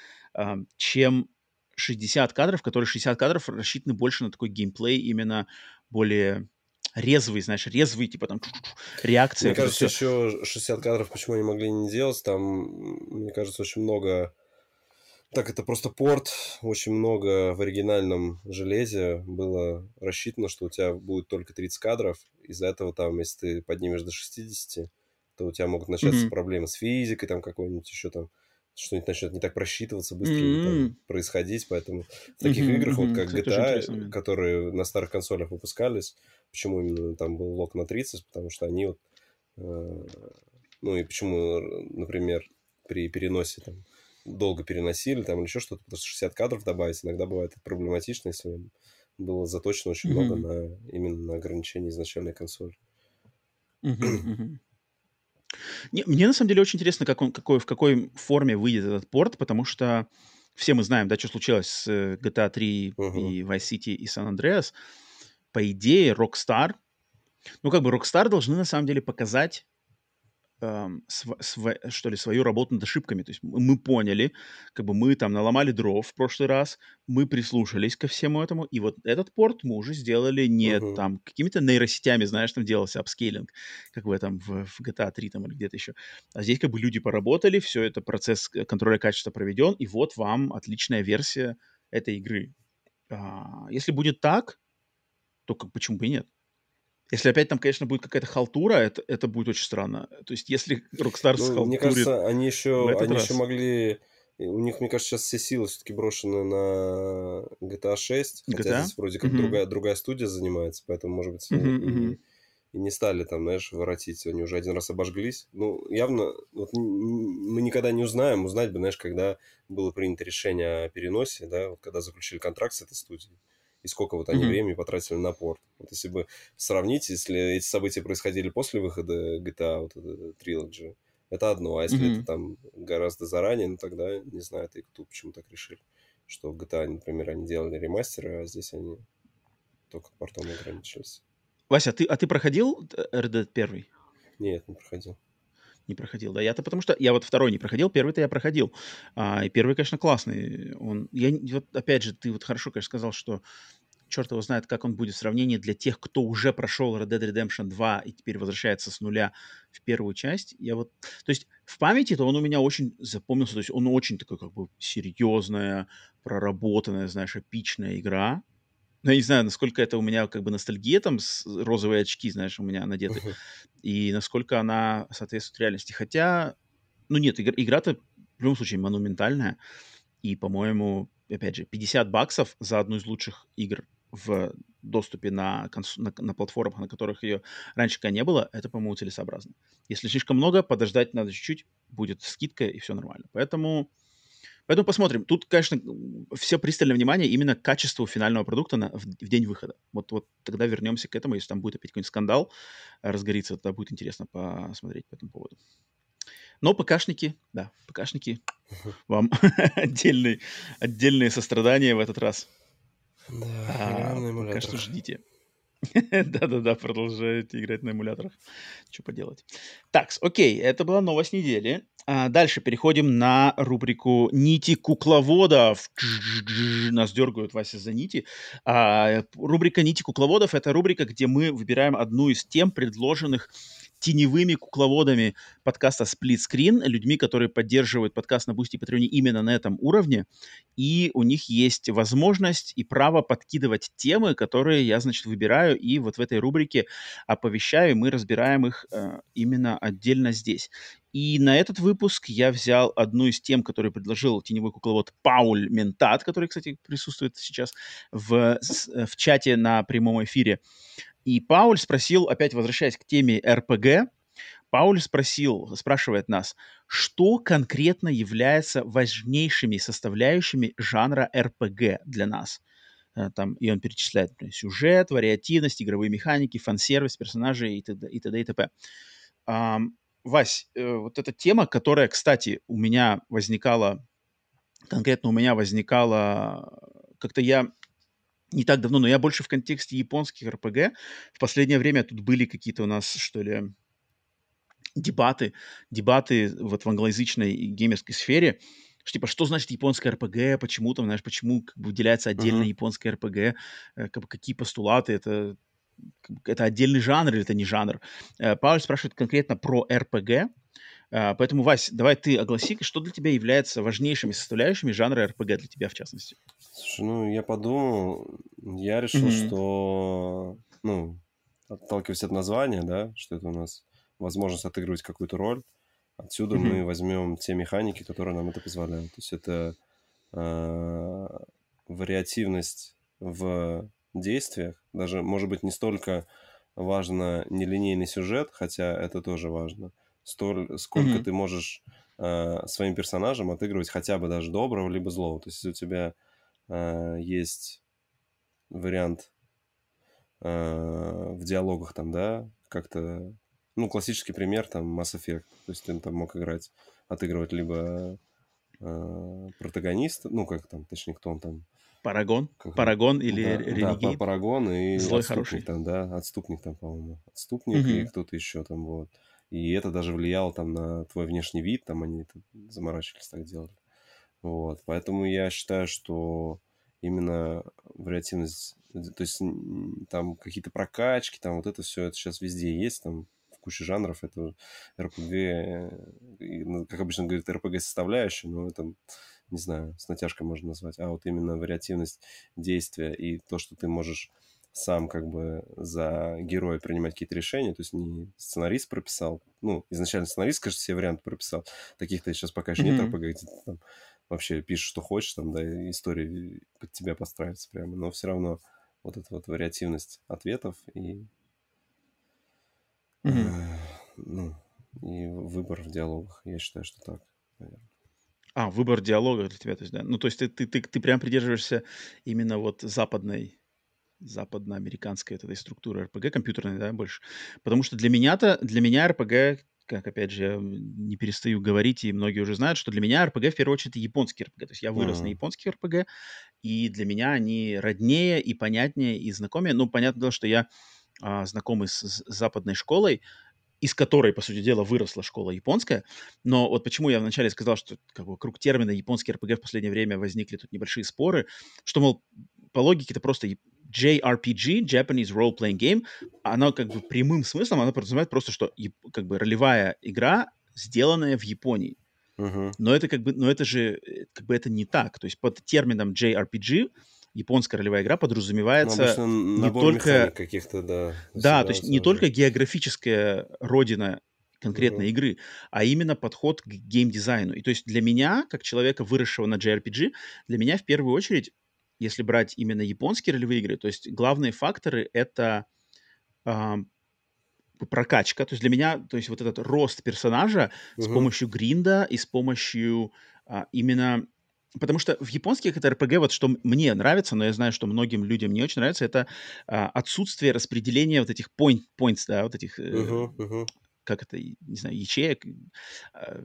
чем 60 кадров, которые 60 кадров рассчитаны больше на такой геймплей, именно более резвый, знаешь, резвый, типа там реакция. Мне кажется, еще 60 кадров почему они могли не делать, там, мне кажется, очень много... Так, это просто порт, очень много в оригинальном железе было рассчитано, что у тебя будет только 30 кадров, из-за этого там, если ты поднимешь до 60, то у тебя могут начаться mm-hmm. проблемы с физикой, там какой-нибудь еще там что-нибудь начнет не так просчитываться быстро mm-hmm. там, происходить, поэтому в таких mm-hmm. играх, вот как GTA, которые на старых консолях выпускались, почему именно там был лог на 30, потому что они вот, э, ну и почему, например, при переносе там долго переносили там или еще что-то, потому что 60 кадров добавить иногда бывает проблематично, если было заточено очень mm-hmm. много на именно на ограничение изначальной консоли. Mm-hmm. Не, мне на самом деле очень интересно, как он, какой, в какой форме выйдет этот порт, потому что все мы знаем, да, что случилось с GTA 3 uh-huh. и Vice City и San Andreas. По идее, Rockstar, ну как бы Rockstar должны на самом деле показать эм, св- св- что ли, свою работу над ошибками. То есть мы поняли, как бы мы там наломали дров в прошлый раз, мы прислушались ко всему этому, и вот этот порт мы уже сделали не uh-huh. там какими-то нейросетями, знаешь, там делался апскейлинг, как в этом в, в GTA 3 там или где-то еще. А здесь как бы люди поработали, все это процесс контроля качества проведен, и вот вам отличная версия этой игры. А, если будет так, то как, почему бы и нет? Если опять там, конечно, будет какая-то халтура, это, это будет очень странно. То есть, если Rockstar ну. Мне кажется, они еще, они раз... еще могли... У них, мне кажется, сейчас все силы все-таки брошены на GTA 6. GTA? Хотя здесь вроде как mm-hmm. другая, другая студия занимается, поэтому, может быть, mm-hmm, и, mm-hmm. и не стали там, знаешь, воротить. Они уже один раз обожглись. Ну, явно, вот мы никогда не узнаем. Узнать бы, знаешь, когда было принято решение о переносе, да, вот когда заключили контракт с этой студией и сколько вот они mm-hmm. времени потратили на порт. Вот если бы сравнить, если эти события происходили после выхода GTA, вот это Trilogy, это одно, а если mm-hmm. это там гораздо заранее, ну тогда, не знаю, ты кто почему так решили, что в GTA, например, они делали ремастеры, а здесь они только портом ограничились. Вася, а ты, а ты проходил Red Dead 1? Нет, не проходил не проходил, да. Я-то потому что я вот второй не проходил, первый-то я проходил. А, и первый, конечно, классный. Он, я, вот опять же, ты вот хорошо, конечно, сказал, что черт его знает, как он будет в сравнении для тех, кто уже прошел Red Dead Redemption 2 и теперь возвращается с нуля в первую часть. Я вот, то есть в памяти то он у меня очень запомнился, то есть он очень такой как бы серьезная, проработанная, знаешь, эпичная игра. Ну, я не знаю, насколько это у меня как бы ностальгия, там, с розовые очки, знаешь, у меня надеты, uh-huh. и насколько она соответствует реальности. Хотя, ну нет, игра, игра-то в любом случае монументальная, и, по-моему, опять же, 50 баксов за одну из лучших игр в доступе на, конс... на, на платформах, на которых ее раньше не было, это, по-моему, целесообразно. Если слишком много, подождать надо чуть-чуть, будет скидка, и все нормально. Поэтому Поэтому посмотрим. Тут, конечно, все пристальное внимание именно к качеству финального продукта на, в, в день выхода. Вот, вот тогда вернемся к этому. Если там будет опять какой-нибудь скандал разгорится, тогда будет интересно посмотреть по этому поводу. Но ПКшники, да, ПКшники, вам отдельные, отдельные сострадания в этот раз. Да, а, пока что ждите. Да-да-да, продолжаете играть на эмуляторах. Что поделать. Так, окей, это была новость недели. А дальше переходим на рубрику «Нити кукловодов». Нас дергают, Вася, за нити. А, рубрика «Нити кукловодов» — это рубрика, где мы выбираем одну из тем, предложенных теневыми кукловодами подкаста Split Screen, людьми, которые поддерживают подкаст на Boosty и Patreon именно на этом уровне, и у них есть возможность и право подкидывать темы, которые я, значит, выбираю, и вот в этой рубрике оповещаю, мы разбираем их э, именно отдельно здесь. И на этот выпуск я взял одну из тем, которую предложил теневой кукловод Пауль Ментат, который, кстати, присутствует сейчас в, в чате на прямом эфире. И Пауль спросил, опять возвращаясь к теме РПГ, Пауль спросил, спрашивает нас, что конкретно является важнейшими составляющими жанра РПГ для нас? Э, там, и он перечисляет например, сюжет, вариативность, игровые механики, фан-сервис, персонажи и т.д. и т.д. и т.п. Вась, э, вот эта тема, которая, кстати, у меня возникала, конкретно у меня возникала, как-то я не так давно, но я больше в контексте японских РПГ. В последнее время тут были какие-то у нас, что ли, дебаты, дебаты вот в англоязычной геймерской сфере, что, типа, что значит японская РПГ, почему там, знаешь, почему как бы, выделяется отдельно uh-huh. японская РПГ, э, как бы, какие постулаты, это, это отдельный жанр или это не жанр. Э, Пауль спрашивает конкретно про РПГ, поэтому, Вась, давай ты огласи, что для тебя является важнейшими составляющими жанра РПГ для тебя, в частности. Слушай, ну, я подумал, я решил, mm-hmm. что, ну, отталкиваясь от названия, да, что это у нас возможность отыгрывать какую-то роль. Отсюда mm-hmm. мы возьмем те механики, которые нам это позволяют. То есть это э, вариативность в действиях. Даже, может быть, не столько важно нелинейный сюжет, хотя это тоже важно. Столь, сколько mm-hmm. ты можешь э, своим персонажем отыгрывать хотя бы даже доброго либо злого. То есть если у тебя э, есть вариант э, в диалогах там, да, как-то ну, классический пример, там, Mass Effect. То есть ты там мог играть, отыгрывать либо э, протагониста, ну, как там, точнее, кто он там. Парагон? Как, Парагон или да, Ренегейт? Да, Парагон и Злой отступник хороший. там, да, отступник там, по-моему. Отступник mm-hmm. и кто-то еще там, вот. И это даже влияло там на твой внешний вид, там они это заморачивались, так делали. Вот, поэтому я считаю, что именно вариативность, то есть там какие-то прокачки, там вот это все, это сейчас везде есть, там куча жанров. Это э, ну, как обычно говорят, РПГ-составляющая, но это, не знаю, с натяжкой можно назвать. А вот именно вариативность действия и то, что ты можешь сам как бы за героя принимать какие-то решения, то есть не сценарист прописал, ну, изначально сценарист, конечно, все варианты прописал, таких-то сейчас пока еще mm-hmm. нет РПГ, где ты там вообще пишешь, что хочешь, там, да, история под тебя подстраивается прямо, но все равно вот эта вот вариативность ответов и ну, и выбор в диалогах. Я считаю, что так, наверное. А, выбор диалога для тебя, то есть, да. Ну, то есть ты, ты, ты, ты прям придерживаешься именно вот западной, западноамериканской вот этой структуры РПГ, компьютерной, да, больше. Потому что для меня-то, для меня РПГ, как, опять же, я не перестаю говорить, и многие уже знают, что для меня РПГ, в первую очередь, это японский РПГ. То есть я вырос uh-huh. на японских РПГ, и для меня они роднее и понятнее, и знакомее. Ну, понятное дело, что я а, знакомый с, с западной школой, из которой, по сути дела, выросла школа японская. Но вот почему я вначале сказал, что как бы, вокруг термина японский РПГ в последнее время возникли тут небольшие споры, что, мол, по логике это просто JRPG, Japanese Role Playing Game, она как бы прямым смыслом, она подразумевает просто, что как бы ролевая игра, сделанная в Японии. Uh-huh. Но это как бы, но это же, э, как бы это не так. То есть под термином JRPG японская ролевая игра подразумевается ну, не только каких-то, да. Да, то есть не только географическая родина конкретной mm-hmm. игры, а именно подход к геймдизайну. И то есть для меня, как человека, выросшего на JRPG, для меня в первую очередь, если брать именно японские ролевые игры, то есть главные факторы это э, прокачка. То есть для меня, то есть вот этот рост персонажа mm-hmm. с помощью гринда и с помощью э, именно Потому что в японских это РПГ, вот что мне нравится, но я знаю, что многим людям не очень нравится, это а, отсутствие распределения вот этих point, points, да, вот этих, uh-huh, uh-huh. Как это, не знаю, ячеек, а,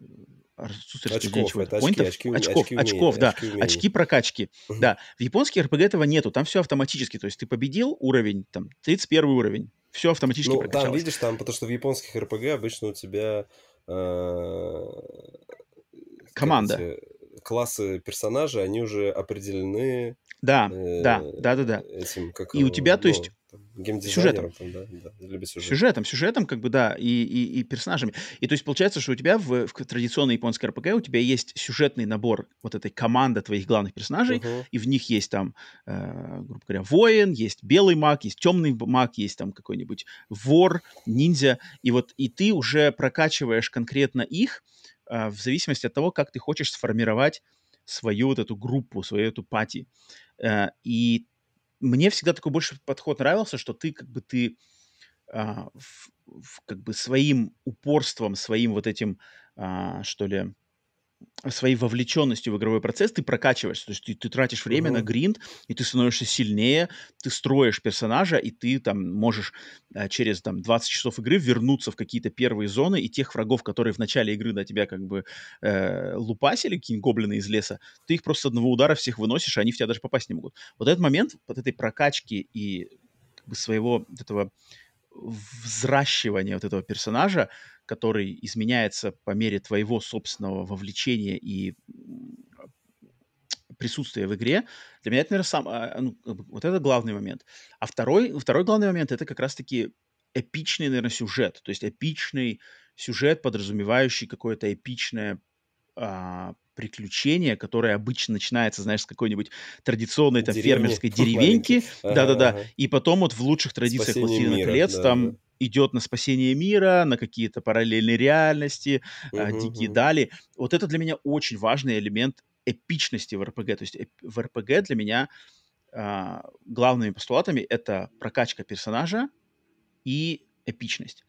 отсутствие очков, это поинтов, очки, очков, очки, очков, да, очки, очки прокачки, uh-huh. да. В японских РПГ этого нету, там все автоматически, то есть ты победил уровень, там, 31 уровень, все автоматически ну, прокачалось. там, видишь, там, потому что в японских РПГ обычно у тебя... Э, Команда. Эти, классы персонажей, они уже определены. Да, э, да, да, да, да. Этим, как, и у тебя, то ну, сюжетом. Там, да, да, либо сюжет. сюжетом, сюжетом, как бы, да, и, и, и персонажами. И то есть получается, что у тебя в, в традиционной японской РПГ у тебя есть сюжетный набор вот этой команды твоих главных персонажей, uh-huh. и в них есть там, э, грубо говоря, воин, есть белый маг, есть темный маг, есть там какой-нибудь вор, ниндзя, и вот и ты уже прокачиваешь конкретно их, а, в зависимости от того, как ты хочешь сформировать свою вот эту группу, свою эту пати. Э, и мне всегда такой больше подход нравился, что ты как бы ты а, как бы своим упорством, своим вот этим, а, что ли, своей вовлеченностью в игровой процесс ты прокачиваешься, то есть ты, ты тратишь время uh-huh. на гринд, и ты становишься сильнее, ты строишь персонажа, и ты там можешь а, через там 20 часов игры вернуться в какие-то первые зоны, и тех врагов, которые в начале игры на тебя как бы э, лупасили, какие-нибудь гоблины из леса, ты их просто с одного удара всех выносишь, и они в тебя даже попасть не могут. Вот этот момент, вот этой прокачки и как бы своего вот этого взращивания вот этого персонажа, который изменяется по мере твоего собственного вовлечения и присутствия в игре, для меня это, наверное, сам, а, ну, вот это главный момент. А второй, второй главный момент — это как раз-таки эпичный, наверное, сюжет. То есть эпичный сюжет, подразумевающий какое-то эпичное а, приключение, которое обычно начинается, знаешь, с какой-нибудь традиционной там, фермерской деревеньки. Да-да-да. Ага. И потом вот в лучших традициях «Властелина колец» да, там да. Идет на спасение мира, на какие-то параллельные реальности, угу, а, дикие угу. дали. Вот это для меня очень важный элемент эпичности в РПГ. То есть в РПГ для меня а, главными постулатами это прокачка персонажа и эпичность.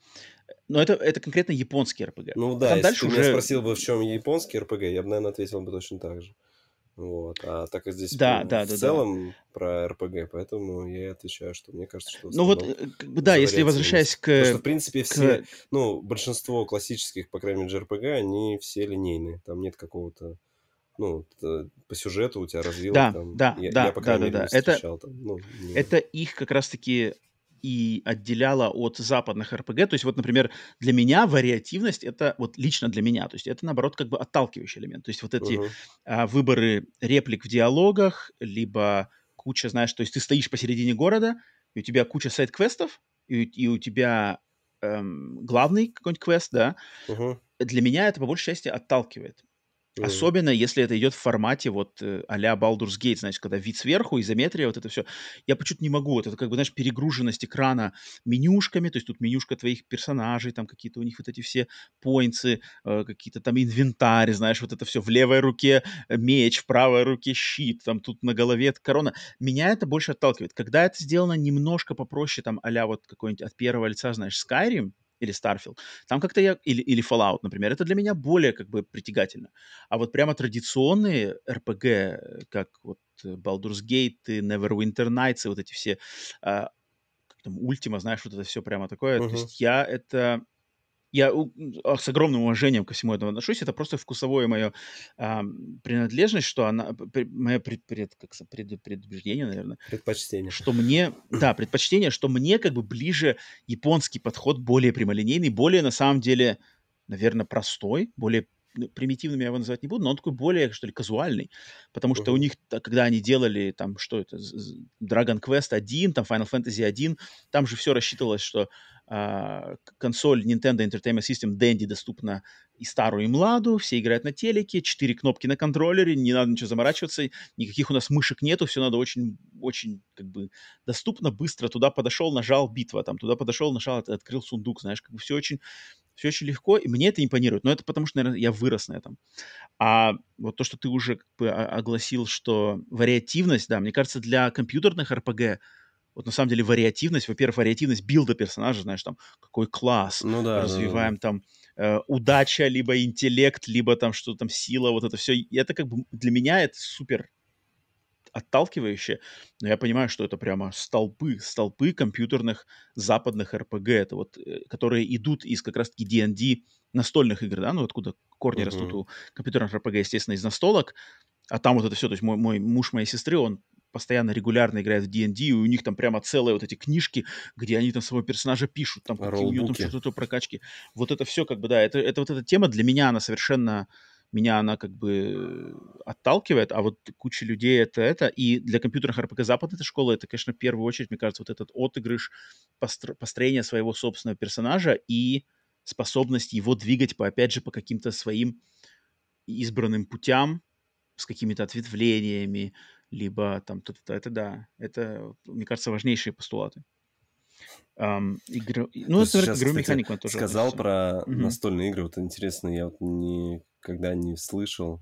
Но это, это конкретно японский РПГ. Ну да, Там если ты уже... меня спросил бы, в чем японский РПГ, я бы, наверное, ответил бы точно так же. Вот. А так как здесь да, да, в да, целом да. про РПГ, поэтому я отвечаю, что мне кажется, что... Ну вот, э, да, если возвращаясь к... Потому что, в принципе, к... все, ну, большинство классических, по крайней мере, РПГ, они все линейные. Там нет какого-то ну, по сюжету у тебя развилок да, там. Да, я, да, я, по да, да, да. Это, там, ну, не... это их как раз-таки и отделяла от западных РПГ. То есть вот, например, для меня вариативность это вот лично для меня, то есть это наоборот как бы отталкивающий элемент. То есть вот эти uh-huh. а, выборы реплик в диалогах, либо куча, знаешь, то есть ты стоишь посередине города, и у тебя куча сайт-квестов, и, и у тебя эм, главный какой-нибудь квест, да. Uh-huh. Для меня это по большей части отталкивает. Особенно, если это идет в формате вот э, а-ля Baldur's Gate, знаете, когда вид сверху, изометрия, вот это все. Я почему-то не могу. Вот это как бы, знаешь, перегруженность экрана менюшками, то есть тут менюшка твоих персонажей, там какие-то у них вот эти все поинты, э, какие-то там инвентарь, знаешь, вот это все в левой руке меч, в правой руке щит, там тут на голове корона. Меня это больше отталкивает. Когда это сделано немножко попроще, там а вот какой-нибудь от первого лица, знаешь, Skyrim, или Starfield. Там как-то я... Или, или Fallout, например. Это для меня более как бы притягательно. А вот прямо традиционные RPG, как вот Baldur's Gate, Neverwinter Nights и вот эти все... А, как там, Ultima, знаешь, вот это все прямо такое. Uh-huh. То есть я это я а, с огромным уважением ко всему этому отношусь. Это просто вкусовое мое а, принадлежность, что она, мое пред, пред, как, пред, предубеждение, наверное. Предпочтение. Что мне, да, предпочтение, что мне как бы ближе японский подход, более прямолинейный, более на самом деле, наверное, простой, более ну, примитивным я его называть не буду, но он такой более, что ли, казуальный. Потому что uh-huh. у них, когда они делали, там, что это, Dragon Quest 1, там, Final Fantasy 1, там же все рассчитывалось, что консоль Nintendo Entertainment System Dendy доступна и старую, и младу, все играют на телеке, четыре кнопки на контроллере, не надо ничего заморачиваться, никаких у нас мышек нету, все надо очень, очень как бы доступно, быстро, туда подошел, нажал, битва, там, туда подошел, нажал, открыл сундук, знаешь, как бы все очень, все очень легко, и мне это импонирует, но это потому что, наверное, я вырос на этом. А вот то, что ты уже как бы огласил, что вариативность, да, мне кажется, для компьютерных RPG вот на самом деле вариативность, во-первых, вариативность билда персонажа, знаешь, там, какой класс, ну, да, развиваем да, да. там э, удача, либо интеллект, либо там что-то там сила, вот это все. Это как бы для меня это супер отталкивающе, но я понимаю, что это прямо столпы, столпы компьютерных западных RPG, это вот, э, которые идут из как раз-таки D&D настольных игр, да, ну откуда корни uh-huh. растут у компьютерных RPG, естественно, из настолок, а там вот это все, то есть мой, мой муж моей сестры, он постоянно регулярно играет в D&D, и у них там прямо целые вот эти книжки, где они там своего персонажа пишут, там какие у него там что-то прокачки. Вот это все как бы, да, это, это вот эта тема для меня, она совершенно меня она как бы отталкивает, а вот куча людей это это. И для компьютерных РПГ западной этой школы это, конечно, в первую очередь, мне кажется, вот этот отыгрыш, постро- построение своего собственного персонажа и способность его двигать, по, опять же, по каким-то своим избранным путям, с какими-то ответвлениями, либо там то то это да, это, мне кажется, важнейшие постулаты. Um, игр... Ну, это, наверное, игровую механику тоже. Сказал относится. про угу. настольные игры, вот интересно, я вот никогда не слышал.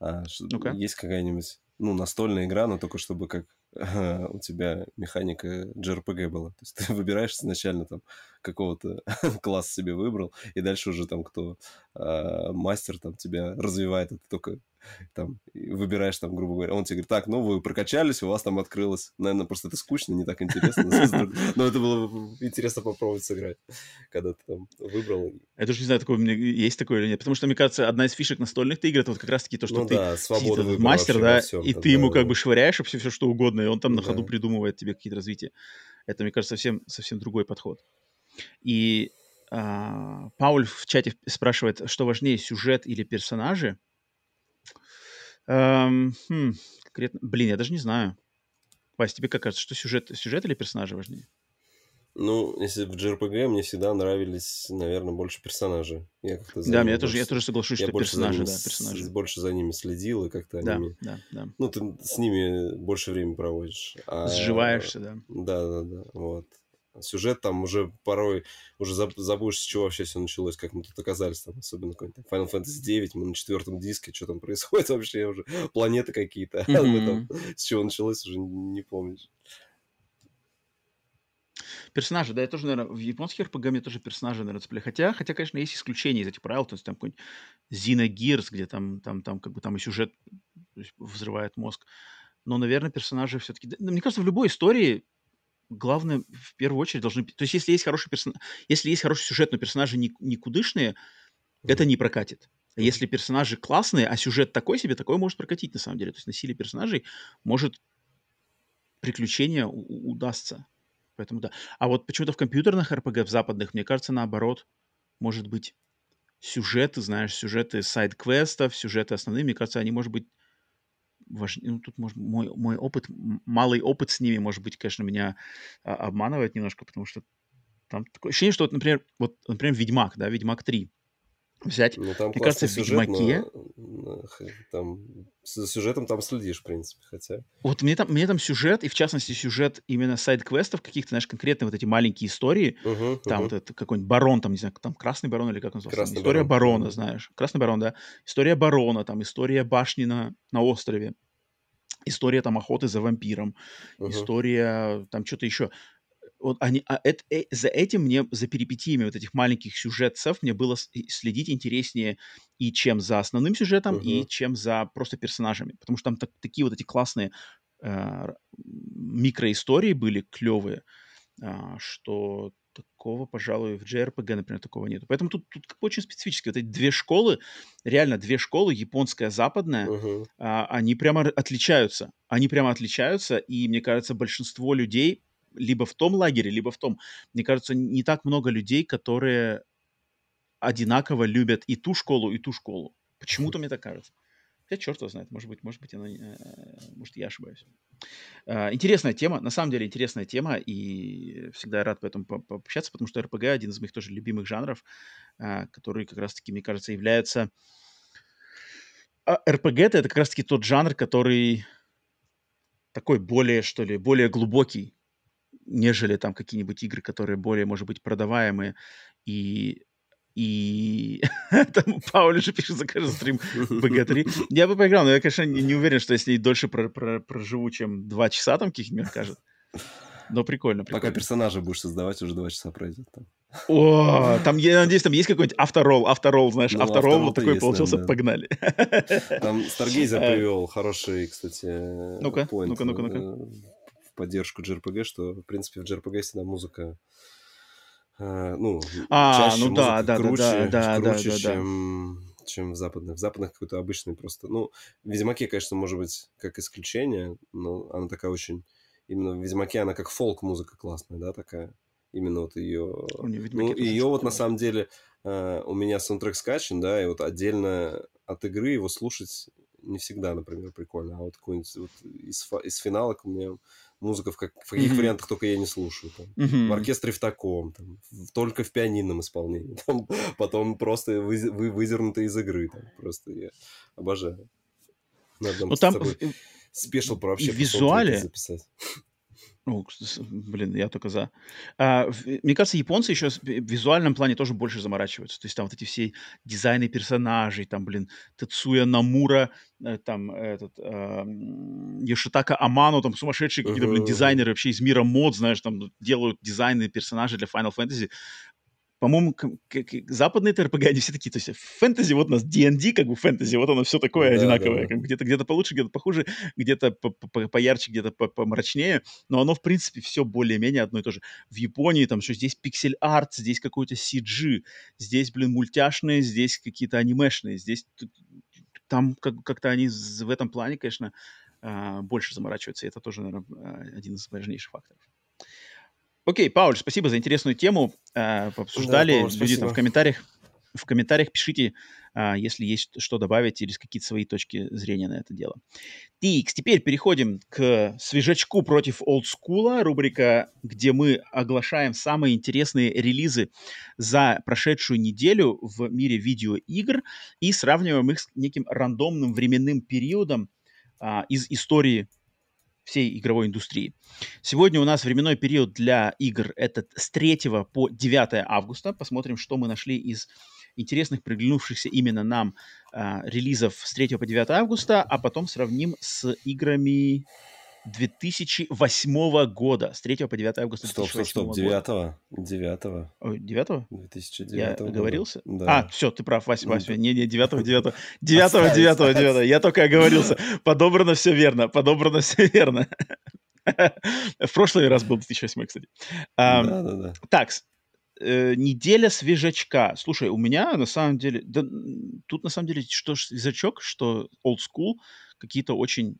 А, ну есть какая-нибудь, ну, настольная игра, но только чтобы как у тебя механика JRPG была. То есть ты выбираешь изначально там какого-то класса себе выбрал, и дальше уже там кто э, мастер там тебя развивает, это только там выбираешь там, грубо говоря, он тебе говорит, так, ну вы прокачались, у вас там открылось. Наверное, просто это скучно, не так интересно. Но это было интересно попробовать сыграть, когда ты там выбрал. Я тоже не знаю, такое у меня есть такое или нет, потому что, мне кажется, одна из фишек настольных игр, это вот как раз-таки то, что ну, ты мастер, да, и ты ему как бы швыряешь все, все что угодно, и он там на ходу придумывает тебе какие-то развития. Это, мне кажется, совсем, совсем другой подход. И а, Пауль в чате спрашивает, что важнее, сюжет или персонажи? Эм, хм, конкретно, блин, я даже не знаю. Вась, тебе как кажется, что сюжет, сюжет или персонажи важнее? Ну, если в JRPG мне всегда нравились, наверное, больше персонажи. Я как-то да, я тоже, я тоже соглашусь, я что персонажи, ними, да, персонажи. С, больше за ними следил, и как-то да, они... Да, да, Ну, ты с ними больше времени проводишь. А... Сживаешься, да. Да, да, да, вот. Сюжет там уже порой уже забудешь, с чего вообще все началось, как мы тут оказались там, особенно какой-нибудь Final Fantasy 9, мы на четвертом диске, что там происходит вообще уже, планеты какие-то, mm-hmm. с чего началось, уже не помнишь. Персонажи, да, я тоже, наверное, в японских RPG мне тоже персонажи, наверное, цепляли. Хотя, хотя, конечно, есть исключения из этих правил, то есть там какой-нибудь Зина Гирс, где там, там, там, как бы там и сюжет взрывает мозг. Но, наверное, персонажи все-таки... Мне кажется, в любой истории главное, в первую очередь, должны... То есть, если есть хороший персон... если есть хороший сюжет, но персонажи никудышные, mm-hmm. это не прокатит. А если персонажи классные, а сюжет такой себе, такое может прокатить, на самом деле. То есть, насилие персонажей может приключение у- удастся. Поэтому да. А вот почему-то в компьютерных РПГ, в западных, мне кажется, наоборот, может быть, сюжеты, знаешь, сюжеты сайд-квестов, сюжеты основные, мне кажется, они, может быть, важнее. Ну, тут, может, мой, мой опыт, малый опыт с ними, может быть, конечно, меня а, обманывает немножко, потому что там такое ощущение, что, вот, например, вот, например, Ведьмак, да, Ведьмак 3 взять. Ну, там Мне кажется, в Ведьмаке... Но, там, с сюжетом там следишь, в принципе, хотя... Вот мне там, мне там сюжет, и в частности сюжет именно сайд-квестов каких-то, знаешь, конкретные вот эти маленькие истории. Uh-huh, там uh-huh. вот это какой-нибудь барон, там, не знаю, там Красный барон или как он называется? Красный История барон. барона, знаешь. Красный барон, да. История барона, там, история башни на, на острове история там охоты за вампиром, Uh-huh. история там что-то еще. Вот они, а это, э, за этим мне, за перипетиями вот этих маленьких сюжетцев мне было и следить интереснее и чем за основным сюжетом, и Мгм. чем за просто персонажами. Потому что там так- такие вот эти классные э, микроистории были клевые, а, что такого, пожалуй, в JRPG, например, такого нету. Поэтому тут, тут очень специфически. Вот эти две школы, реально две школы, японская, западная, Uh-huh. а, они прямо отличаются. Они прямо отличаются, и мне кажется, большинство людей либо в том лагере, либо в том. Мне кажется, не так много людей, которые одинаково любят и ту школу, и ту школу. Почему-то мне так кажется. Хотя черт его знает, может быть, может быть, оно, э, может, я ошибаюсь. А, Интересная тема, на самом деле интересная тема, и всегда рад поэтому по- пообщаться, потому что РПГ один из моих тоже любимых жанров, а, который как раз-таки, мне кажется, является... А, РПГ это как раз-таки тот жанр, который такой более, что ли, более глубокий, нежели там какие-нибудь игры, которые более, может быть, продаваемые. И, и там Пауль уже пишет, закажи стрим БГ-3. Я бы поиграл, но я, конечно, не, уверен, что если дольше про- про- проживу, чем два часа там каких-нибудь кажет. Но прикольно, Пока прикольно. персонажа будешь создавать, уже два часа пройдет. Там. О, там, я надеюсь, там есть какой-нибудь авторолл, авторолл, знаешь, Ну, авторолл вот такой есть, получился, да. погнали. Там Старгейзер Э. привел хороший, кстати, Ну-ка, ну-ка, ну-ка, ну-ка. В поддержку JRPG, что, в принципе, в JRPG всегда музыка э, ну, А, чаще ну да, музыка да, да, круче, да, да, да, круче, да, да. чем, чем в западных. В западных какой-то обычный просто... Ну, в Ведьмаке, конечно, может быть, как исключение, но она такая очень... Именно в Ведьмаке она как фолк-музыка классная, да, такая. Именно вот ее... Ну, ее вот на самом деле... э, у меня саундтрек скачан, да, и вот отдельно от игры его слушать не всегда, например, прикольно. А вот какой-нибудь вот из, из финалок у меня музыка в, как, в каких Мгм. вариантах только я не слушаю. Там. Мгм. В оркестре в таком, там, в- только в пианинном исполнении. Там, потом просто вы, вы, выдернуты из игры. Там, просто я обожаю. Надо Ну там в- спешл про вообще саундтреки визуале- записать. О, блин, я только за. А, мне кажется, японцы еще в визуальном плане тоже больше заморачиваются. То есть там вот эти все дизайны персонажей, там, блин, Тецуя Намура, э, там этот э, Йошитака Амано, там сумасшедшие какие-то, блин, дизайнеры вообще из мира мод, знаешь, там делают дизайны персонажей для Final Fantasy по-моему, западные ТРПГ, они все такие, то есть фэнтези, вот у нас D&D, как бы фэнтези, вот оно все такое да, одинаковое, да. где-то где-то получше, где-то похуже, где-то поярче, где-то помрачнее, но оно, в принципе, все более-менее одно и то же. В Японии там что здесь пиксель-арт, здесь какой-то CG, здесь, блин, мультяшные, здесь какие-то анимешные, здесь там как- как-то они в этом плане, конечно, а, больше заморачиваются, и это тоже, наверное, один из важнейших факторов. Окей, Пауль, спасибо за интересную тему. Э, обсуждали. Да, Пауль, Люди там в комментариях, в комментариях пишите, э, если есть что добавить или какие-то свои точки зрения на это дело. Тикс, теперь переходим к свежачку против олдскула, рубрика, где мы оглашаем самые интересные релизы за прошедшую неделю в мире видеоигр и сравниваем их с неким рандомным временным периодом а, из истории всей игровой индустрии. Сегодня у нас временной период для игр это с 3 по 9 августа. Посмотрим, что мы нашли из интересных, приглянувшихся именно нам э, релизов с 3 по 9 августа, а потом сравним с играми 2008 года, с 3 по 9 августа Стоп, стоп, стоп, 9 9 Ой, 9 2009 Я года. оговорился? Да. А, все, ты прав, 8, 8. Не, не, 9 9 9 9 9 Я только оговорился. Подобрано все верно, подобрано все верно. В прошлый раз был 2008, кстати. Да, да, да. Так, э, неделя свежачка. Слушай, у меня на самом деле... Да, тут на самом деле что свежачок, что old school, какие-то очень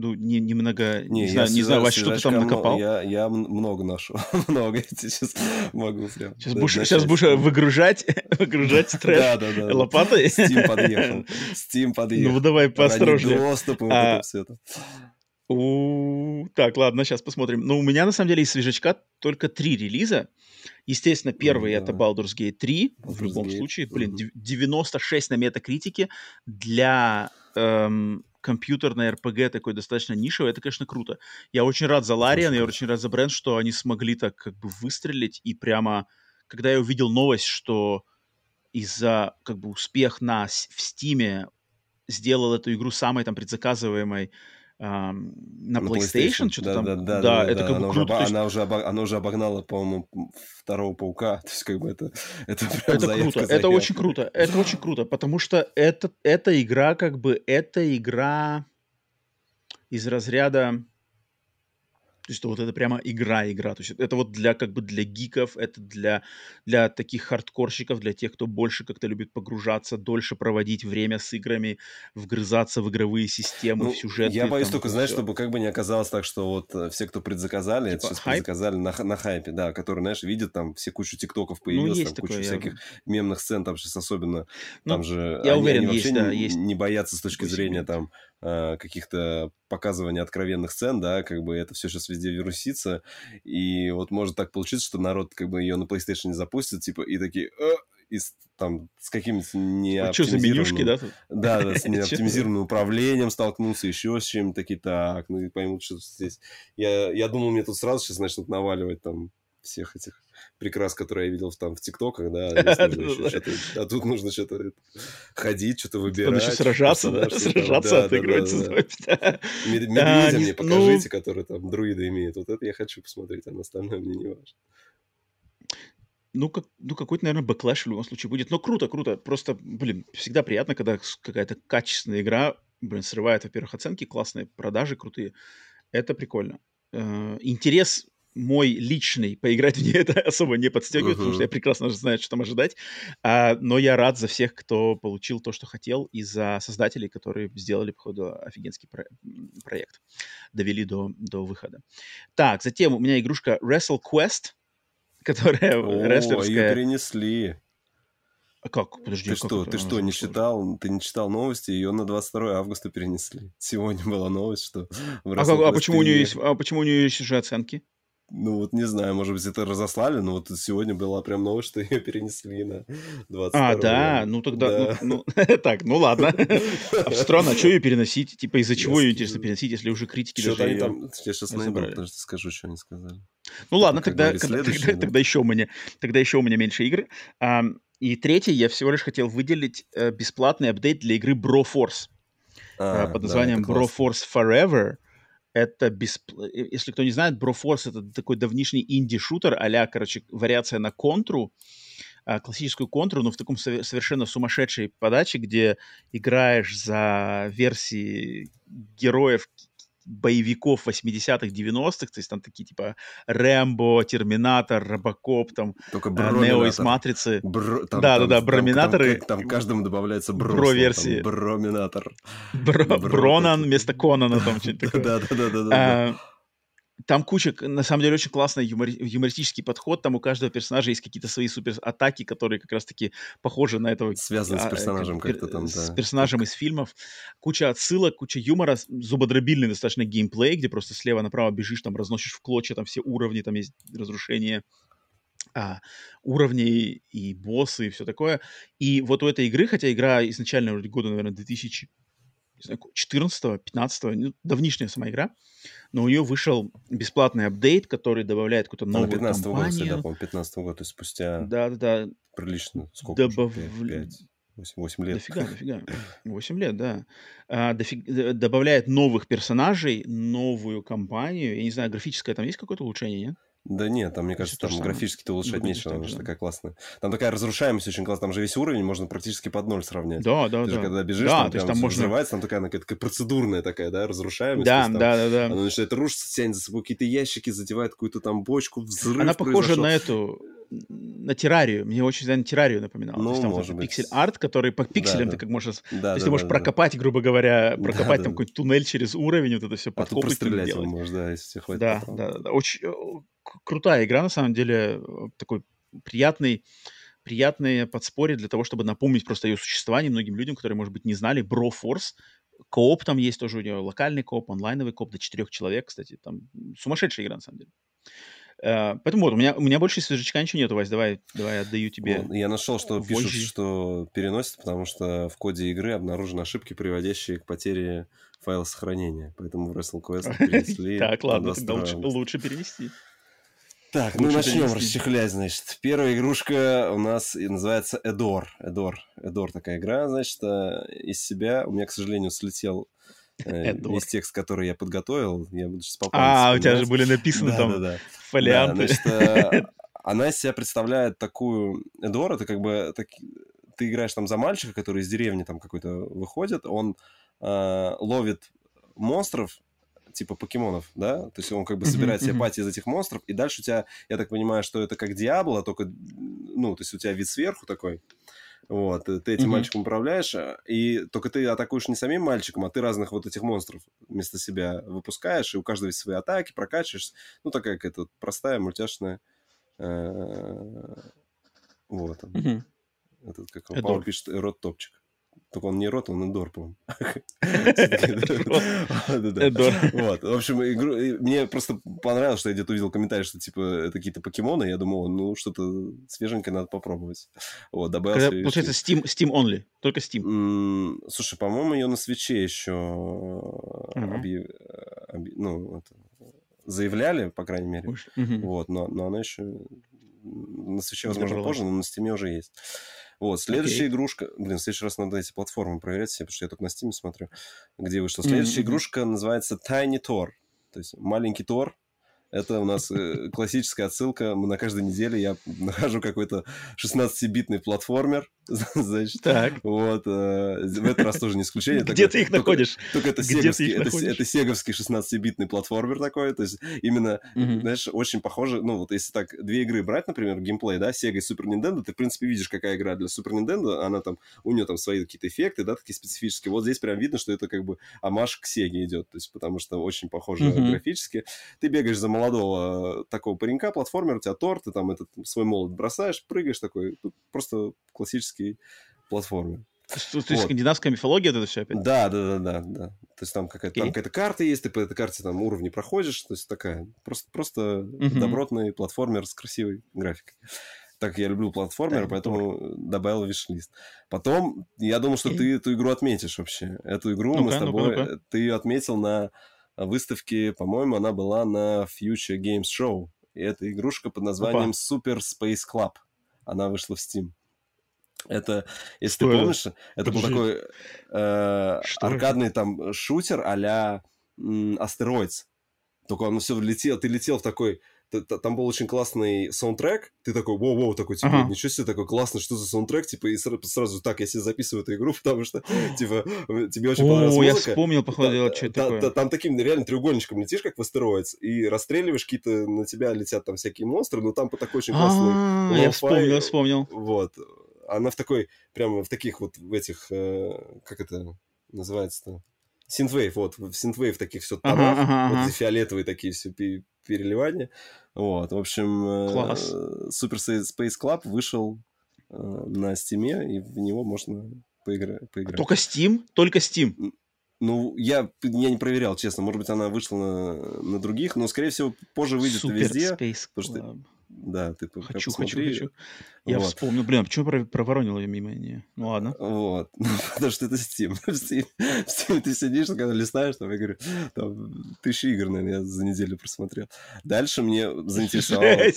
ну, не, немного, не, не знаю, не знаю, Вася, что ты там накопал. Я, я много нашел, много, я сейчас могу прям. Сейчас будешь, сейчас будешь выгружать, выгружать трэш лопатой? Steam подъехал, Steam подъехал. Ну, давай поосторожнее. доступ и вот а, это все это. У, так, ладно, сейчас посмотрим. Ну, у меня, на самом деле, из свежачка только три релиза. Естественно, первый mm, это Baldur's Gate 3, Baldur's в любом Gate. случае. Блин, mm-hmm. 96 на метакритике для эм, компьютерная RPG такой достаточно нишевый, это, конечно, круто. Я очень рад за Лариан, я очень рад за бренд, что они смогли так как бы выстрелить, и прямо, когда я увидел новость, что из-за как бы успех на, в Стиме сделал эту игру самой там предзаказываемой на, PlayStation, PlayStation что-то да, там. Да, да, да, да, это да, как она бы круто. Уже, есть... она, уже она уже обогнала, по-моему, второго паука. То есть, как бы это, это прям Это круто, это очень круто, это очень круто, потому что это, эта игра, как бы, это игра из разряда то есть вот это прямо игра-игра. То есть это вот для как бы для гиков, это для, для таких хардкорщиков, для тех, кто больше как-то любит погружаться, дольше проводить время с играми, вгрызаться в игровые системы, ну, в сюжеты. Я боюсь только, знаешь, чтобы как бы не оказалось так, что вот э, все, кто предзаказали, типа, это сейчас хайп? предзаказали на, на хайпе, да, которые, знаешь, видят там все кучу тиктоков ну, появилось, ну, там такое, куча я... всяких мемных сцен, там сейчас особенно, ну, там же я они, уверен, они есть, вообще да, не, есть. не боятся с точки зрения там каких-то показываний откровенных сцен, да, как бы это все сейчас везде вирусится, и вот может так получиться, что народ как бы ее на PlayStation запустит, типа, и такие, э, и с, там с каким-то не вот Что за менюшки, да? Да, да, с неоптимизированным управлением столкнулся, еще с чем-то, такие, так, ну и поймут, что здесь. Я, я думал, мне тут сразу сейчас начнут наваливать там всех этих прекрас, которые я видел там в ТикТоках, да, а тут нужно что-то ходить, что-то выбирать. Нужно сражаться, да, сражаться, отыгрывать. Медведя мне ну покажите, который там друиды имеет. Вот это я хочу посмотреть, а на остальное мне не важно. Ну, как, ну, какой-то, наверное, бэклэш в любом случае будет. Но круто, круто. Просто, блин, всегда приятно, когда какая-то качественная игра, блин, срывает, во-первых, оценки, классные продажи, крутые. Это прикольно. Э, интерес мой личный поиграть в нее это особо не подстегивает, uh-huh. потому что я прекрасно знаю, что там ожидать. А, но я рад за всех, кто получил то, что хотел, и за создателей, которые сделали, походу, офигенский про- проект. Довели до, до выхода. Так, затем у меня игрушка Wrestle Quest, которая О, рестлерская... ее перенесли. А как? Подожди, ты а как что, ты что, не читал, ты не читал новости, ее на 22 августа перенесли. Сегодня была новость, что а, как, а почему у нее есть, а почему у нее есть уже оценки? Ну вот не знаю, может быть, это разослали, но вот сегодня была прям новость, что ее перенесли на 22 А, да, ну тогда, да. ну, ну так, ну ладно. Странно, а что ее переносить? Типа из-за чего ее, интересно, переносить, если уже критики даже ее там, Я сейчас найду, подожди, скажу, что они сказали. Ну ладно, тогда, тогда, еще у меня, тогда еще у меня меньше игр. А, и третье, я всего лишь хотел выделить э, бесплатный апдейт для игры Bro Force а, под названием да, Bro Force Forever это бесп... если кто не знает, Broforce это такой давнишний инди-шутер, а короче, вариация на контру, а, классическую контру, но в таком совершенно сумасшедшей подаче, где играешь за версии героев боевиков 80-х, 90-х, то есть там такие типа Рэмбо, Терминатор, Робокоп, там Только э, Нео из Матрицы. Бро, там, да, там, да, да, Броминаторы. Там, там, там каждому добавляется бро. Бро-версии. Броминатор. Бро, Бронан вместо Конана там что-нибудь такое. Да, да, да, да там куча, на самом деле, очень классный юмор, юмористический подход. Там у каждого персонажа есть какие-то свои супер атаки, которые как раз-таки похожи на этого. Связаны а, с персонажем как-то там, да. С персонажем из фильмов. Куча отсылок, куча юмора, зубодробильный достаточно геймплей, где просто слева направо бежишь, там разносишь в клочья, там все уровни, там есть разрушение а, уровней и боссы и все такое. И вот у этой игры, хотя игра изначально года, наверное, 2000 14 15 ну, давнишняя сама игра, но у нее вышел бесплатный апдейт, который добавляет какую-то новую Она 15 компанию. года, да, по 15 года, то есть спустя да, да, да. прилично, сколько Добав... уже, 5, 5, 8, 8 лет. Дофига, дофига. 8 лет, да. А, дофиг... Добавляет новых персонажей, новую компанию. Я не знаю, графическое там есть какое-то улучшение, нет? Да нет, там, мне кажется, там графически-то улучшать нечего, она же такая классная. Там такая разрушаемость очень классная, там же весь уровень можно практически под ноль сравнять. Да, да, Ты да. же когда бежишь, да, там, то есть там можно... взрывается, там такая, она такая процедурная такая, да, разрушаемость. Да, там, да, да, да. Она начинает рушиться, тянет за собой какие-то ящики, задевает какую-то там бочку, взрыв Она похожа произошел. на эту, на террарию. Мне очень на террарию напоминало. Ну, То есть там может быть. пиксель-арт, который по пикселям да, ты как можешь... Да, то есть да, ты можешь да, прокопать, да. грубо говоря, прокопать да, там да. какой-то туннель через уровень, вот это все подкопать. А тут прострелять его можешь, да, если тебе хватит. Да, да, да. Очень крутая игра, на самом деле, такой приятный, приятное подспорье для того, чтобы напомнить просто ее существование многим людям, которые, может быть, не знали. Force, кооп там есть тоже у нее, локальный кооп, онлайновый кооп до четырех человек, кстати, там сумасшедшая игра, на самом деле. Uh, поэтому вот, у меня, у меня больше свежачка ничего нету, Вась, давай, давай отдаю тебе. Ну, я нашел, что пишут, что переносят, потому что в коде игры обнаружены ошибки, приводящие к потере файла сохранения. Поэтому в WrestleQuest перенесли. Так, ладно, лучше перенести. Так, ну начнем расчехлять, значит. Первая игрушка у нас называется Эдор. Эдор. Эдор такая игра, значит, э, из себя. У меня, к сожалению, слетел э, весь текст, который я подготовил. Я буду сейчас А, у тебя же были написаны да, там да, да. фолианты. Да, значит, э, она из себя представляет такую... Эдор, это как бы... Так, ты играешь там за мальчика, который из деревни там какой-то выходит, он э, ловит монстров типа покемонов, да? То есть он как бы собирает себе пати из этих монстров, и дальше у тебя, я так понимаю, что это как Диабло, только, ну, то есть у тебя вид сверху такой, вот, ты этим мальчиком управляешь, и только ты атакуешь не самим мальчиком, а ты разных вот этих монстров вместо себя выпускаешь, и у каждого есть свои атаки, прокачиваешь. Ну, такая какая-то простая, мультяшная. Э, вот. Этот, как он, Пауэр пишет, рот топчик. Только он не рот, он Эдор, по-моему. Вот. В общем, мне просто понравилось, что я где-то увидел комментарий, что типа это какие-то покемоны. Я думал, ну что-то свеженькое надо попробовать. Вот, добавился. Получается, Steam, Steam only, только Steam. Слушай, по-моему, ее на свече еще ну, заявляли, по крайней мере. Вот, но она еще на свече, возможно, позже, но на стиме уже есть. Вот, следующая okay. игрушка... Блин, в следующий раз надо эти платформы проверять себе, потому что я только на Steam смотрю, где вышла. Следующая mm-hmm. игрушка называется Tiny Tor. То есть маленький Тор, это у нас э, классическая отсылка. Мы на каждой неделе я нахожу какой-то 16-битный платформер. Значит, так. Вот. Э, в этот раз тоже не исключение. Где ты их находишь? Только это сеговский, это сеговский 16-битный платформер такой. То есть именно, знаешь, очень похоже. Ну, вот если так две игры брать, например, геймплей, да, Sega и Super Nintendo, ты, в принципе, видишь, какая игра для Super Nintendo. Она там, у нее там свои какие-то эффекты, да, такие специфические. Вот здесь прям видно, что это как бы амаш к Sega идет. То есть потому что очень похоже графически. Ты бегаешь за молодого такого паренька, платформер, у тебя торт, ты там этот свой молот бросаешь, прыгаешь такой, просто классический платформер. То есть, есть скандинавская мифология это все опять? Да, да, да, да, да. То есть там какая-то, там какая-то карта есть, ты по этой карте там уровни проходишь, то есть такая просто, просто добротный платформер с красивой графикой. Так я люблю платформеры, поэтому добавил виш-лист. Потом я думал, что ты эту игру отметишь вообще. Эту игру мы с тобой... Ты ее отметил на выставке, по-моему, она была на Future Games Show. И это игрушка под названием Super Space Club. Она вышла в Steam. Это, если что ты помнишь, это, это был такой э, аркадный это? там шутер а-ля Астероидс. Только он все летел, ты летел в такой там был очень классный саундтрек, ты такой, воу-воу, такой, типа, ага. ничего себе, такой классный, что за саундтрек, типа, и сразу, сразу так, я себе записываю эту игру, потому что, типа, тебе очень понравилась О, я вспомнил, походу, что это такое. Там таким реально треугольничком летишь, как в астероидс, и расстреливаешь какие-то, на тебя летят там всякие монстры, но там по такой очень классный а, Я вспомнил, вспомнил. Вот. Она в такой, прямо в таких вот, в этих, э, как это называется-то? Синтвейв, вот, в Синтвейв таких все тонах, ага, ага, вот ага. фиолетовые такие все переливания. Вот, в общем, Класс. Super Space Club вышел э, на Steam, и в него можно поигра- поиграть. Только Steam? Только Steam? Ну, я, я не проверял, честно. Может быть, она вышла на, на других, но, скорее всего, позже выйдет Super везде. Space Club. Потому что да, ты Хочу, хочу, хочу. Я вот. вспомнил. Блин, а почему про проворонил ее мимо? Не. Ну ладно. Вот. Потому что это Steam. В Steam, в Steam ты сидишь, когда листаешь, там, я говорю, там, тысячи игр, наверное, я за неделю просмотрел. Дальше мне заинтересовала...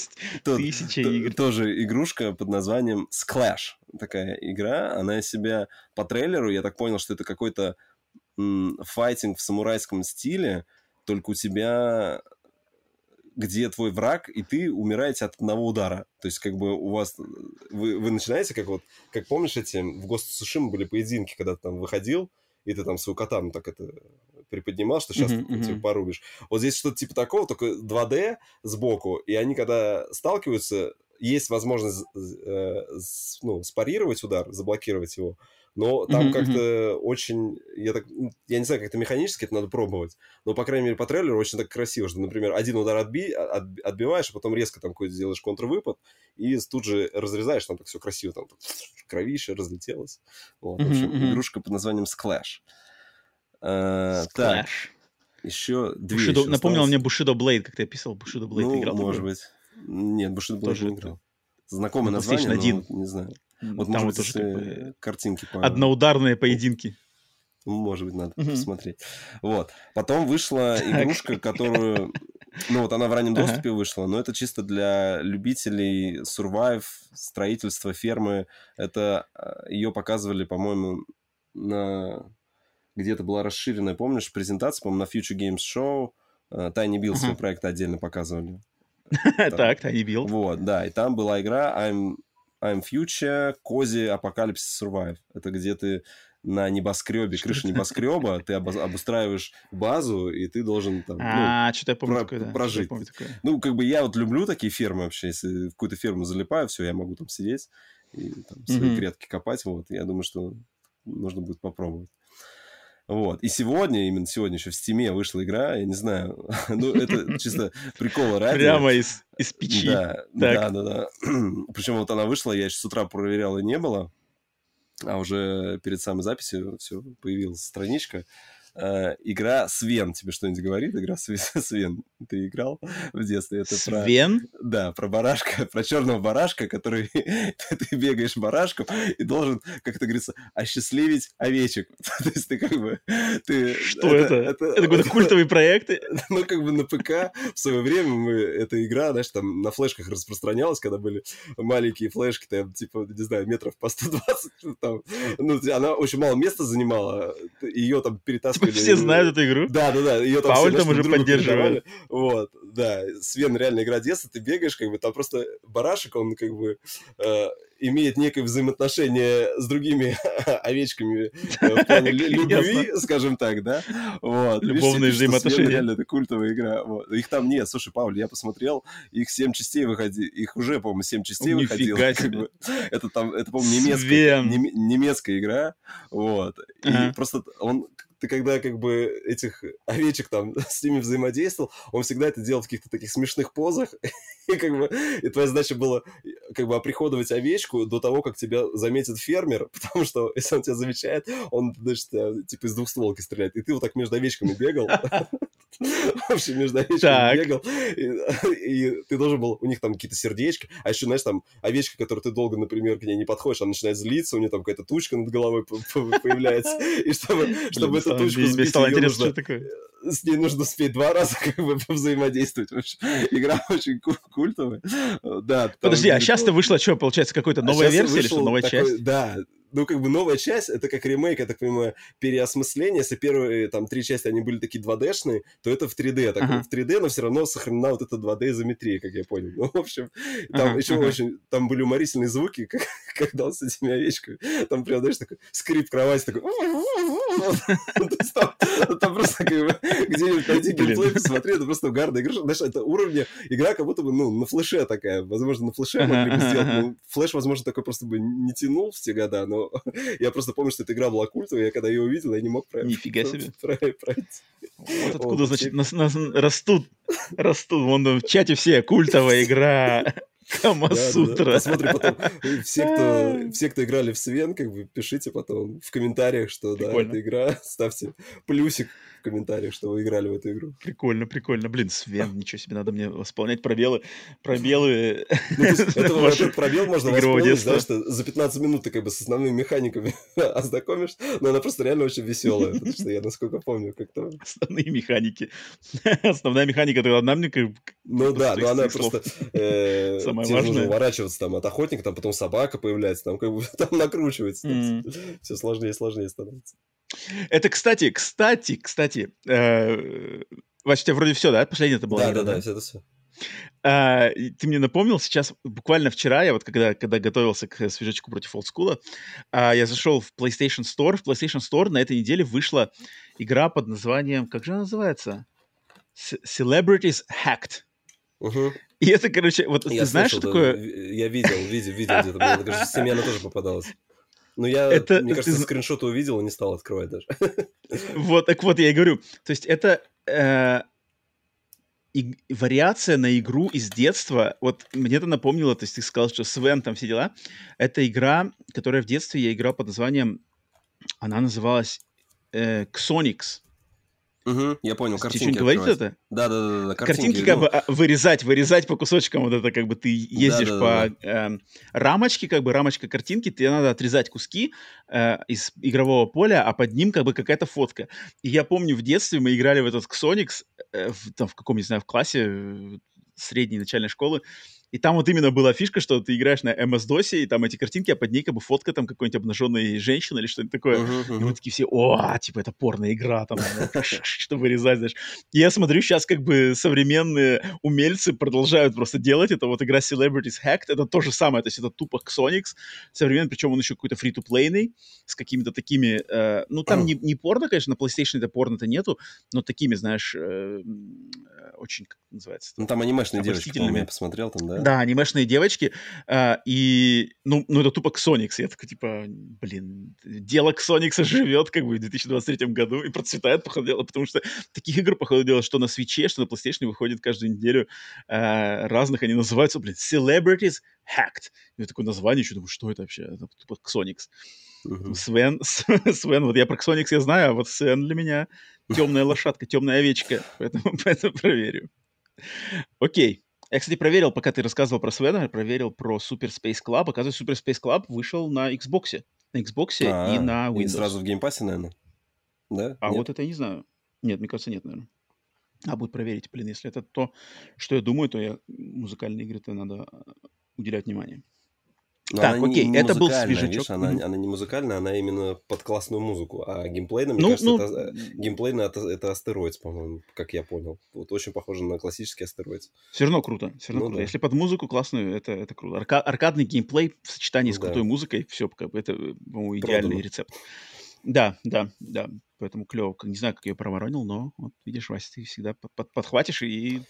Тысяча игр. Тоже игрушка под названием Sklash. Такая игра. Она себя по трейлеру, я так понял, что это какой-то файтинг в самурайском стиле, только у тебя где твой враг, и ты умираете от одного удара. То есть, как бы у вас... Вы, вы начинаете, как вот... Как помнишь, эти... В Ghost Сушима были поединки, когда ты там выходил, и ты там свою катану так это приподнимал, что сейчас uh-huh, uh-huh. типа порубишь. Вот здесь что-то типа такого, только 2D сбоку, и они когда сталкиваются, есть возможность э, ну, спарировать удар, заблокировать его, но там mm-hmm, как-то очень, я так, я не знаю, как это механически, это надо пробовать, но, по крайней мере, по трейлеру очень так красиво, что, например, один удар отби, от, отбиваешь, а потом резко там какой-то делаешь контрвыпад, и тут же разрезаешь, там так все красиво, там кровище разлетелось. Вот, mm-hmm, в общем, mm-hmm. игрушка под названием Sklash. Sklash. Так, еще две Bushido, еще Напомнил мне Bushido Blade, как ты описал, Bushido Blade ну, играл? может быть. Нет, Bushido Blade Тоже не играл. Знакомое название, но не знаю. Вот там вот как бы... картинки. По... Одноударные поединки. Может быть, надо посмотреть. Вот. Потом вышла игрушка, которую... Ну, вот она в раннем доступе вышла, но это чисто для любителей survive, строительства фермы. Это а, ее показывали, по-моему, на... Где-то была расширенная, помнишь, презентация, по-моему, на Future Games Show. Тайни Билл свой проект отдельно показывали. Так, Тайни Билл. Вот, да, и там была игра I'm I'm Future, Кози, Apocalypse Survive. Это где ты на небоскребе, крыше небоскреба, ты обустраиваешь базу, и ты должен там, а, ну, я помню про- такое, да. прожить. Помню такое. Ну, как бы я вот люблю такие фермы вообще, если в какую-то ферму залипаю, все, я могу там сидеть и там, свои mm-hmm. грядки копать, вот, я думаю, что нужно будет попробовать. Вот. И сегодня, именно сегодня еще в Стиме вышла игра, я не знаю, ну, это чисто прикол ради. Прямо из, из печи. Да, да, да, да. Причем вот она вышла, я еще с утра проверял, и не было. А уже перед самой записью все, появилась страничка. Э, игра Свен. Тебе что-нибудь говорит? Игра Свен. Ты играл в детстве? Это Свен? Про, да, про барашка, про черного барашка, который ты бегаешь барашком и должен, как это говорится, осчастливить овечек. То есть ты как бы... Ты, что это? Это, это какой-то культовый проект? Ну, как бы на ПК в свое время мы, эта игра, знаешь, там на флешках распространялась, когда были маленькие флешки, там, типа, не знаю, метров по 120, там, ну, она очень мало места занимала, ее там перетаскивали все знают эту игру? Да, да, да. Ее там Пауль там уже поддерживали. Вот, да. Свен реально игра детства, ты бегаешь, как бы, там просто барашек, он как бы э, имеет некое взаимоотношение с другими овечками э, в плане любви, скажем так, да? Вот. Любовные взаимоотношения. Реально, это культовая игра. Вот. Их там нет. Слушай, Пауль, я посмотрел, их семь частей выходили. Их уже, по-моему, семь частей выходило. Как бы. Это там, это, по-моему, немецкая, немецкая игра. Вот. И просто он ты когда как бы этих овечек там с ними взаимодействовал, он всегда это делал в каких-то таких смешных позах, и как бы и твоя задача была как бы оприходовать овечку до того, как тебя заметит фермер, потому что если он тебя замечает, он, значит, типа из двухстволки стреляет, и ты вот так между овечками бегал, в общем, между овечками бегал, и ты должен был, у них там какие-то сердечки, а еще, знаешь, там овечка, которую ты долго, например, к ней не подходишь, она начинает злиться, у нее там какая-то тучка над головой появляется, и чтобы, чтобы эту тучку сбить, ее нужно, с ней нужно успеть два раза как бы взаимодействовать. Общем, игра очень культовая. Да, Подожди, а сейчас-то вышло что, получается, какая-то а новая версия или что, новая часть? Да, ну, как бы новая часть, это как ремейк, я так понимаю, переосмысление. Если первые там три части, они были такие 2D-шные, то это в 3D. Так, uh-huh. в 3D, но все равно сохранена вот эта 2D-изометрия, как я понял. Ну, в общем, там uh-huh, еще uh-huh. очень, там были уморительные звуки, как, когда он с этими овечками, там прям, знаешь, такой скрип кровати, такой... Там просто как бы где-нибудь найти геймплей, посмотри, это просто угарная игра. Знаешь, это уровня игра как будто бы, ну, на флеше такая. Возможно, на флеше могли бы сделать. Ну, флеш, возможно, такой просто бы не тянул в те года, но я просто помню, что эта игра была культовая, я когда ее увидел, я не мог пройти. Нифига себе. пройти. Вот откуда, значит, растут, растут. Вон в чате все, культовая игра. Камасутра. Да, да, Посмотри потом. Все кто, все, кто играли в Свен, как бы пишите потом в комментариях, что Прикольно. да, эта игра. Ставьте плюсик комментариях, что вы играли в эту игру. Прикольно, прикольно. Блин, Свен, ничего себе, надо мне восполнять пробелы. Пробелы. Ну, этот пробел можно восполнить, да, что за 15 минут ты как бы с основными механиками ознакомишь, но она просто реально очень веселая, потому что я, насколько помню, как-то... Основные механики. Основная механика, это одна мне как... Ну да, но она просто... Э, Самое важное. уворачиваться там от охотника, там потом собака появляется, там как бы там накручивается. Все сложнее и сложнее становится. Это, кстати, кстати, кстати, э, Вася, у тебя вроде все, да? Последнее это было? Да, да, да, это все. А, ты мне напомнил сейчас, буквально вчера, я вот когда, когда готовился к свежачку против олдскула, а, я зашел в PlayStation Store. В PlayStation Store на этой неделе вышла игра под названием, как же она называется? Celebrities Hacked. Угу. И это, короче, вот я ты знаешь, слышал, что да, такое? Я видел, видел, видел где-то. Мне кажется, семья тоже попадалась. Ну, я, это, мне кажется, ты... скриншоты увидел и не стал открывать даже. Вот, так вот, я и говорю. То есть это э, и, вариация на игру из детства. Вот мне это напомнило, то есть ты сказал, что Свен там все дела. Это игра, которая в детстве я играл под названием, она называлась э, Xonix. Угу, я понял, картинки Ты говорить это? Да, да, да, да. Картинки, картинки как ну... бы а, вырезать, вырезать по кусочкам, вот это как бы ты ездишь да, да, по да, да. Э, рамочке, как бы рамочка картинки, тебе надо отрезать куски э, из игрового поля, а под ним как бы какая-то фотка. И я помню, в детстве мы играли в этот Xonix, э, в, там в каком, не знаю, в классе э, средней начальной школы, и там вот именно была фишка, что ты играешь на MS-DOS, и там эти картинки, а под ней как бы фотка там какой-нибудь обнаженной женщины или что-нибудь такое. Uh-huh, uh-huh. И мы такие все, о, типа это порная игра, там, что вырезать, знаешь. И я смотрю, сейчас как бы современные умельцы продолжают просто делать это. Вот игра Celebrities Hacked, это то же самое, то есть это тупо Xonix современный, причем он еще какой-то free-to-playный, с какими-то такими, э, ну там не, не порно, конечно, на PlayStation это порно-то нету, но такими, знаешь, э, очень, как называется? Ну там анимешные девочки, я посмотрел там, да? Да, анимешные девочки. А, и, ну, ну, это тупо Ксоникс. Я такой, типа, блин, дело Ксоникса живет как бы в 2023 году и процветает, походу дела, потому что таких игр, походу дела, что на свече, что на PlayStation выходит каждую неделю а, разных. Они называются, блин, Celebrities Hacked. И такое название, что думаю, что это вообще? Это тупо Ксоникс. Uh-huh. Свен, Свен, вот я про Ксоникс я знаю, а вот Свен для меня темная лошадка, темная овечка, поэтому, поэтому проверю. Окей. Я, кстати, проверил, пока ты рассказывал про Свена, проверил про Super Space Club. Оказывается, Super Space Club вышел на Xbox. На Xbox А-а-а. и на Windows. И сразу в Game Pass'е, наверное? Да? А нет? вот это я не знаю. Нет, мне кажется, нет, наверное. А будет проверить, блин, если это то, что я думаю, то я музыкальные игры-то надо уделять внимание. Но так, окей, не это был свежачок. Видишь, она, mm-hmm. она не музыкальная, она именно под классную музыку. А геймплейная, мне ну, кажется, ну... это, геймплейная это, это астероид, по-моему, как я понял. Вот очень похоже на классический астероид. Все равно круто. Все равно ну, круто. Да. Если под музыку классную, это, это круто. Арка- аркадный геймплей в сочетании с крутой да. музыкой, все, как бы, это, по-моему, идеальный Продано. рецепт. Да, да, да. Поэтому клево. Не знаю, как я проворонил, но вот видишь, Вася, ты всегда под, подхватишь и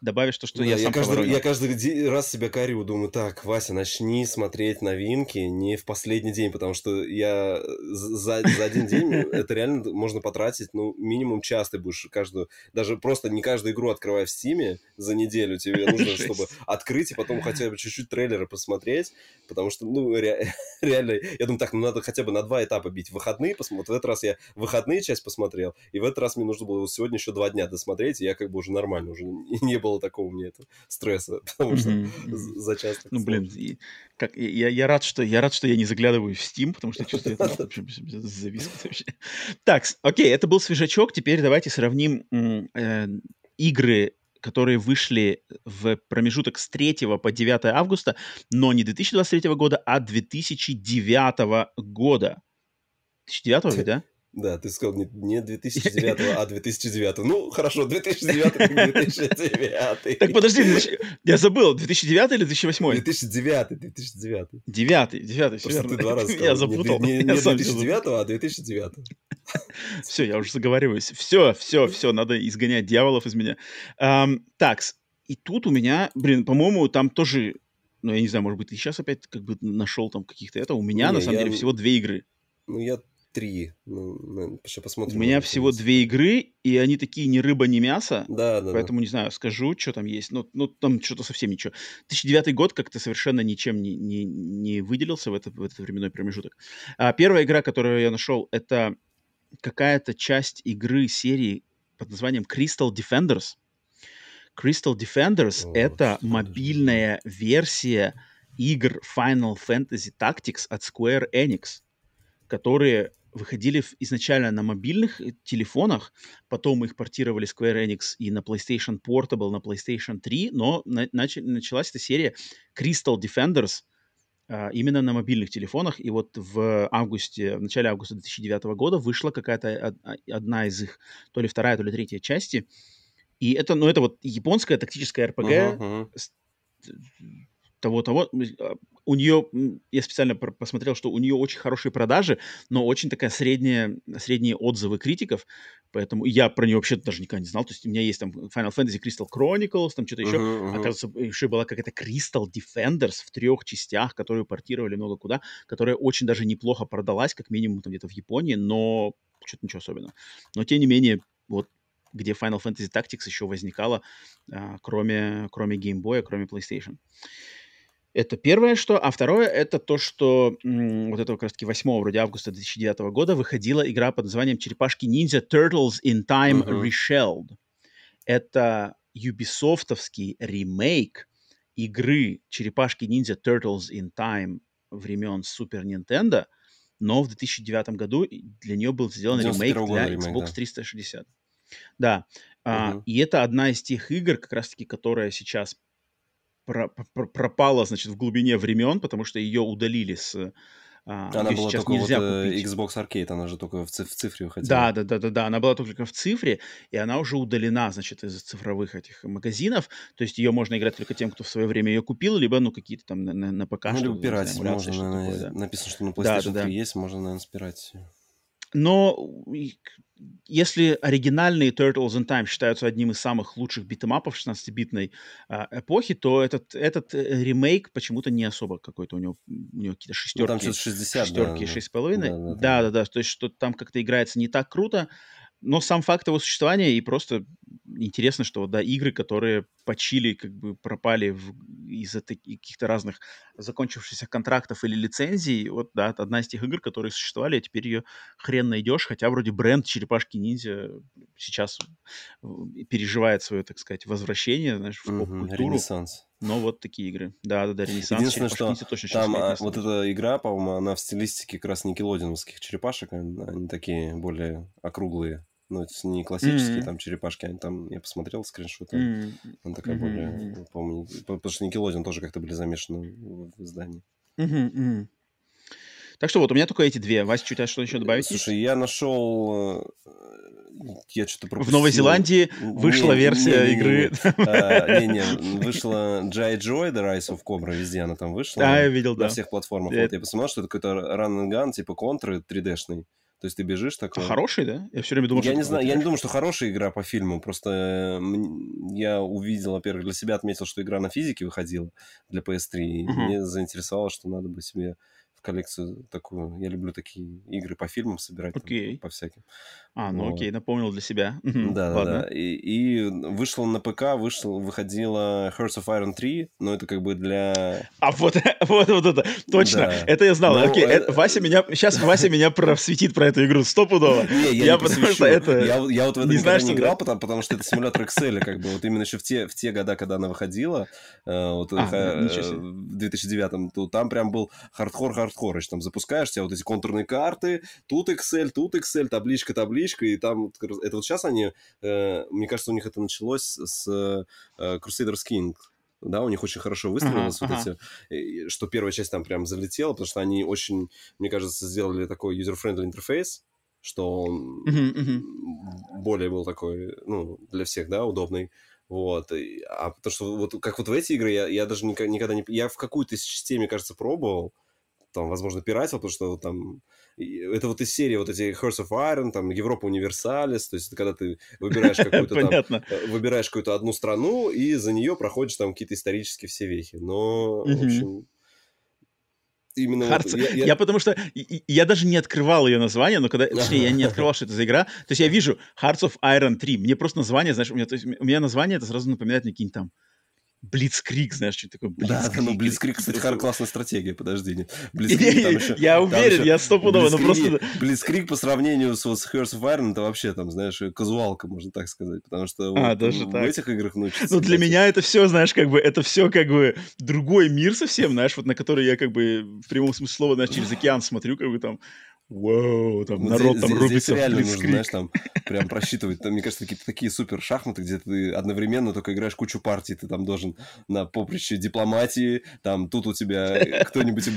добавишь то, что да, я, я сам каждый, Я каждый раз себя корю, думаю, так, Вася, начни смотреть новинки не в последний день, потому что я за, за один день, это реально можно потратить, ну, минимум час ты будешь каждую, даже просто не каждую игру открывая в Стиме за неделю, тебе нужно, чтобы открыть и потом хотя бы чуть-чуть трейлеры посмотреть, потому что, ну, реально, я думаю, так, ну, надо хотя бы на два этапа бить. выходные посмотреть. В этот раз я выходные часть посмотрел, и в этот раз мне нужно было сегодня еще два дня досмотреть, и я как бы уже нормально, уже не было такого мне это стресса, потому что за час Ну, блин, как, я, я, рад, что, я рад, что я не заглядываю в Steam, потому что чувствую это завис вообще. Так, окей, это был свежачок. Теперь давайте сравним э, игры которые вышли в промежуток с 3 по 9 августа, но не 2023 года, а 2009 года. 2009 ведь, да? Да, ты сказал не, не 2009, а 2009. Ну, хорошо, 2009 2009. Так подожди, я забыл, 2009 или 2008? 2009, 2009. 9, 9, все верно. ты два раза Я запутал. Не 2009, а 2009. Все, я уже заговариваюсь. Все, все, все, надо изгонять дьяволов из меня. Так, и тут у меня, блин, по-моему, там тоже, ну, я не знаю, может быть, ты сейчас опять как бы нашел там каких-то это. У меня, на самом деле, всего две игры. Ну, я три. Ну, еще посмотрим. У меня всего две игры, и они такие ни рыба, ни мясо. Да, да. Поэтому, да. не знаю, скажу, что там есть. Ну, ну там что-то совсем ничего. 2009 год как-то совершенно ничем не, не, не выделился в, этот в этот временной промежуток. А первая игра, которую я нашел, это какая-то часть игры серии под названием Crystal Defenders. Crystal Defenders — это мобильная версия игр Final Fantasy Tactics от Square Enix, которые выходили изначально на мобильных э, телефонах, потом их портировали Square Enix и на PlayStation Portable, на PlayStation 3, но на, нач, началась эта серия Crystal Defenders а, именно на мобильных телефонах, и вот в августе, в начале августа 2009 года вышла какая-то а, одна из их, то ли вторая, то ли третья части, и это, ну, это вот японская тактическая RPG uh-huh, uh-huh. того-того, у нее, я специально посмотрел, что у нее очень хорошие продажи, но очень такая средняя, средние отзывы критиков, поэтому я про нее вообще даже никогда не знал. То есть у меня есть там Final Fantasy Crystal Chronicles, там что-то еще. Uh-huh, uh-huh. Оказывается, еще была какая-то Crystal Defenders в трех частях, которую портировали много куда, которая очень даже неплохо продалась, как минимум там где-то в Японии, но что-то ничего особенного. Но тем не менее, вот где Final Fantasy Tactics еще возникала, а, кроме, кроме Game Boy, кроме PlayStation. Это первое, что. А второе, это то, что м, вот этого как раз-таки 8 вроде августа 2009 года выходила игра под названием «Черепашки-ниндзя Turtles in Time uh-huh. Reshelled». Это юбисофтовский ремейк игры «Черепашки-ниндзя Turtles in Time» времен Super Nintendo, но в 2009 году для нее был сделан ремейк для ремейк, Xbox да. 360. Да, uh-huh. а, и это одна из тех игр, как раз-таки, которая сейчас пропала, значит, в глубине времен, потому что ее удалили с а, она была только нельзя вот э, купить. Xbox Arcade, она же только в, циф- в цифре выходила. Да, да, да, да, да, она была только в цифре, и она уже удалена, значит, из цифровых этих магазинов. То есть ее можно играть только тем, кто в свое время ее купил, либо, ну, какие-то там на, на, на ПК. Ну, либо пирать, можно, наверное, да. написано, что на PlayStation да, да, 3 да. есть, можно, наверное, спирать. Но если оригинальные Turtles in Time считаются одним из самых лучших битэмапов 16-битной а, эпохи, то этот, этот э, ремейк почему-то не особо какой-то у него, у него какие-то шестерки. Ну, там 60, шестерки, шесть с половиной. Да, да, да. То есть, что там как-то играется не так круто, но сам факт его существования и просто интересно, что да, игры, которые почили, как бы пропали в, из-за каких-то разных закончившихся контрактов или лицензий, вот, да, одна из тех игр, которые существовали, а теперь ее хрен найдешь, хотя вроде бренд Черепашки-ниндзя сейчас э, переживает свое, так сказать, возвращение, знаешь, в поп-культуру. Ренессанс. Но вот такие игры. Да, да, да, Ренессанс. Единственное, что точно там а, вот эта игра, по-моему, она в стилистике как раз никелодиновских черепашек, они такие более округлые. Ну, это не классические mm-hmm. там черепашки, они там, я посмотрел скриншоты, mm-hmm. она такая mm-hmm. более, помню, потому что Никелодин тоже как-то были замешаны в, издании. Mm-hmm. Так что вот, у меня только эти две. Вася, у тебя что еще добавить? Слушай, я нашел... Э, я что-то пропустил. В Новой Зеландии вышла не, версия не, не, игры. Не-не, а, вышла G.I. Joy, The Rise of Cobra, везде она там вышла. Да, я видел, да. На всех платформах. Вот я посмотрел, что это какой-то run and gun, типа контры 3D-шный. То есть ты бежишь такой... А хороший, да? Я все время думал, я что не знаю, я не думаю, что хорошая игра по фильму. Просто я увидел, во-первых, для себя отметил, что игра на физике выходила для PS3. И uh-huh. мне заинтересовало, что надо бы себе коллекцию такую. Я люблю такие игры по фильмам собирать. Окей. Там, по всяким. А, ну вот. окей, напомнил для себя. Да, да, да. И, и вышло на ПК, вышло, выходила Hearts of Iron 3, но это как бы для... А вот, вот, вот это, точно, да. это я знал. Но, ну, окей, это... Вася меня, сейчас Вася меня просветит про эту игру стопудово. Не, я, я не потому что это... Я, я вот в это не, знаю, не играл, потому, потому что это симулятор Excel, как бы, вот именно еще в те, в те года, когда она выходила, э, вот а, э, в 2009 то там прям был хардкор-хардкор, там запускаешь, у тебя вот эти контурные карты, тут Excel, тут Excel, табличка, табличка, и там, это вот сейчас они, э, мне кажется, у них это началось с э, Crusader Kings, да, у них очень хорошо выстрелилось uh-huh, вот uh-huh. эти, что первая часть там прям залетела, потому что они очень, мне кажется, сделали такой user-friendly интерфейс, что он uh-huh, uh-huh. более был такой, ну, для всех, да, удобный. Вот. А потому что вот как вот в эти игры я, я даже никогда не... Я в какую-то мне кажется, пробовал, там, возможно, пиратил, потому что там это вот из серии вот эти Hearts of Iron, там, Европа Универсалис, то есть это когда ты выбираешь какую-то там, э, выбираешь какую-то одну страну, и за нее проходишь там какие-то исторические все вехи. Но, в общем, именно Hearts... вот, я, я... я потому что я даже не открывал ее название, но когда, точнее, я не открывал, что это за игра. То есть я вижу Hearts of Iron 3, мне просто название, знаешь, у меня, то есть, у меня название это сразу напоминает мне какие-нибудь там Блицкрик, знаешь, что такое Блицкрик. Да, ну Блицкрик, кстати, хорошая классная стратегия, подожди. Нет. Блицкрик там еще... Я уверен, я стопудово, но просто... Блицкрик по сравнению с, с Hearts of Iron, это вообще там, знаешь, казуалка, можно так сказать, потому что а, вот, даже в так. этих играх научиться... Ну, для меня это все, знаешь, как бы, это все как бы другой мир совсем, знаешь, вот на который я как бы в прямом смысле слова, знаешь, через океан смотрю, как бы там Вау, там вот народ здесь, там рубится. Здесь реально нужно, знаешь, там прям просчитывать. Там, мне кажется, какие-то такие супер шахматы, где ты одновременно только играешь кучу партий. Ты там должен на поприще дипломатии, там тут у тебя кто-нибудь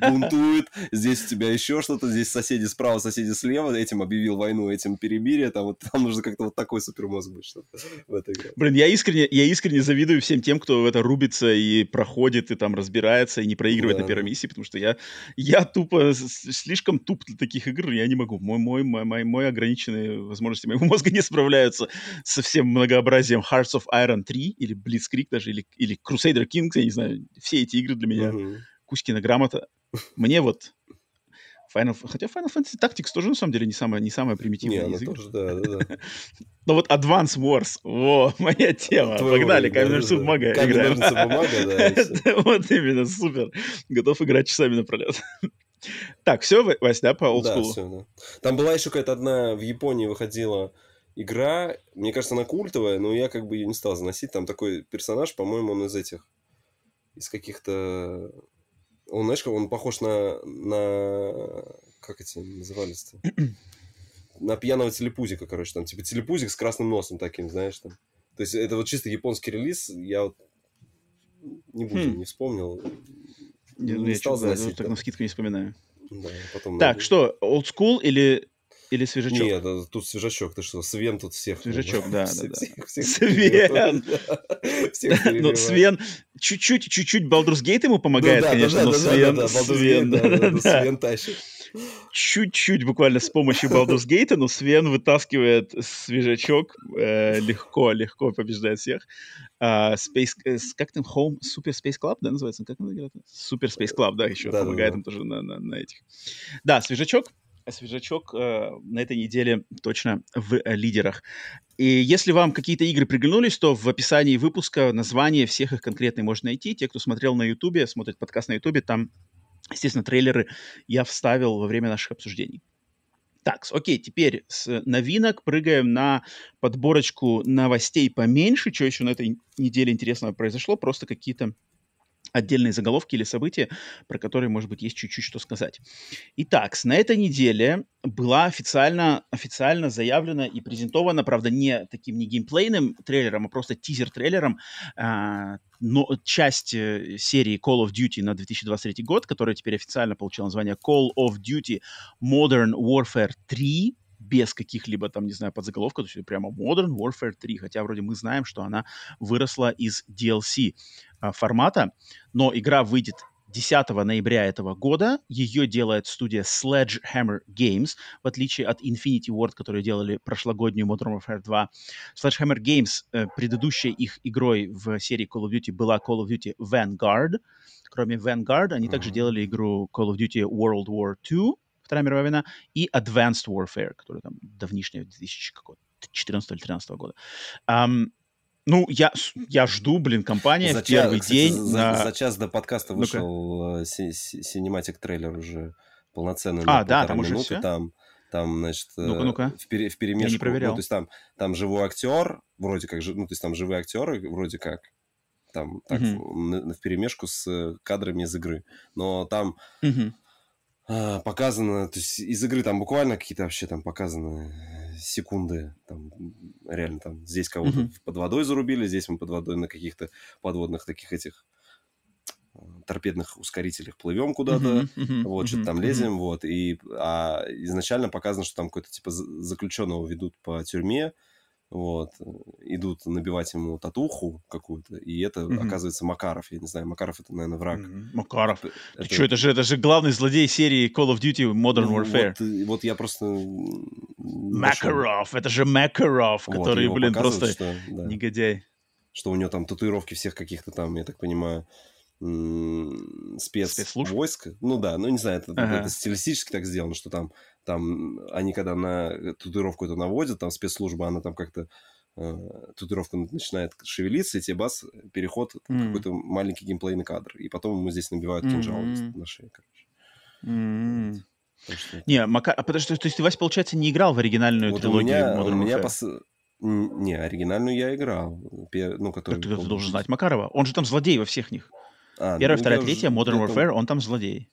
бунтует, здесь у тебя еще что-то, здесь соседи справа, соседи слева, этим объявил войну, этим перемирие. Там, вот, там нужно как-то вот такой супермозг быть, чтобы в этой игре. Блин, я искренне, я искренне завидую всем тем, кто в это рубится и проходит, и там разбирается, и не проигрывает да, на первой да. миссии, потому что я, я тупо, слишком тупо для таких игр я не могу. Мой, мой, мой, мой ограниченные возможности моего мозга не справляются со всем многообразием Hearts of Iron 3 или Blitzkrieg даже, или, или Crusader Kings, я не знаю. Все эти игры для меня uh-huh. Кузькина грамота. Мне вот Final, хотя Final Fantasy Tactics тоже, на самом деле, не самая, не самая примитивная не, из игр. Тоже, да, да, да. Но вот Advance Wars, во, моя тема. Твой Погнали, камень, ножницы, бумага играем. бумага, да. Вот именно, супер. Готов играть часами напролет. Так, все, Вась, да, по олдскулу? Да, все, да. Там была еще какая-то одна в Японии выходила игра, мне кажется, она культовая, но я как бы ее не стал заносить. Там такой персонаж, по-моему, он из этих, из каких-то... Он, знаешь, он похож на... на... Как эти назывались-то? на пьяного телепузика, короче, там, типа телепузик с красным носом таким, знаешь, там. То есть это вот чисто японский релиз, я вот не буду, хм. не вспомнил. Не, не я стал заносить. Так на скидку не вспоминаю. Да, потом так, надо... что, old school или или свежачок? Нет, тут свежачок, ты что, Свен тут всех... Свежачок, да, да, да. Свен! Ну, Свен чуть-чуть, чуть-чуть Baldur's Gate ему помогает, конечно, но Свен... Свен, Свен тащит. Чуть-чуть буквально с помощью Baldur's Gate, но Свен вытаскивает свежачок, э, легко, легко побеждает всех. Uh, Space, э, как там, Home, Super Space Club, да, называется? Как он играет? Super Space Club, да, еще помогает им тоже на этих. Да, свежачок, свежачок э, на этой неделе точно в э, лидерах. И если вам какие-то игры приглянулись, то в описании выпуска название всех их конкретно можно найти. Те, кто смотрел на Ютубе, смотрит подкаст на Ютубе, там, естественно, трейлеры я вставил во время наших обсуждений. Так, окей, теперь с новинок прыгаем на подборочку новостей поменьше. Что еще на этой неделе интересного произошло? Просто какие-то отдельные заголовки или события, про которые, может быть, есть чуть-чуть что сказать. Итак, на этой неделе была официально, официально заявлена и презентована, правда, не таким не геймплейным трейлером, а просто тизер-трейлером, э, но часть э, серии Call of Duty на 2023 год, которая теперь официально получила название Call of Duty Modern Warfare 3, без каких-либо там, не знаю, подзаголовков, то есть прямо Modern Warfare 3, хотя вроде мы знаем, что она выросла из DLC а, формата, но игра выйдет 10 ноября этого года. Ее делает студия Sledgehammer Games, в отличие от Infinity Ward, которые делали прошлогоднюю Modern Warfare 2. Sledgehammer Games, э, предыдущей их игрой в серии Call of Duty была Call of Duty Vanguard. Кроме Vanguard, они mm-hmm. также делали игру Call of Duty World War II, Вторая мировая война, и Advanced Warfare, которая там давнишняя, 2014 или 2013 года. Um, ну, я, я жду, блин, компания за в первый кстати, день. За, на... за час до подкаста вышел синематик трейлер уже полноценный. А, да, там минуты, уже все? Там, там, значит, ну-ка, ну-ка. В, пере, в перемешку. Я не проверял. Ну, то есть там, там живой актер, вроде как, ну, то есть там живые актеры, вроде как, там, так, mm-hmm. в, перемешку с кадрами из игры. Но там а, показано, то есть из игры там буквально какие-то вообще там показаны секунды, там, реально там, здесь кого-то mm-hmm. под водой зарубили, здесь мы под водой на каких-то подводных таких этих э, торпедных ускорителях плывем куда-то, uh-huh, uh-huh, вот, uh-huh, что-то там лезем, uh-huh. вот, и а изначально показано, что там какой-то, типа, заключенного ведут по тюрьме, вот, идут набивать ему татуху какую-то, и это, mm-hmm. оказывается, Макаров, я не знаю, Макаров это, наверное, враг. Mm-hmm. Макаров. Это, Ты это... что, это же, это же главный злодей серии Call of Duty Modern ну, Warfare. Вот, вот я просто... Макаров, это же Макаров, вот, который, блин, просто что, да, негодяй. Что у него там татуировки всех каких-то там, я так понимаю, спец Спецслужб? войск. Ну да, ну не знаю, это, ага. это стилистически так сделано, что там, там они когда на татуировку это наводят, там спецслужба, она там как-то э, татуировка начинает шевелиться, и тебе бас, переход, mm. какой-то маленький геймплейный кадр. И потом ему здесь набивают кинжал mm-hmm. на шее, короче. Mm-hmm. Вот. Не, Мака... а подожди, то есть ты, Вася, получается, не играл в оригинальную вот трилогию у меня, Modern у меня пос... Не, оригинальную я играл. Ну, который... Ты, ты должен знать Макарова. Он же там злодей во всех них. А, Первая, ну, вторая, третья, Modern Warfare, он там злодей.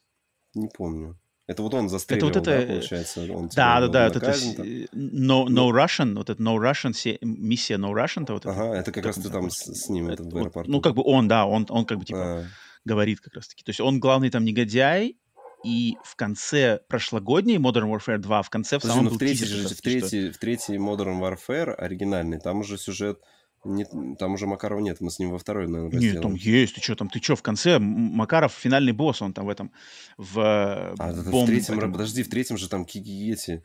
Не помню. Это вот он застрелил, это вот это... да, получается? Он да, да, да, вот это no, no Russian, вот это No Russian, миссия No Russian, то вот Ага, это, это как раз ты там с, с ним это, в аэропорту. Ну, как бы он, да, он, он как бы типа а. говорит как раз-таки. То есть он главный там негодяй, и в конце прошлогодней Modern Warfare 2, в конце в самом ну, в третий, же, в, третий, в третий Modern Warfare оригинальный, там уже сюжет не, там уже Макарова нет, мы с ним во второй, наверное, Нет, там есть, ты что, там, ты что, в конце? Макаров финальный босс, он там в этом, в А, бомб, в третьем, этом... подожди, в третьем же там кики эти,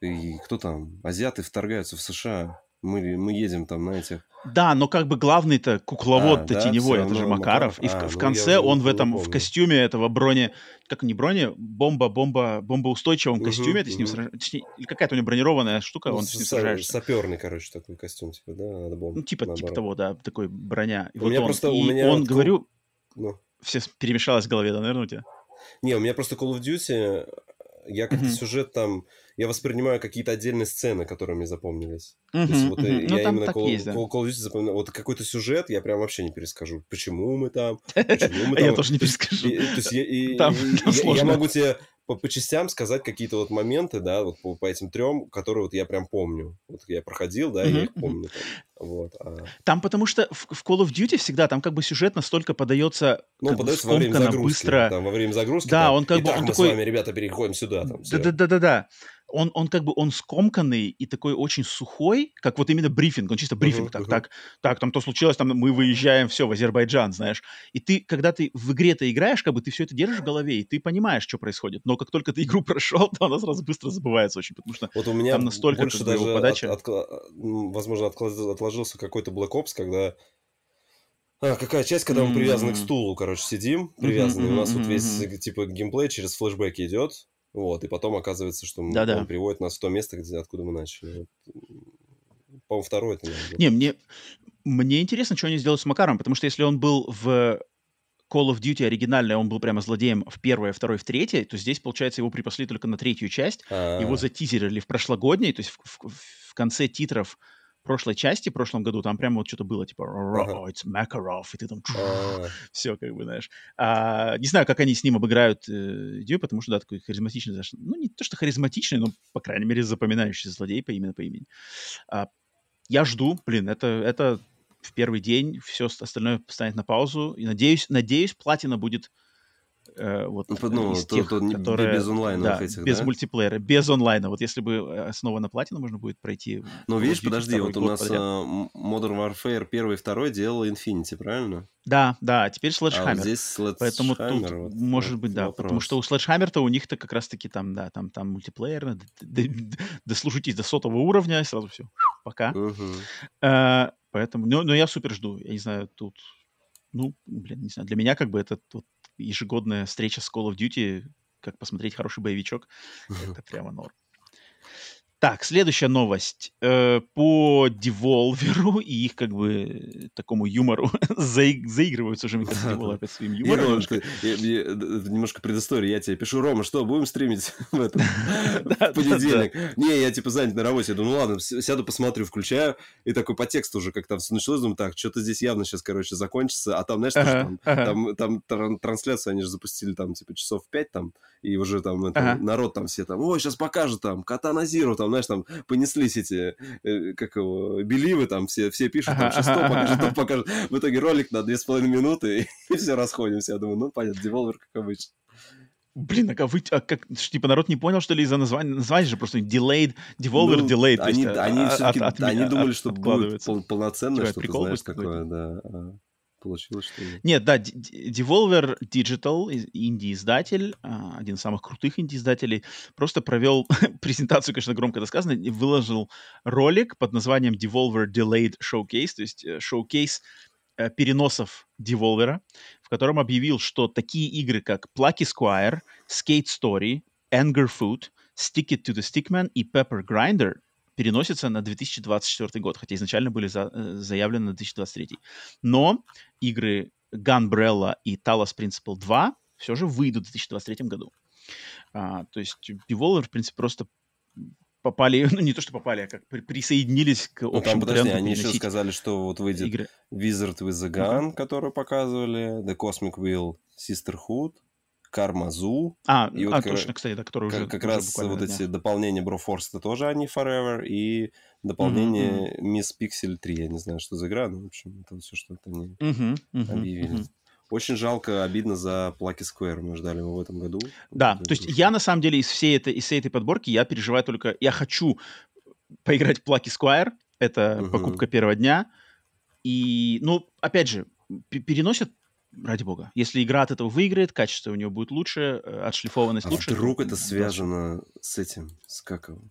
и кто там, азиаты вторгаются в США. Мы, мы едем там на этих... Да, но как бы главный-то кукловод-то а, да, теневой, это же Макаров. Макаров. И а, в, в ну, конце он в этом, в костюме этого брони... Как не брони, бомба, бомба, бомбоустойчивом угу, костюме, ты угу. с ним сражаешься. Точнее, какая-то у него бронированная штука, ну, он с ним сражаешься. Саперный, короче, такой костюм, типа, да, надо бомбу. Ну, типа, типа того, да, такой броня. И у вот меня он, просто... И у меня он, вот... говорю... Ну. Все перемешалось в голове, да, наверное, у тебя? Не, у меня просто Call of Duty, я как-то mm-hmm. сюжет там я воспринимаю какие-то отдельные сцены, которые мне запомнились. Mm-hmm, То есть вот mm-hmm. я ну, именно Call, есть, да. Call, Call of Duty запоминаю. Вот какой-то сюжет я прям вообще не перескажу. Почему мы там? Почему мы там? Я тоже не перескажу. Я могу тебе по, по частям сказать какие-то вот моменты, да, вот по, по этим трем, которые вот я прям помню. Вот я проходил, да, mm-hmm. я их помню. Там, вот, а... там потому что в, в Call of Duty всегда там как бы сюжет настолько подается ну, подается во время загрузки, быстро. Там, во время загрузки. Да, там, он как бы... Он мы такой... с вами, ребята, переходим сюда. Да-да-да-да он, он как бы, он скомканный и такой очень сухой, как вот именно брифинг, он чисто брифинг, uh-huh, так, uh-huh. так, так, там то случилось, там мы выезжаем, все, в Азербайджан, знаешь. И ты, когда ты в игре-то играешь, как бы ты все это держишь в голове, и ты понимаешь, что происходит. Но как только ты игру прошел, то она сразу быстро забывается очень, потому что вот у меня там настолько больше даже подача... От, от, возможно, отложился какой-то Black Ops, когда а, какая часть, когда мы привязаны к стулу, короче, сидим, привязаны, у нас вот весь, типа, геймплей через флешбеки идет, вот, и потом оказывается, что да -да. он приводит нас в то место, где, откуда мы начали. По-моему, второй это, наверное. Не, мне, мне интересно, что они сделают с Макаром, потому что если он был в Call of Duty оригинальный, он был прямо злодеем в первой, второй, в третьей, то здесь, получается, его припасли только на третью часть. А-а-а. Его затизерили в прошлогодней, то есть в, в, в конце титров прошлой части, в прошлом году, там прямо вот что-то было, типа, oh, it's Makarov, и ты там, все, как бы, знаешь. А, не знаю, как они с ним обыграют э, идею, потому что, да, такой харизматичный, ну, не то, что харизматичный, но, по крайней мере, запоминающийся злодей по именно по имени. А, я жду, блин, это, это в первый день, все остальное станет на паузу, и надеюсь, надеюсь, платина будет э, вот ну, из то, тех, то, которые... Без онлайновых да, этих, без да? мультиплеера, без онлайна. Вот если бы снова на платину можно будет пройти... Ну, видишь, подожди, вот у нас подряд. Modern Warfare 1 и 2 делал Infinity, правильно? Да, да, теперь Sledgehammer. А вот здесь Sledgehammer, Поэтому тут, вот, может быть, да. вопрос. Потому что у Sledgehammer-то у них-то как раз-таки там, да, там, там мультиплеер, дослужитесь до сотого уровня, и сразу все, пока. Поэтому, но, но я супер жду. Я не знаю, тут, ну, блин, не знаю, для меня как бы это вот ежегодная встреча с Call of Duty, как посмотреть хороший боевичок, это прямо норм. Так, следующая новость. Э, по Devolver и их как бы такому юмору заигрываются уже, мне кажется, Devolver опять своим юмором. Я что я, я, немножко предыстория. Я тебе пишу, Рома, что, будем стримить в, этом, в понедельник? Не, я типа занят на работе. Я думаю, ну ладно, сяду, посмотрю, включаю. И такой по тексту уже, как там все началось, думаю, так, что-то здесь явно сейчас, короче, закончится. А там, знаешь, там, там, там трансляцию они же запустили там типа часов пять там, и уже там народ там все там, ой, сейчас покажут там, кота на Зиру, там, знаешь, там понеслись эти, э, как его, беливы, там все, все пишут, там, сейчас то покажут, то покажут. В итоге ролик на две с половиной минуты, и все расходимся. Я думаю, ну, понятно, деволвер, как обычно. Блин, а вы, а как, типа, народ не понял, что ли, из-за названия? Название же просто delayed, devolver ну, delayed. Они, есть, они, от, все-таки, от, они от, думали, от, что будет пол, полноценное типа, что-то, знаешь, такое, да. А получилось, что... Нет, да, Devolver Digital, инди-издатель, а, один из самых крутых инди-издателей, просто провел презентацию, конечно, громко это сказано, и выложил ролик под названием Devolver Delayed Showcase, то есть шоукейс э, переносов Devolver, в котором объявил, что такие игры, как Plucky Squire, Skate Story, Anger Food, Stick It to the Stickman и Pepper Grinder переносятся на 2024 год, хотя изначально были за, э, заявлены на 2023. Но игры Gunbrella и Talos Principle 2 все же выйдут в 2023 году. А, то есть Devolver, в принципе, просто попали, ну не то, что попали, а как при, присоединились к общему ну, там, подожди, тренду. они еще сказали, что вот выйдет игры. Wizard with the Gun, uh-huh. которую показывали, The Cosmic Wheel Sisterhood, Кармазу. А, и а вот, точно, кстати, да, который как, уже Как уже раз вот эти дополнения это тоже они Forever, и дополнение mm-hmm. Miss Pixel 3, я не знаю, что за игра, но, в общем, это все, что это они mm-hmm. Mm-hmm. объявили. Mm-hmm. Очень жалко, обидно за Plucky Square. Мы ждали его в этом году. Да, то есть я на самом деле из всей этой, из всей этой подборки я переживаю только... Я хочу поиграть в Plucky Squire. Это uh-huh. покупка первого дня. И, ну, опять же, переносят ради бога. Если игра от этого выиграет, качество у нее будет лучше, э, отшлифованность а лучше. вдруг это связано с этим, с как его?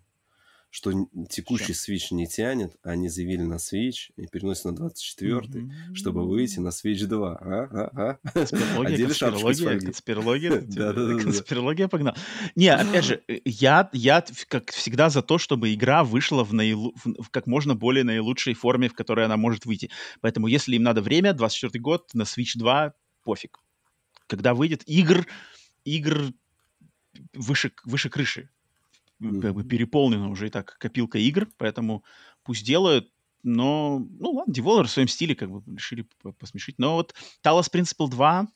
Что текущий Что? Switch не тянет, они заявили на Switch и переносят на 24-й, mm-hmm. чтобы выйти на Switch 2. А? А? А? Конспирология, конспирология, конспирология, да, да, да, конспирология погнал. Не, опять же, э, я, я, как всегда, за то, чтобы игра вышла в, наилу... в как можно более наилучшей форме, в которой она может выйти. Поэтому, если им надо время, 24 год, на Switch 2, пофиг. Когда выйдет игр, игр выше, выше крыши как бы переполнена уже и так копилка игр, поэтому пусть делают, но, ну ладно, Devolver в своем стиле как бы решили посмешить. Но вот Talos Principle 2,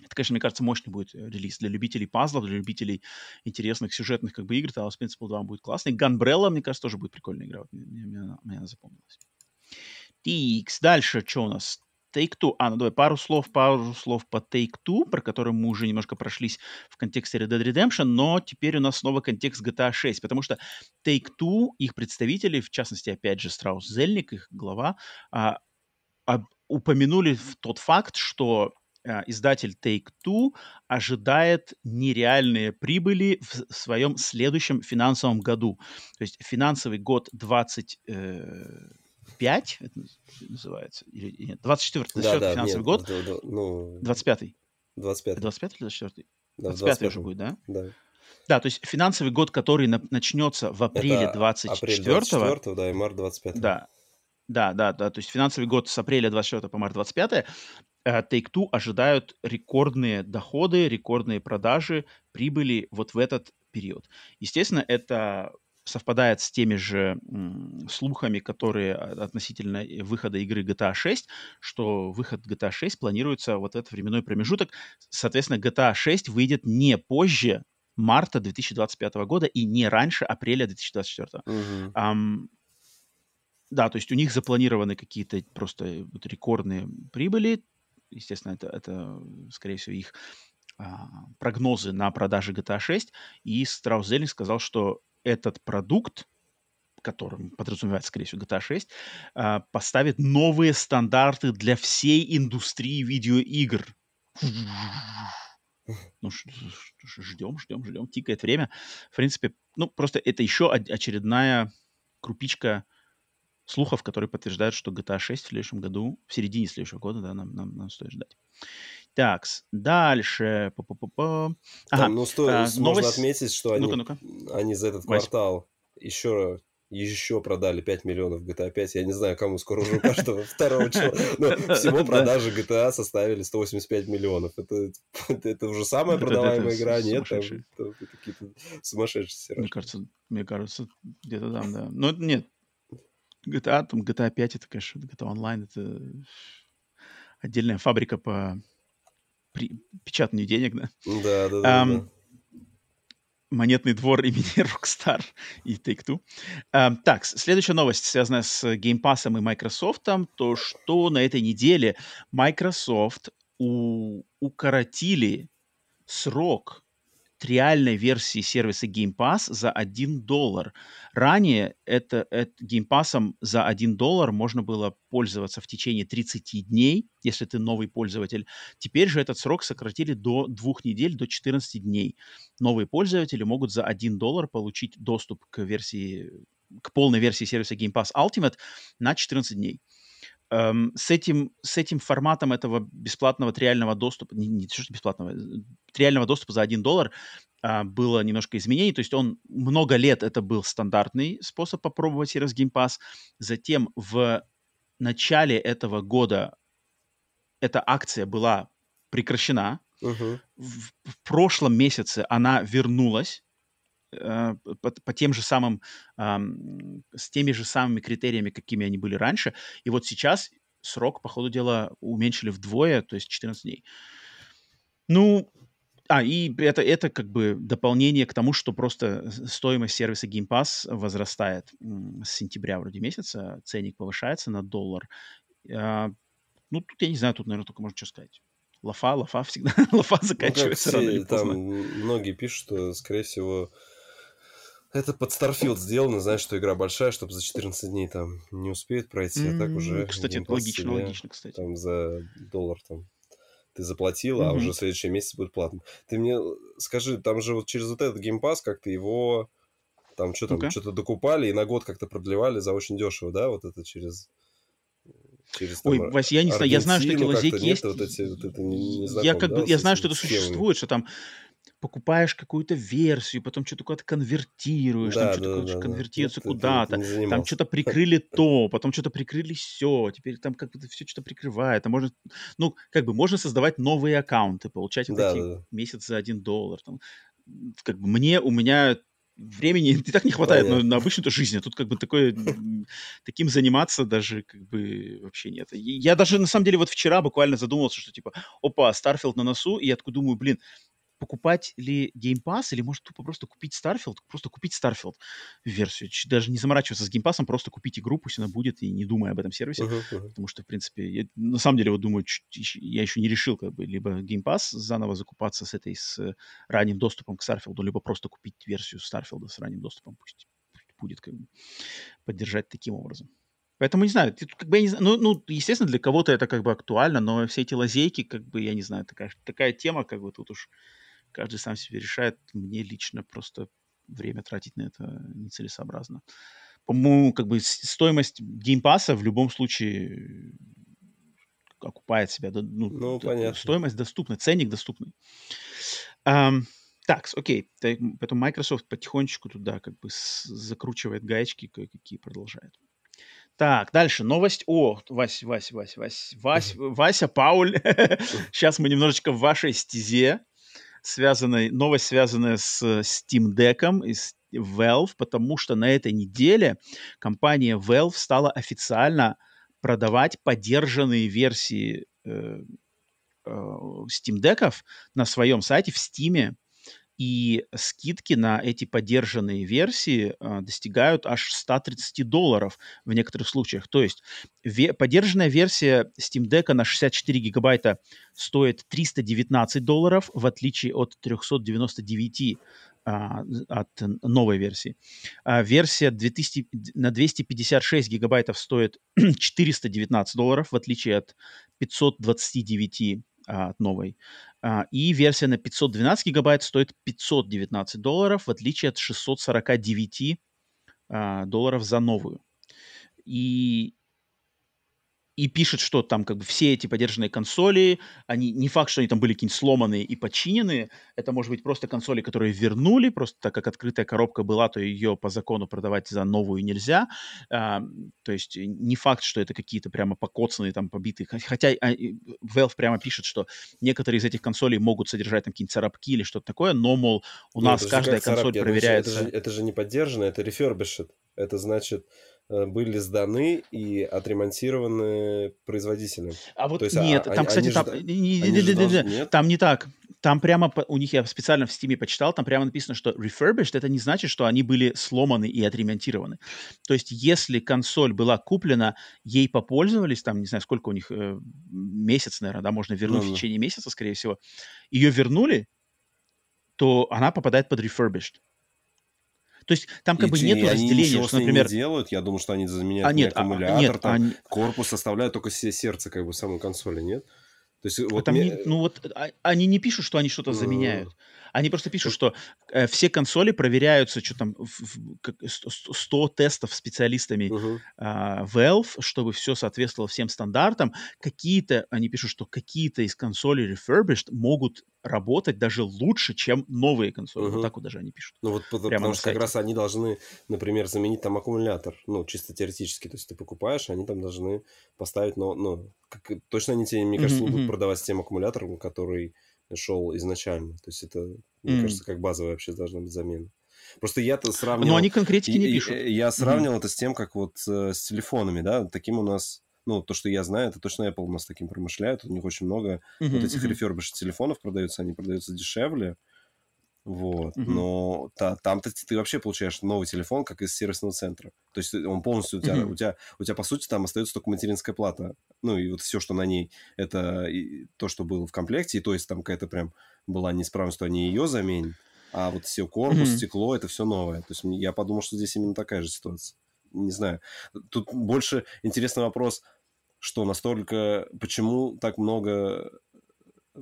это, конечно, мне кажется, мощный будет э, релиз для любителей пазлов, для любителей интересных сюжетных как бы игр. Talos Principle 2 будет классный. Gunbrella, мне кажется, тоже будет прикольная игра. Вот, мне, мне, мне она запомнилась. Тикс. Дальше что у нас? Take-Two. А, ну давай пару слов, пару слов по Take-Two, про который мы уже немножко прошлись в контексте Red Dead Redemption, но теперь у нас снова контекст GTA 6, потому что Take-Two, их представители, в частности, опять же, Страус Зельник, их глава, а, а, упомянули тот факт, что а, издатель Take-Two ожидает нереальные прибыли в своем следующем финансовом году. То есть финансовый год 20... Э, 25 это называется, или нет, 24 да, да, финансовый нет, год, да, да, ну, 25-й. 25 25 или 24 да, 25 уже будет, да? Да. Да, то есть финансовый год, который на, начнется в апреле это 24 апрель 24 да, и март 25 Да, да, да, да, то есть финансовый год с апреля 24 по март 25 э, Take-Two ожидают рекордные доходы, рекордные продажи, прибыли вот в этот период. Естественно, это совпадает с теми же слухами, которые относительно э, выхода игры GTA 6, что выход GTA 6 планируется вот этот временной промежуток. Соответственно, GTA 6 выйдет не позже марта 2025 года и не раньше апреля 2024. Угу. Um, да, то есть у них запланированы какие-то просто вот рекордные прибыли. Естественно, это, это скорее всего, их а, прогнозы на продажи GTA 6, и Страус Зеллинг сказал, что этот продукт, которым подразумевается, скорее всего, GTA 6, а, поставит новые стандарты для всей индустрии видеоигр. Ну, ждем, ждем, ждем, тикает время. В принципе, ну, просто это еще очередная крупичка слухов, которые подтверждают, что GTA 6 в следующем году, в середине следующего года, да, нам, нам, нам стоит ждать. Так, дальше. Па -па -па -па. Ага. Там, ну, сто... а, можно новость... отметить, что они, ну -ка, ну -ка. они за этот Вась. квартал еще еще продали 5 миллионов GTA 5. Я не знаю, кому скоро уже каждого второго числа. Но всего продажи GTA составили 185 миллионов. Это, это уже самая продаваемая игра, нет? Там, это какие-то сумасшедшие. Мне кажется, мне кажется, где-то там, да. Но нет, GTA, там GTA 5 это, конечно, GTA Online это отдельная фабрика по при... печатанию денег, да? Да, да, да. Um, да монетный двор имени Rockstar и Take-Two. Uh, так, следующая новость, связанная с Game Pass и Microsoft, то что на этой неделе Microsoft у... укоротили срок триальной версии сервиса Game Pass за 1 доллар. Ранее это, это Game Pass за 1 доллар можно было пользоваться в течение 30 дней, если ты новый пользователь. Теперь же этот срок сократили до 2 недель, до 14 дней. Новые пользователи могут за 1 доллар получить доступ к версии к полной версии сервиса Game Pass Ultimate на 14 дней эм, с, этим, с этим форматом этого бесплатного триального доступа, не, не что бесплатного, э, триального доступа за 1 доллар а, было немножко изменений. То есть он много лет это был стандартный способ попробовать сервис Game Pass. Затем в начале этого года эта акция была прекращена. Uh-huh. В, в прошлом месяце она вернулась Э, по, по тем же самым, с теми же самыми критериями, какими они были раньше. И вот сейчас срок, по ходу дела, уменьшили вдвое, то есть 14 дней. Ну, а, и это, это как бы дополнение к тому, что просто стоимость сервиса Game Pass возрастает с сентября вроде месяца, ценник повышается на доллар. А, ну, тут я не знаю, тут, наверное, только можно что сказать. Лафа, лафа всегда, лафа заканчивается ну, рано или поздно. Там многие пишут, что, скорее всего, это под Starfield сделано, знаешь, что игра большая, чтобы за 14 дней там не успеет пройти, mm-hmm. а так уже... Кстати, это логично, себе, логично, кстати. Там за доллар там ты заплатил, mm-hmm. а уже следующий месяц будет платным. Ты мне скажи, там же вот через вот этот геймпас как-то его там что там, okay. что-то докупали и на год как-то продлевали за очень дешево, да, вот это через... Через, там, Ой, Вась, я не знаю, я знаю, что эти лазейки есть. Вот эти, вот это не, не знаком, я как да, бы, я знаю, что это существует, что там покупаешь какую-то версию, потом что-то куда-то конвертируешь, да, там что-то да, да, конвертируется да. куда-то, там что-то прикрыли то, потом что-то прикрыли все, теперь там как бы все что-то прикрывает, а можно, ну, как бы можно создавать новые аккаунты, получать вот да, эти да, месяц за один доллар, там, как бы мне, у меня времени и так не хватает на, на обычную жизнь, а тут как бы такое, таким заниматься даже как бы вообще нет. Я даже на самом деле вот вчера буквально задумался, что типа, опа, Starfield на носу, и я такой думаю, блин, покупать ли Game Pass, или может тупо просто купить Starfield, просто купить Starfield версию, даже не заморачиваться с Game Pass, просто купить игру, пусть она будет, и не думая об этом сервисе, uh-huh, uh-huh. потому что, в принципе, я, на самом деле, вот думаю, я еще не решил, как бы, либо Game Pass заново закупаться с этой, с ранним доступом к Starfield, либо просто купить версию Starfield с ранним доступом, пусть, пусть будет, как бы, поддержать таким образом. Поэтому, не знаю, как бы, я не знаю, ну, ну, естественно, для кого-то это как бы актуально, но все эти лазейки, как бы, я не знаю, такая, такая тема, как бы тут уж каждый сам себе решает. Мне лично просто время тратить на это нецелесообразно. По-моему, как бы стоимость Game Pass'а в любом случае окупает себя. Ну, ну понятно. Стоимость доступна, ценник доступный. Um, так, окей. Поэтому Microsoft потихонечку туда как бы закручивает гаечки, какие продолжает. Так, дальше. Новость. О, Вась, Вась, Вась, Вась, Вась, Вася, Пауль. Сейчас мы немножечко в вашей стезе связанной, новость, связанная с Steam Deck и с Valve, потому что на этой неделе компания Valve стала официально продавать поддержанные версии э, э, Steam Deck'ов на своем сайте в Steam. И скидки на эти поддержанные версии э, достигают аж 130 долларов в некоторых случаях. То есть ве- поддержанная версия Steam Deck на 64 гигабайта стоит 319 долларов, в отличие от 399 а, от новой версии. А версия 2000, на 256 гигабайтов стоит 419 долларов, в отличие от 529 а, от новой. А, и версия на 512 гигабайт стоит 519 долларов, в отличие от 649 а, долларов за новую. И и пишет, что там как бы все эти поддержанные консоли, они не факт, что они там были какие-нибудь сломанные и починенные, это может быть просто консоли, которые вернули, просто так как открытая коробка была, то ее по закону продавать за новую нельзя, а, то есть не факт, что это какие-то прямо покоцанные там побитые, хотя а, Valve прямо пишет, что некоторые из этих консолей могут содержать там какие-нибудь царапки или что-то такое, но, мол, у Нет, нас каждая консоль царапки, проверяется... Это же, это же не поддержано, это refurbished. Это значит, были сданы и отремонтированы производителем. А вот есть, нет, а, там, кстати, там, же, не, не, не, должны, нет? там не так. Там прямо у них, я специально в Стиме почитал, там прямо написано, что refurbished, это не значит, что они были сломаны и отремонтированы. То есть, если консоль была куплена, ей попользовались, там, не знаю, сколько у них, э, месяц, наверное, да, можно вернуть ну, в течение месяца, скорее всего, ее вернули, то она попадает под refurbished. То есть там как и, бы нет разделения, что, например... не делают, я думаю, что они заменяют а, нет, аккумулятор, а, нет, там, они... корпус составляют только все сердце как бы самой консоли, нет? То есть, вот там мне... не, ну вот а, они не пишут, что они что-то заменяют. Они просто пишут, что э, все консоли проверяются, что там, в, в, 100 тестов специалистами uh-huh. э, Valve, чтобы все соответствовало всем стандартам. Какие-то, они пишут, что какие-то из консолей refurbished могут работать даже лучше, чем новые консоли. Uh-huh. Вот так вот даже они пишут. Ну вот Прямо потому что как раз они должны, например, заменить там аккумулятор, ну, чисто теоретически. То есть ты покупаешь, они там должны поставить, но, ну, как, точно они тебе, мне кажется, uh-huh. будут продавать с тем аккумулятором, который шел изначально. То есть это, мне mm. кажется, как базовая вообще должна быть замена. Просто я-то сравнивал... Но они конкретики не пишут. Я, я сравнивал mm. это с тем, как вот э, с телефонами, да, таким у нас... Ну, то, что я знаю, это точно Apple у нас таким промышляет. У них очень много mm-hmm, вот этих mm-hmm. refurbished телефонов продаются. Они продаются дешевле. Вот. Mm-hmm. Но та, там-то ты вообще получаешь новый телефон, как из сервисного центра. То есть он полностью у тебя, mm-hmm. у тебя, у тебя, по сути, там остается только материнская плата. Ну, и вот все, что на ней, это и то, что было в комплекте. И то есть там какая-то прям была неисправность, что они ее заменят. А вот все корпус, mm-hmm. стекло, это все новое. То есть я подумал, что здесь именно такая же ситуация. Не знаю. Тут больше интересный вопрос, что настолько... Почему так много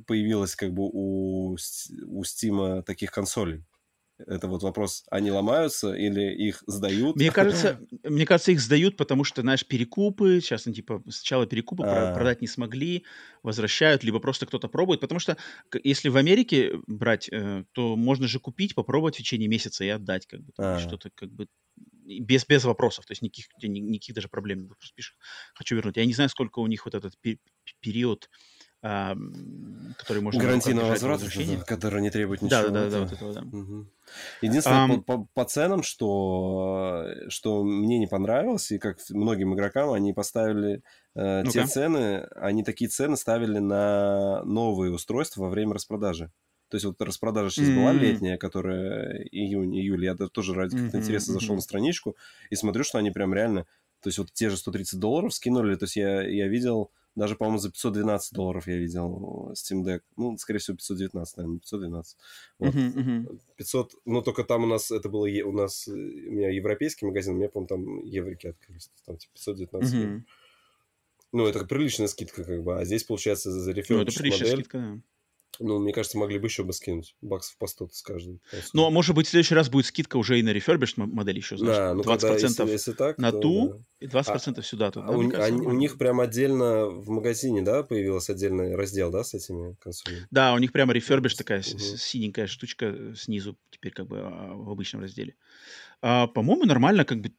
появилось как бы у, у Steam таких консолей? Это вот вопрос, они ломаются или их сдают? Мне кажется, мне кажется, их сдают, потому что, знаешь, перекупы, сейчас они типа сначала перекупы а продать не смогли, возвращают, либо просто кто-то пробует, потому что если в Америке брать, э, то можно же купить, попробовать в течение месяца и отдать, как бы, а что-то как бы без, без вопросов, то есть никаких, никаких даже проблем, просто пишешь, хочу вернуть. Я не знаю, сколько у них вот этот период который можно... Гарантийного возврата, который не требует ничего. Да, да, да, вот этого, да. Угу. Единственное, um, по, по, по ценам, что, что мне не понравилось, и как многим игрокам, они поставили э, те цены, они такие цены ставили на новые устройства во время распродажи. То есть вот распродажа сейчас mm-hmm. была летняя, которая июнь, июль. Я тоже ради mm-hmm. интереса зашел mm-hmm. на страничку и смотрю, что они прям реально... То есть вот те же 130 долларов скинули. То есть я, я видел даже, по-моему, за 512 долларов я видел Steam Deck. Ну, скорее всего, 519, наверное, 512. Вот. Uh-huh, uh-huh. 500, ну, только там у нас, это было, у нас, э, у меня европейский магазин, у меня, по-моему, там еврики открылись. Там, типа, 519 uh-huh. евро. Ну, это приличная скидка, как бы. А здесь, получается, за референс Ну, это модель, скидка, да. Ну, мне кажется, могли бы еще бы скинуть баксов по 100 с каждой. Ну, а может быть, в следующий раз будет скидка уже и на refurbished модель еще, знаешь, да, ну, 20% когда, если, если так, на то, ту да. и 20% а, сюда. Тут, а да, у, кажется, они, у них прям отдельно в магазине, да, появился отдельный раздел, да, с этими консолями? Да, у них прямо refurbished такая угу. синенькая штучка снизу, теперь как бы а, в обычном разделе. А, по-моему, нормально, как бы,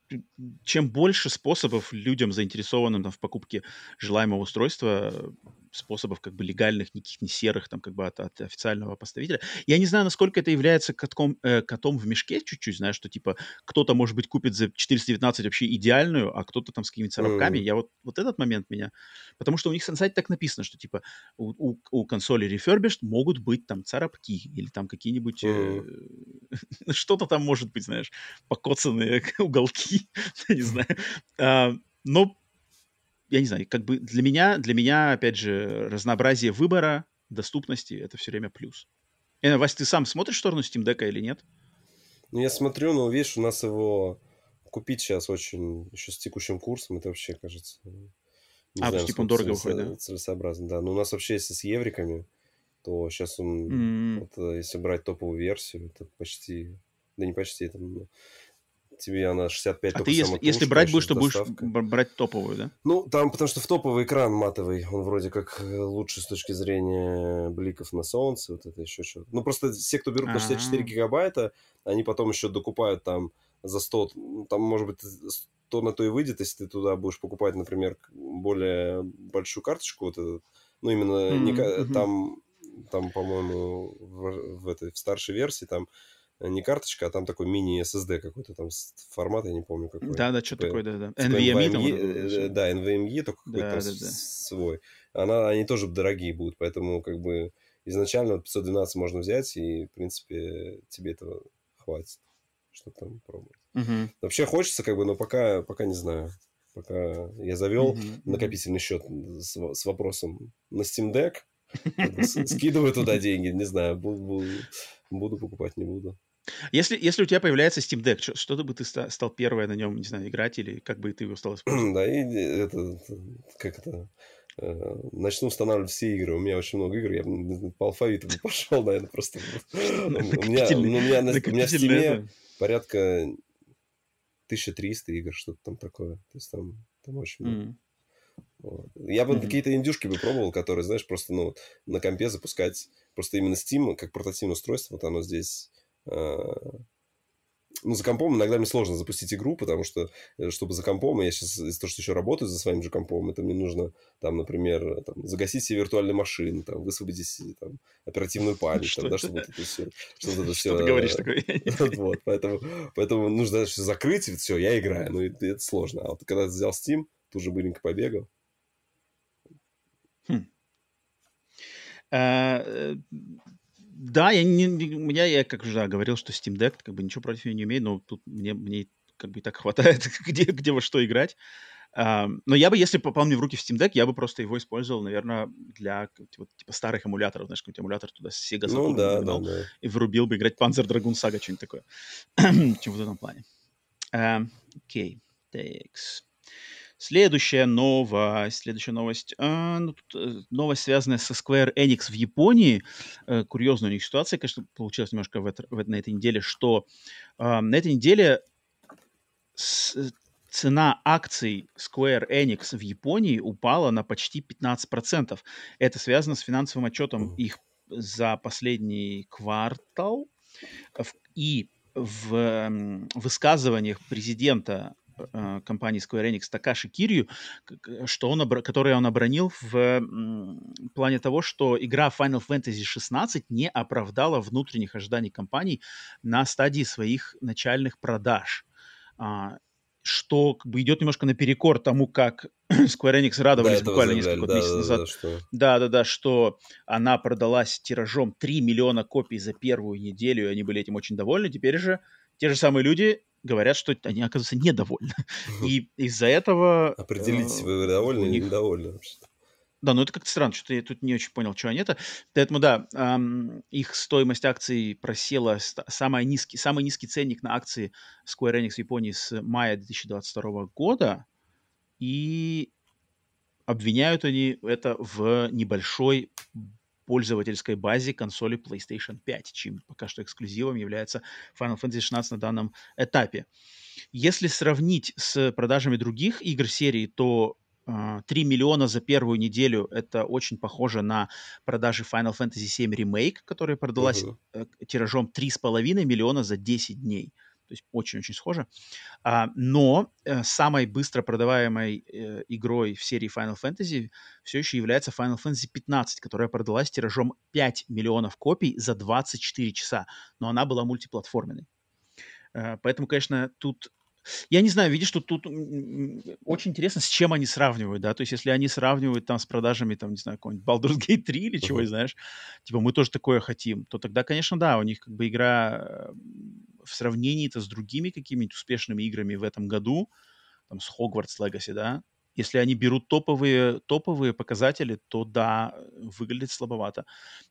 чем больше способов людям, заинтересованным там, в покупке желаемого устройства, способов как бы легальных, никаких не серых, там как бы от, от официального поставителя. Я не знаю, насколько это является котком, э, котом в мешке чуть-чуть, знаешь, что типа кто-то, может быть, купит за 419 вообще идеальную, а кто-то там с какими-то царапками. Mm. Я вот, вот этот момент меня... Потому что у них на сайте так написано, что типа у, у, у консоли refurbished могут быть там царапки или там какие-нибудь... Mm. Э, что-то там может быть, знаешь, покоцанные уголки, не знаю. А, но я не знаю, как бы для меня, для меня, опять же, разнообразие выбора, доступности — это все время плюс. И, Вась, ты сам смотришь в сторону Steam Deck или нет? Ну, я смотрю, но, видишь, у нас его купить сейчас очень еще с текущим курсом, это вообще, кажется... Не а, знаю, типа он дорого выходит, да? Целесообразно, да. Но у нас вообще, если с евриками, то сейчас он, mm-hmm. вот, э, если брать топовую версию, это почти, да не почти, это тебе она 65 А ты если, если брать будешь, то будешь брать топовую, да? Ну, там, потому что в топовый экран матовый, он вроде как э, лучше с точки зрения бликов на солнце, вот это еще что-то. Ну, просто все, кто берут на 64 гигабайта, они потом еще докупают там за 100, там, может быть, 100 на то и выйдет, если ты туда будешь покупать, например, более большую карточку, вот эту, ну, именно mm-hmm. не, там, там, по-моему, в, в этой в старшей версии там не карточка, а там такой мини-SSD какой-то там формат, я не помню какой. Что типа, такое, да-да. NVMe, NVMe там. Э, да, NVMe, только какой-то да, там да, да. свой. Она, они тоже дорогие будут, поэтому как бы изначально 512 можно взять, и, в принципе, тебе этого хватит, чтобы там пробовать. Угу. Вообще хочется, как бы, но пока, пока не знаю. Пока я завел угу, накопительный счет с, с вопросом на Steam Deck, скидываю туда деньги, не знаю, буду, буду покупать, не буду. Если, если у тебя появляется Steam Deck, что, что бы ты стал первое на нем, не знаю, играть или как бы ты его стал использовать? Да, и это, как это, э, начну устанавливать все игры. У меня очень много игр, я по алфавиту пошел, наверное, просто. У меня, у меня, у меня в Steam порядка 1300 игр, что-то там такое. То есть там, там очень много. Вот. Я бы mm-hmm. какие-то индюшки бы пробовал, которые, знаешь, просто ну, на компе запускать. Просто именно Steam, как портативное устройство, вот оно здесь ну, за компом иногда мне сложно запустить игру, потому что, э, чтобы за компом, я сейчас из-за того, что еще работаю за своим же компом, это мне нужно, там, например, там, загасить все виртуальные машины, там, высвободить там, оперативную память, там, да, чтобы это все... Чтобы это все ты говоришь такое? Вот, поэтому, поэтому нужно все закрыть, и все, я играю, ну, это сложно. А вот когда взял Steam, тут же быренько побегал. Хм. Да, я не, у меня, я как уже говорил, что Steam Deck, как бы ничего против него не имею, но тут мне, мне как бы и так хватает, где, где во что играть. Uh, но я бы, если попал мне в руки в Steam Deck, я бы просто его использовал, наверное, для вот, типа старых эмуляторов, знаешь, какой-нибудь эмулятор туда с Sega ну, да, да, да. и врубил бы играть Panzer Dragoon Saga, что-нибудь такое. Чем в этом плане. Окей, uh, okay. Следующая новость. Следующая новость. А, ну, тут, э, новость, связанная со Square Enix в Японии. Э, курьезная у них ситуация, конечно, получилась немножко в это, в, на этой неделе, что э, на этой неделе с, цена акций Square Enix в Японии упала на почти 15%. Это связано с финансовым отчетом их за последний квартал. И в высказываниях президента э, компании Square Enix Такаши Кирью, что он, который он обронил в плане того, что игра Final Fantasy XVI не оправдала внутренних ожиданий компании на стадии своих начальных продаж. А, что как бы идет немножко наперекор тому, как Square Enix радовались да, буквально несколько да, месяцев назад. Да, что... да, да, да, что она продалась тиражом 3 миллиона копий за первую неделю, и они были этим очень довольны. Теперь же те же самые люди говорят, что они, оказывается, недовольны. И из-за этого... Определитесь, вы довольны или недовольны да, ну это как-то странно, что-то я тут не очень понял, что они это. Поэтому, да, эм, их стоимость акций просела, самый низкий, самый низкий ценник на акции Square Enix в Японии с мая 2022 года, и обвиняют они это в небольшой пользовательской базе консоли PlayStation 5, чем пока что эксклюзивом является Final Fantasy 16 на данном этапе. Если сравнить с продажами других игр серии, то 3 а, миллиона за первую неделю это очень похоже на продажи Final Fantasy VII Remake, которая продалась uh-huh. тиражом 3,5 миллиона за 10 дней. То есть очень-очень схоже. А, но э, самой быстро продаваемой э, игрой в серии Final Fantasy все еще является Final Fantasy 15, которая продалась тиражом 5 миллионов копий за 24 часа. Но она была мультиплатформенной. Э, поэтому, конечно, тут я не знаю, видишь, что тут очень интересно, с чем они сравнивают, да, то есть если они сравнивают там с продажами, там, не знаю, какой-нибудь Baldur's Gate 3 или чего, uh-huh. знаешь, типа мы тоже такое хотим, то тогда, конечно, да, у них как бы игра в сравнении-то с другими какими-нибудь успешными играми в этом году, там, с Hogwarts Legacy, да, если они берут топовые, топовые показатели, то да, выглядит слабовато.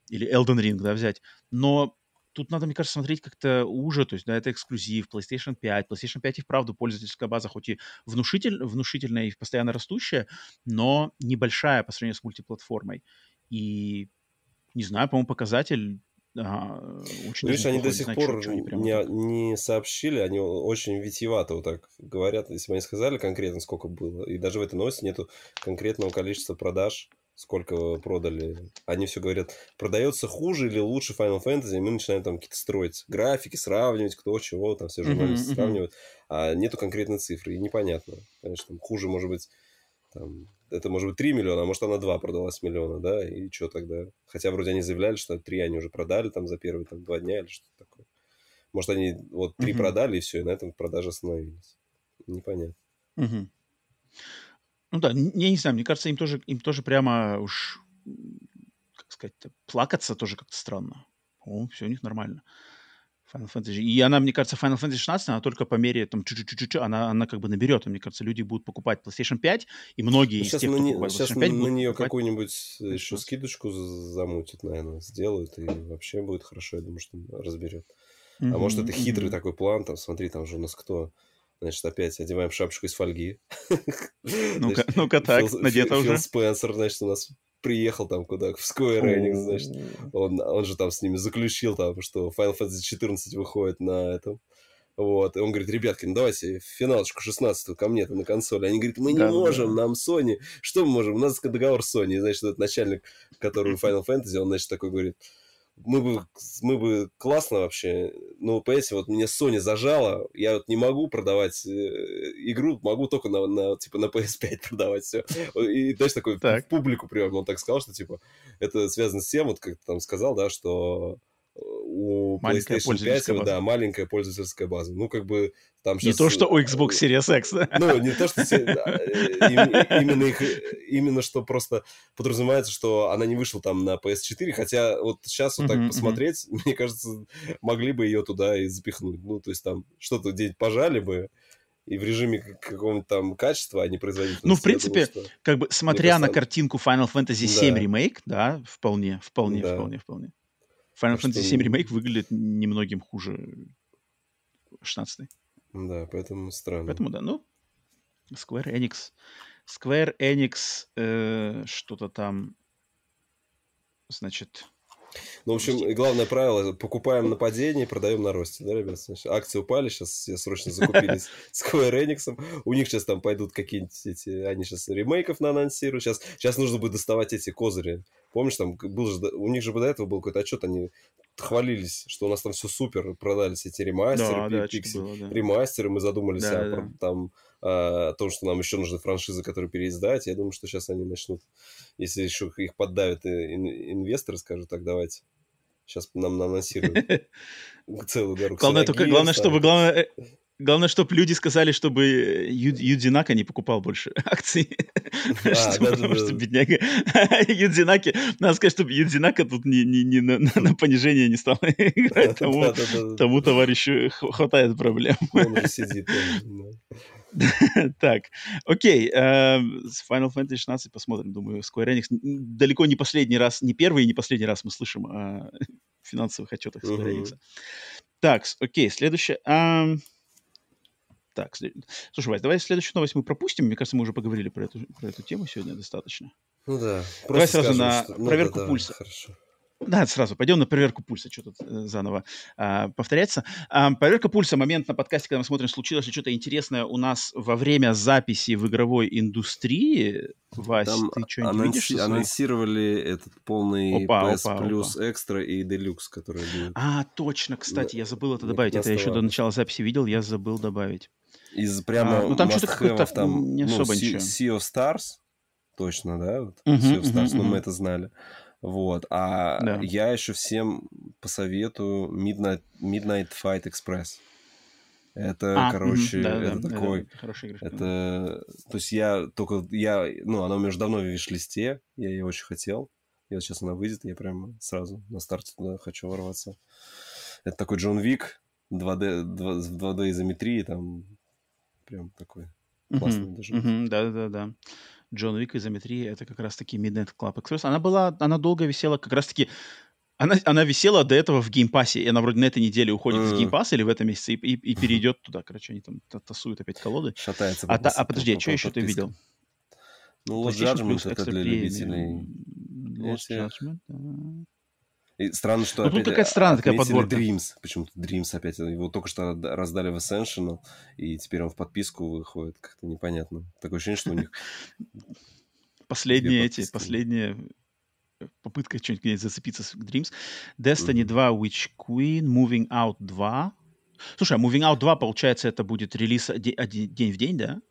Или Elden Ring, да, взять. Но тут надо, мне кажется, смотреть как-то уже, то есть, да, это эксклюзив, PlayStation 5. PlayStation 5 и вправду пользовательская база, хоть и внушитель, внушительная и постоянно растущая, но небольшая по сравнению с мультиплатформой. И, не знаю, по-моему, показатель а, очень Видишь, они до сих пор не, не, не сообщили, они очень витиевато вот так говорят, если бы они сказали конкретно, сколько было, и даже в этой новости нету конкретного количества продаж, сколько продали. Они все говорят, продается хуже или лучше Final Fantasy, и мы начинаем там какие-то строить графики, сравнивать, кто чего, там все журналисты mm-hmm. сравнивают, а нету конкретной цифры, и непонятно. Конечно, там хуже может быть, там, это может быть 3 миллиона, а может она 2 продалась миллиона, да, и что тогда? Хотя вроде они заявляли, что 3 они уже продали там за первые там, 2 дня или что-то такое. Может, они вот 3 mm-hmm. продали, и все, и на этом продажи остановились. Непонятно. Mm-hmm. Ну да, я не знаю, мне кажется, им тоже, им тоже прямо уж, как сказать, плакаться тоже как-то странно. О, все у них нормально. Final Fantasy. И она, мне кажется, Final Fantasy 16, она только по мере там чуть-чуть, она, она как бы наберет. И, мне кажется, люди будут покупать PlayStation 5, и многие ну, из тех, на кто не, покупает сейчас PlayStation 5, на нее покупать... какую-нибудь еще скидочку замутят, наверное, сделают, и вообще будет хорошо, я думаю, что разберет. Mm-hmm, а может, это хитрый mm-hmm. такой план, там, смотри, там же у нас кто Значит, опять одеваем шапочку из фольги. Ну-ка, ну-ка так, надето уже. Фил Спенсер, значит, у нас приехал там куда, в Square Enix, значит, он, он же там с ними заключил там, что Final Fantasy 14 выходит на этом. Вот, и он говорит, ребятки, ну давайте финалочку 16 ко мне на консоли. Они говорят, мы не да, можем, да. нам Sony. Что мы можем? У нас договор с Sony. Значит, этот начальник, который Final Fantasy, он, значит, такой говорит, мы бы, мы бы классно вообще, но, понимаете, вот мне Sony зажала, я вот не могу продавать э, игру, могу только на, на, типа, на PS5 продавать все. И дальше такой так. в публику прям, он так сказал, что, типа, это связано с тем, вот как ты там сказал, да, что у маленькая PlayStation 5, база. да, маленькая пользовательская база. Ну, как бы там сейчас... Не то, что у Xbox Series X, да? Ну, не то, что... Именно их... Именно что просто подразумевается, что она не вышла там на PS4, хотя вот сейчас вот так посмотреть, мне кажется, могли бы ее туда и запихнуть. Ну, то есть там что-то где-нибудь пожали бы, и в режиме какого-нибудь там качества, а не производительности. Ну, в принципе, думаю, как бы смотря на картинку Final Fantasy VII да. Remake, да, вполне, вполне, да. вполне, вполне. Final так Fantasy VII Remake выглядит немногим хуже 16 Да, поэтому странно. Поэтому, да, ну, Square Enix. Square Enix э, что-то там, значит, ну, в общем, главное правило, покупаем на падении, продаем на росте, да, ребят? Акции упали, сейчас все срочно закупились Square Enix. У них сейчас там пойдут какие-нибудь эти, они сейчас ремейков на анонсируют. Сейчас, сейчас нужно будет доставать эти козыри. Помнишь, там был же, у них же до этого был какой-то отчет, они хвалились, что у нас там все супер, продались эти ремастеры, да, пиксель, да, да. ремастеры, мы задумались да, о, да. там а, о том, что нам еще нужны франшизы, которые переиздать. Я думаю, что сейчас они начнут, если еще их поддавят инвесторы, скажут, так давайте. Сейчас нам анонсируют целую дорогу. Главное, только, главное, чтобы, главное, э, Главное, чтобы люди сказали, чтобы Юдзинака не покупал больше акций. А, потому что бедняга Юдзинаки... Надо сказать, чтобы Юдзинака тут не на понижение не стал играть. Тому товарищу хватает проблем. Он сидит. Так, окей. Эм, Final Fantasy 16 посмотрим. Думаю, Square Enix далеко не последний раз, не первый и не последний раз мы слышим о финансовых отчетах Square Enix. Так, окей, следующее. Так, след... слушай, Вась, давай следующую новость мы пропустим. Мне кажется, мы уже поговорили про эту, про эту тему сегодня достаточно. Ну да. Давай сразу скажем, на что... ну, проверку да, пульса. хорошо. Да, сразу пойдем на проверку пульса, что тут э, заново а, повторяется. А, проверка пульса, момент на подкасте, когда мы смотрим, случилось ли что-то интересное у нас во время записи в игровой индустрии. Вась, Там ты что-нибудь анонси- видишь? анонсировали этот полный Опа, PS опа, Plus опа. Extra и Deluxe, который будет. А, точно, кстати, я забыл это добавить. Это я 15 еще до начала записи видел, я забыл добавить. Из прямо А, ну, там что-то как-то там, не ну, особо Sea, ничего. Sea of Stars, точно, да? Вот, Мгм, sea of Stars, мгм, ну, мгм. мы это знали. Вот, а Да. я еще всем посоветую Midnight, Midnight Fight Express. Это, А, короче, да-да-да, это да-да, такой... хорошая игрушка. Это, то есть я только, я, ну, она у меня уже давно в виш-листе, я ее очень хотел. И вот сейчас она выйдет, я прям сразу на старте туда хочу ворваться. Это такой Джон Вик, 2D, 2, в 2D изометрии, там прям такой классный даже. Да-да-да. Джон Уик изометрия — это как раз-таки Midnight Club Express. Она была, она долго висела как раз-таки... Она, она висела до этого в Game Pass'е, и она вроде на этой неделе уходит из Game Pass'а или в этом месяце и, и- и перейдет туда. Короче, они там та- тасуют опять колоды. Шатается. А, та- а подожди, а что еще ты видел? Ну, Lost Judgment это для любителей. Lost Judgment, да. И странно, что Ну, тут какая-то странная такая подборка. Dreams. Почему-то Dreams опять. Его только что раздали в Ascension, и теперь он в подписку выходит. Как-то непонятно. Такое ощущение, что у них... Последние эти, подписки. последняя попытка что-нибудь где-нибудь зацепиться с Dreams. Destiny Мгм. 2 Witch Queen, Moving Out 2. Слушай, а Moving Out 2, получается, это будет релиз день в день, да?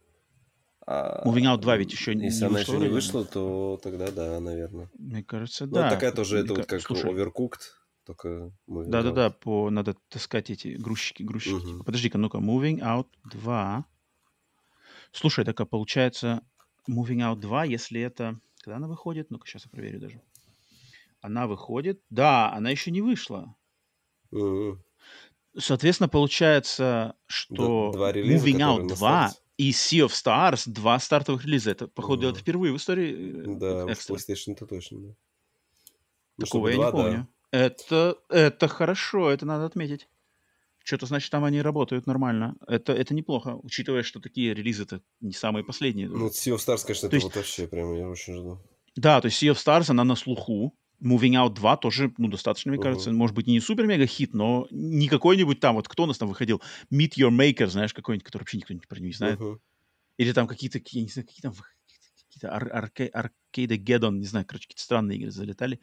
А, Moving Out 2 ведь еще не Если она еще не вышла, то тогда да, наверное. Мне кажется, Ну, да. такая тоже, это вот ка- как Слушай, Overcooked, только Moving Out. да-да-да, по... надо таскать эти грузчики, грузчики. Подожди-ка, ну-ка, Moving Out 2. Слушай, так а получается Moving Out 2, если это... Когда она выходит? Ну-ка, сейчас я проверю даже. Она выходит... Да, она еще не вышла. Соответственно, получается, что релиза, Moving Out на 2 старте. И Sea of Stars два стартовых релиза. Это, походу, Мгм. это впервые в истории э, Да, уж экстра. PlayStation это точно, да. Ну, Такого я два, не да. помню. Это, это хорошо, это надо отметить. Что-то значит, там они работают нормально. Это, это неплохо, учитывая, что такие релизы-то не самые последние. Ну, Sea of Stars, конечно, То это есть- вот вообще прям я очень жду. Да, то есть Sea of Stars, она на слуху. Moving Out 2 тоже, ну, достаточно, мне Мгм. кажется. Может быть, не супер-мега-хит, но не какой-нибудь там, вот кто у нас там выходил? Meet Your Maker, знаешь, какой-нибудь, который вообще никто не- про него не знает. Мгм. Или там какие-то, я не знаю, какие там какие-то ар- арке- не знаю, короче, какие-то странные игры залетали.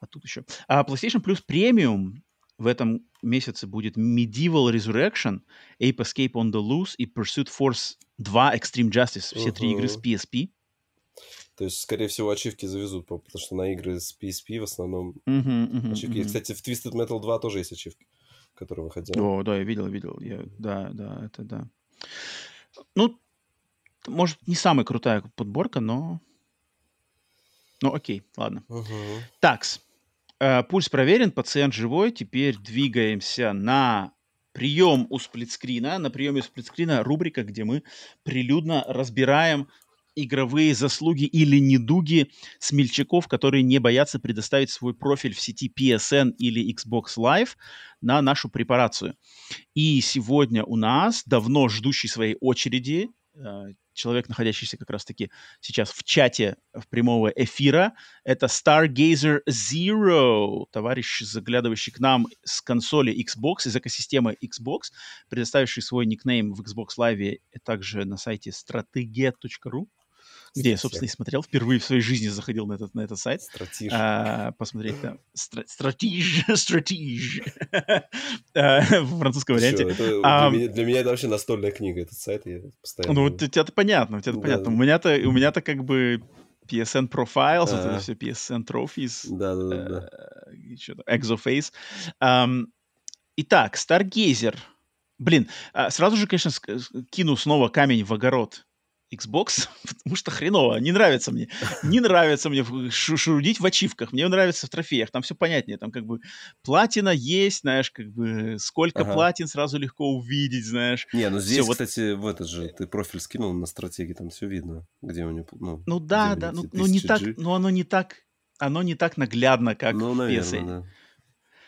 А тут еще. А PlayStation Plus Premium в этом месяце будет Medieval Resurrection, Ape Escape on the Loose и Pursuit Force 2 Extreme Justice. Все три игры с. PSP. То есть, скорее всего, ачивки завезут, по- потому что на игры с PSP в основном Мгм, мгм, ачивки. мгм. Кстати, в Twisted Metal 2 тоже есть ачивки, которые выходили. О, да, я видел, видел. Я, да, да, это да. Ну, может, не самая крутая подборка, но... Ну, окей, ладно. Мгм. Такс. Э, Пульс проверен, пациент живой. Теперь двигаемся на прием у сплитскрина. На приеме у сплитскрина рубрика, где мы прилюдно разбираем игровые заслуги или недуги смельчаков, которые не боятся предоставить свой профиль в сети PSN или Xbox Live на нашу препарацию. И сегодня у нас давно ждущий своей очереди э, человек, находящийся как раз-таки сейчас в чате в прямого эфира, это Stargazer Zero, товарищ, заглядывающий к нам с консоли Xbox, из экосистемы Xbox, предоставивший свой никнейм в Xbox Live и также на сайте strategia.ru, где я, собственно, и смотрел. Впервые в своей жизни заходил на этот, на этот сайт. Стратиж. А, посмотреть там. Стра- Стратиж, стратиж. А, В французском варианте. для, меня, это вообще настольная книга, этот сайт. Ну, вот у тебя-то понятно, у тебя-то понятно. У меня-то, у меня-то как бы PSN Profiles, вот это Ага. все PSN Trophies, Да, да, да, да. э, Exoface. Итак, Stargazer. Блин, а, сразу же, конечно, кину снова камень в огород Xbox, потому что хреново, не нравится мне. Не нравится мне в- шу- шурудить в ачивках, мне нравится в трофеях, там все понятнее, там как бы платина есть, знаешь, как бы сколько Ага. платин сразу легко увидеть, знаешь. Не, ну здесь, вот- кстати, в этот же, ты профиль скинул на стратегии, там все видно, где у него, ну, Ну да, да, ну, ну не 1000 так, но оно не так, оно не так наглядно, как Ну, в наверное, PSN. да.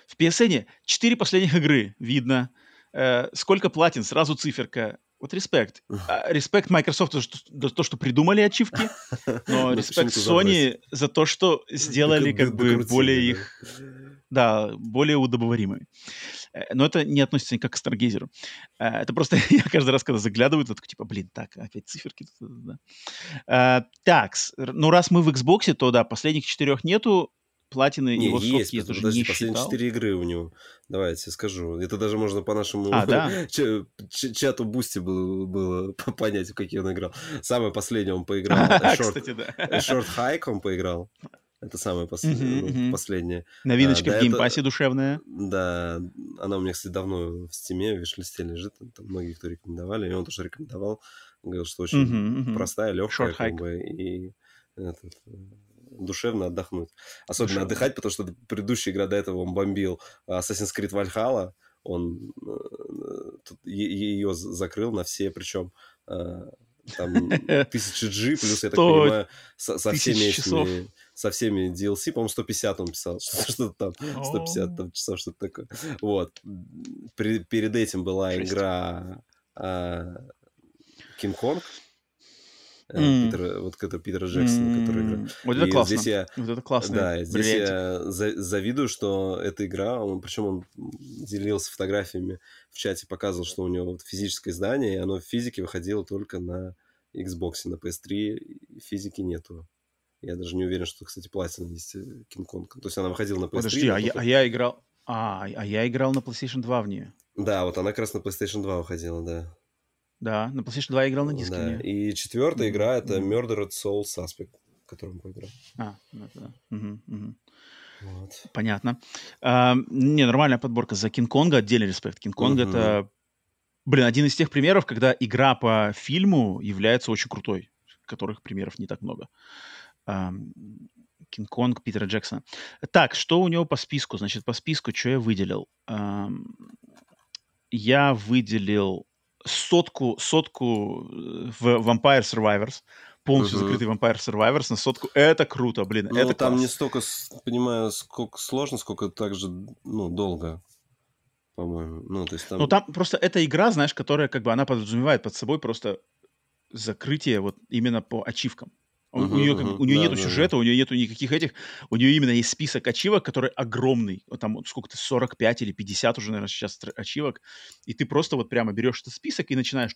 В PSN 4 последних игры видно, э, сколько платин, сразу циферка. Вот респект. А, Респект Microsoft за, то, что придумали ачивки, но респект Sony за то, что сделали как бы более их да, более удобоваримыми. Э, но это не относится никак к Старгейзеру. Э, это просто я каждый раз, когда заглядываю, такой, типа, блин, так, опять циферки. Да. Э, так, ну раз мы в Xbox, то да, последних четырех нету, платины не, его есть, я тоже не последние считал. четыре игры у него. Давай я тебе скажу. Это даже можно по нашему А, да? ча- ча- чату Бусти было, было понять, в какие он играл. Самое последнее он поиграл. Short, Кстати, да. Short Hike он поиграл. Это самое пос- Мгм, ну, последнее. Новиночка А, да, в это- Game Pass'е душевная. Да, она у меня, кстати, давно в Steam'е, в wishlist'е лежит. Там многие, кто рекомендовали, и он тоже рекомендовал. Говорил, что очень мгм. простая, легкая, Short как бы, и этот, э, душевно отдохнуть. Особенно Душевно. отдыхать, потому что предыдущая игра до этого он бомбил Assassin's Creed Valhalla, он э, ее з- закрыл на все, причем э, там тысячи G, плюс, я так понимаю, со, со всеми часов. этими, со всеми DLC, по-моему, 150 он писал, что- что-то там, 150 там часов, что-то такое. Вот. При- перед этим была Жесть. игра Кинг Конг, М. Питера, вот это Питера Джексона, который играл. Вот это И классно. здесь я- Вот это классно. Да, здесь я за- завидую, что эта игра, он, причем он делился фотографиями в чате, показывал, что у него вот физическое издание, и оно в физике выходило только на Xbox, на PS3 и физики нету. Я даже не уверен, что, кстати, платина есть Кинг Конг. То есть она выходила на PS3. Подожди, а я, только- а я играл... А, а я играл на PlayStation 2 в нее. Да, вот она как раз на PlayStation 2 выходила, да. Да, на PlayStation 2 я играл на диске. да. И четвертая Мгм, игра это. Murdered Soul Suspect, в котором поиграл. А, это да. Мгм, мгм. Вот. Понятно. А, не, нормальная подборка. За Кинг-Конга отдельный респект. Кинг-Конг Мгм. это, блин, один из тех примеров, когда игра по фильму является очень крутой, которых примеров не так много. Ам, Кинг-Конг Питера Джексона. Так, что у него по списку? Значит, по списку, что я выделил? Ам, я выделил сотку, сотку э, в Vampire Survivors. Полностью Мгм. закрытый Vampire Survivors на сотку. Это круто, блин. Ну, это там класс. не столько, понимаю, сколько сложно, сколько также, ну, долго, по-моему. Ну, то есть там... Ну, там просто эта игра, знаешь, которая как бы она подразумевает под собой просто закрытие вот именно по ачивкам. У, Мгм, нее, мгм. у нее Да, нету да, сюжета, у нее нету никаких этих, у нее именно есть список ачивок, который огромный. Там сколько-то 45 или 50 уже, наверное, сейчас ачивок. И ты просто вот прямо берешь этот список и начинаешь.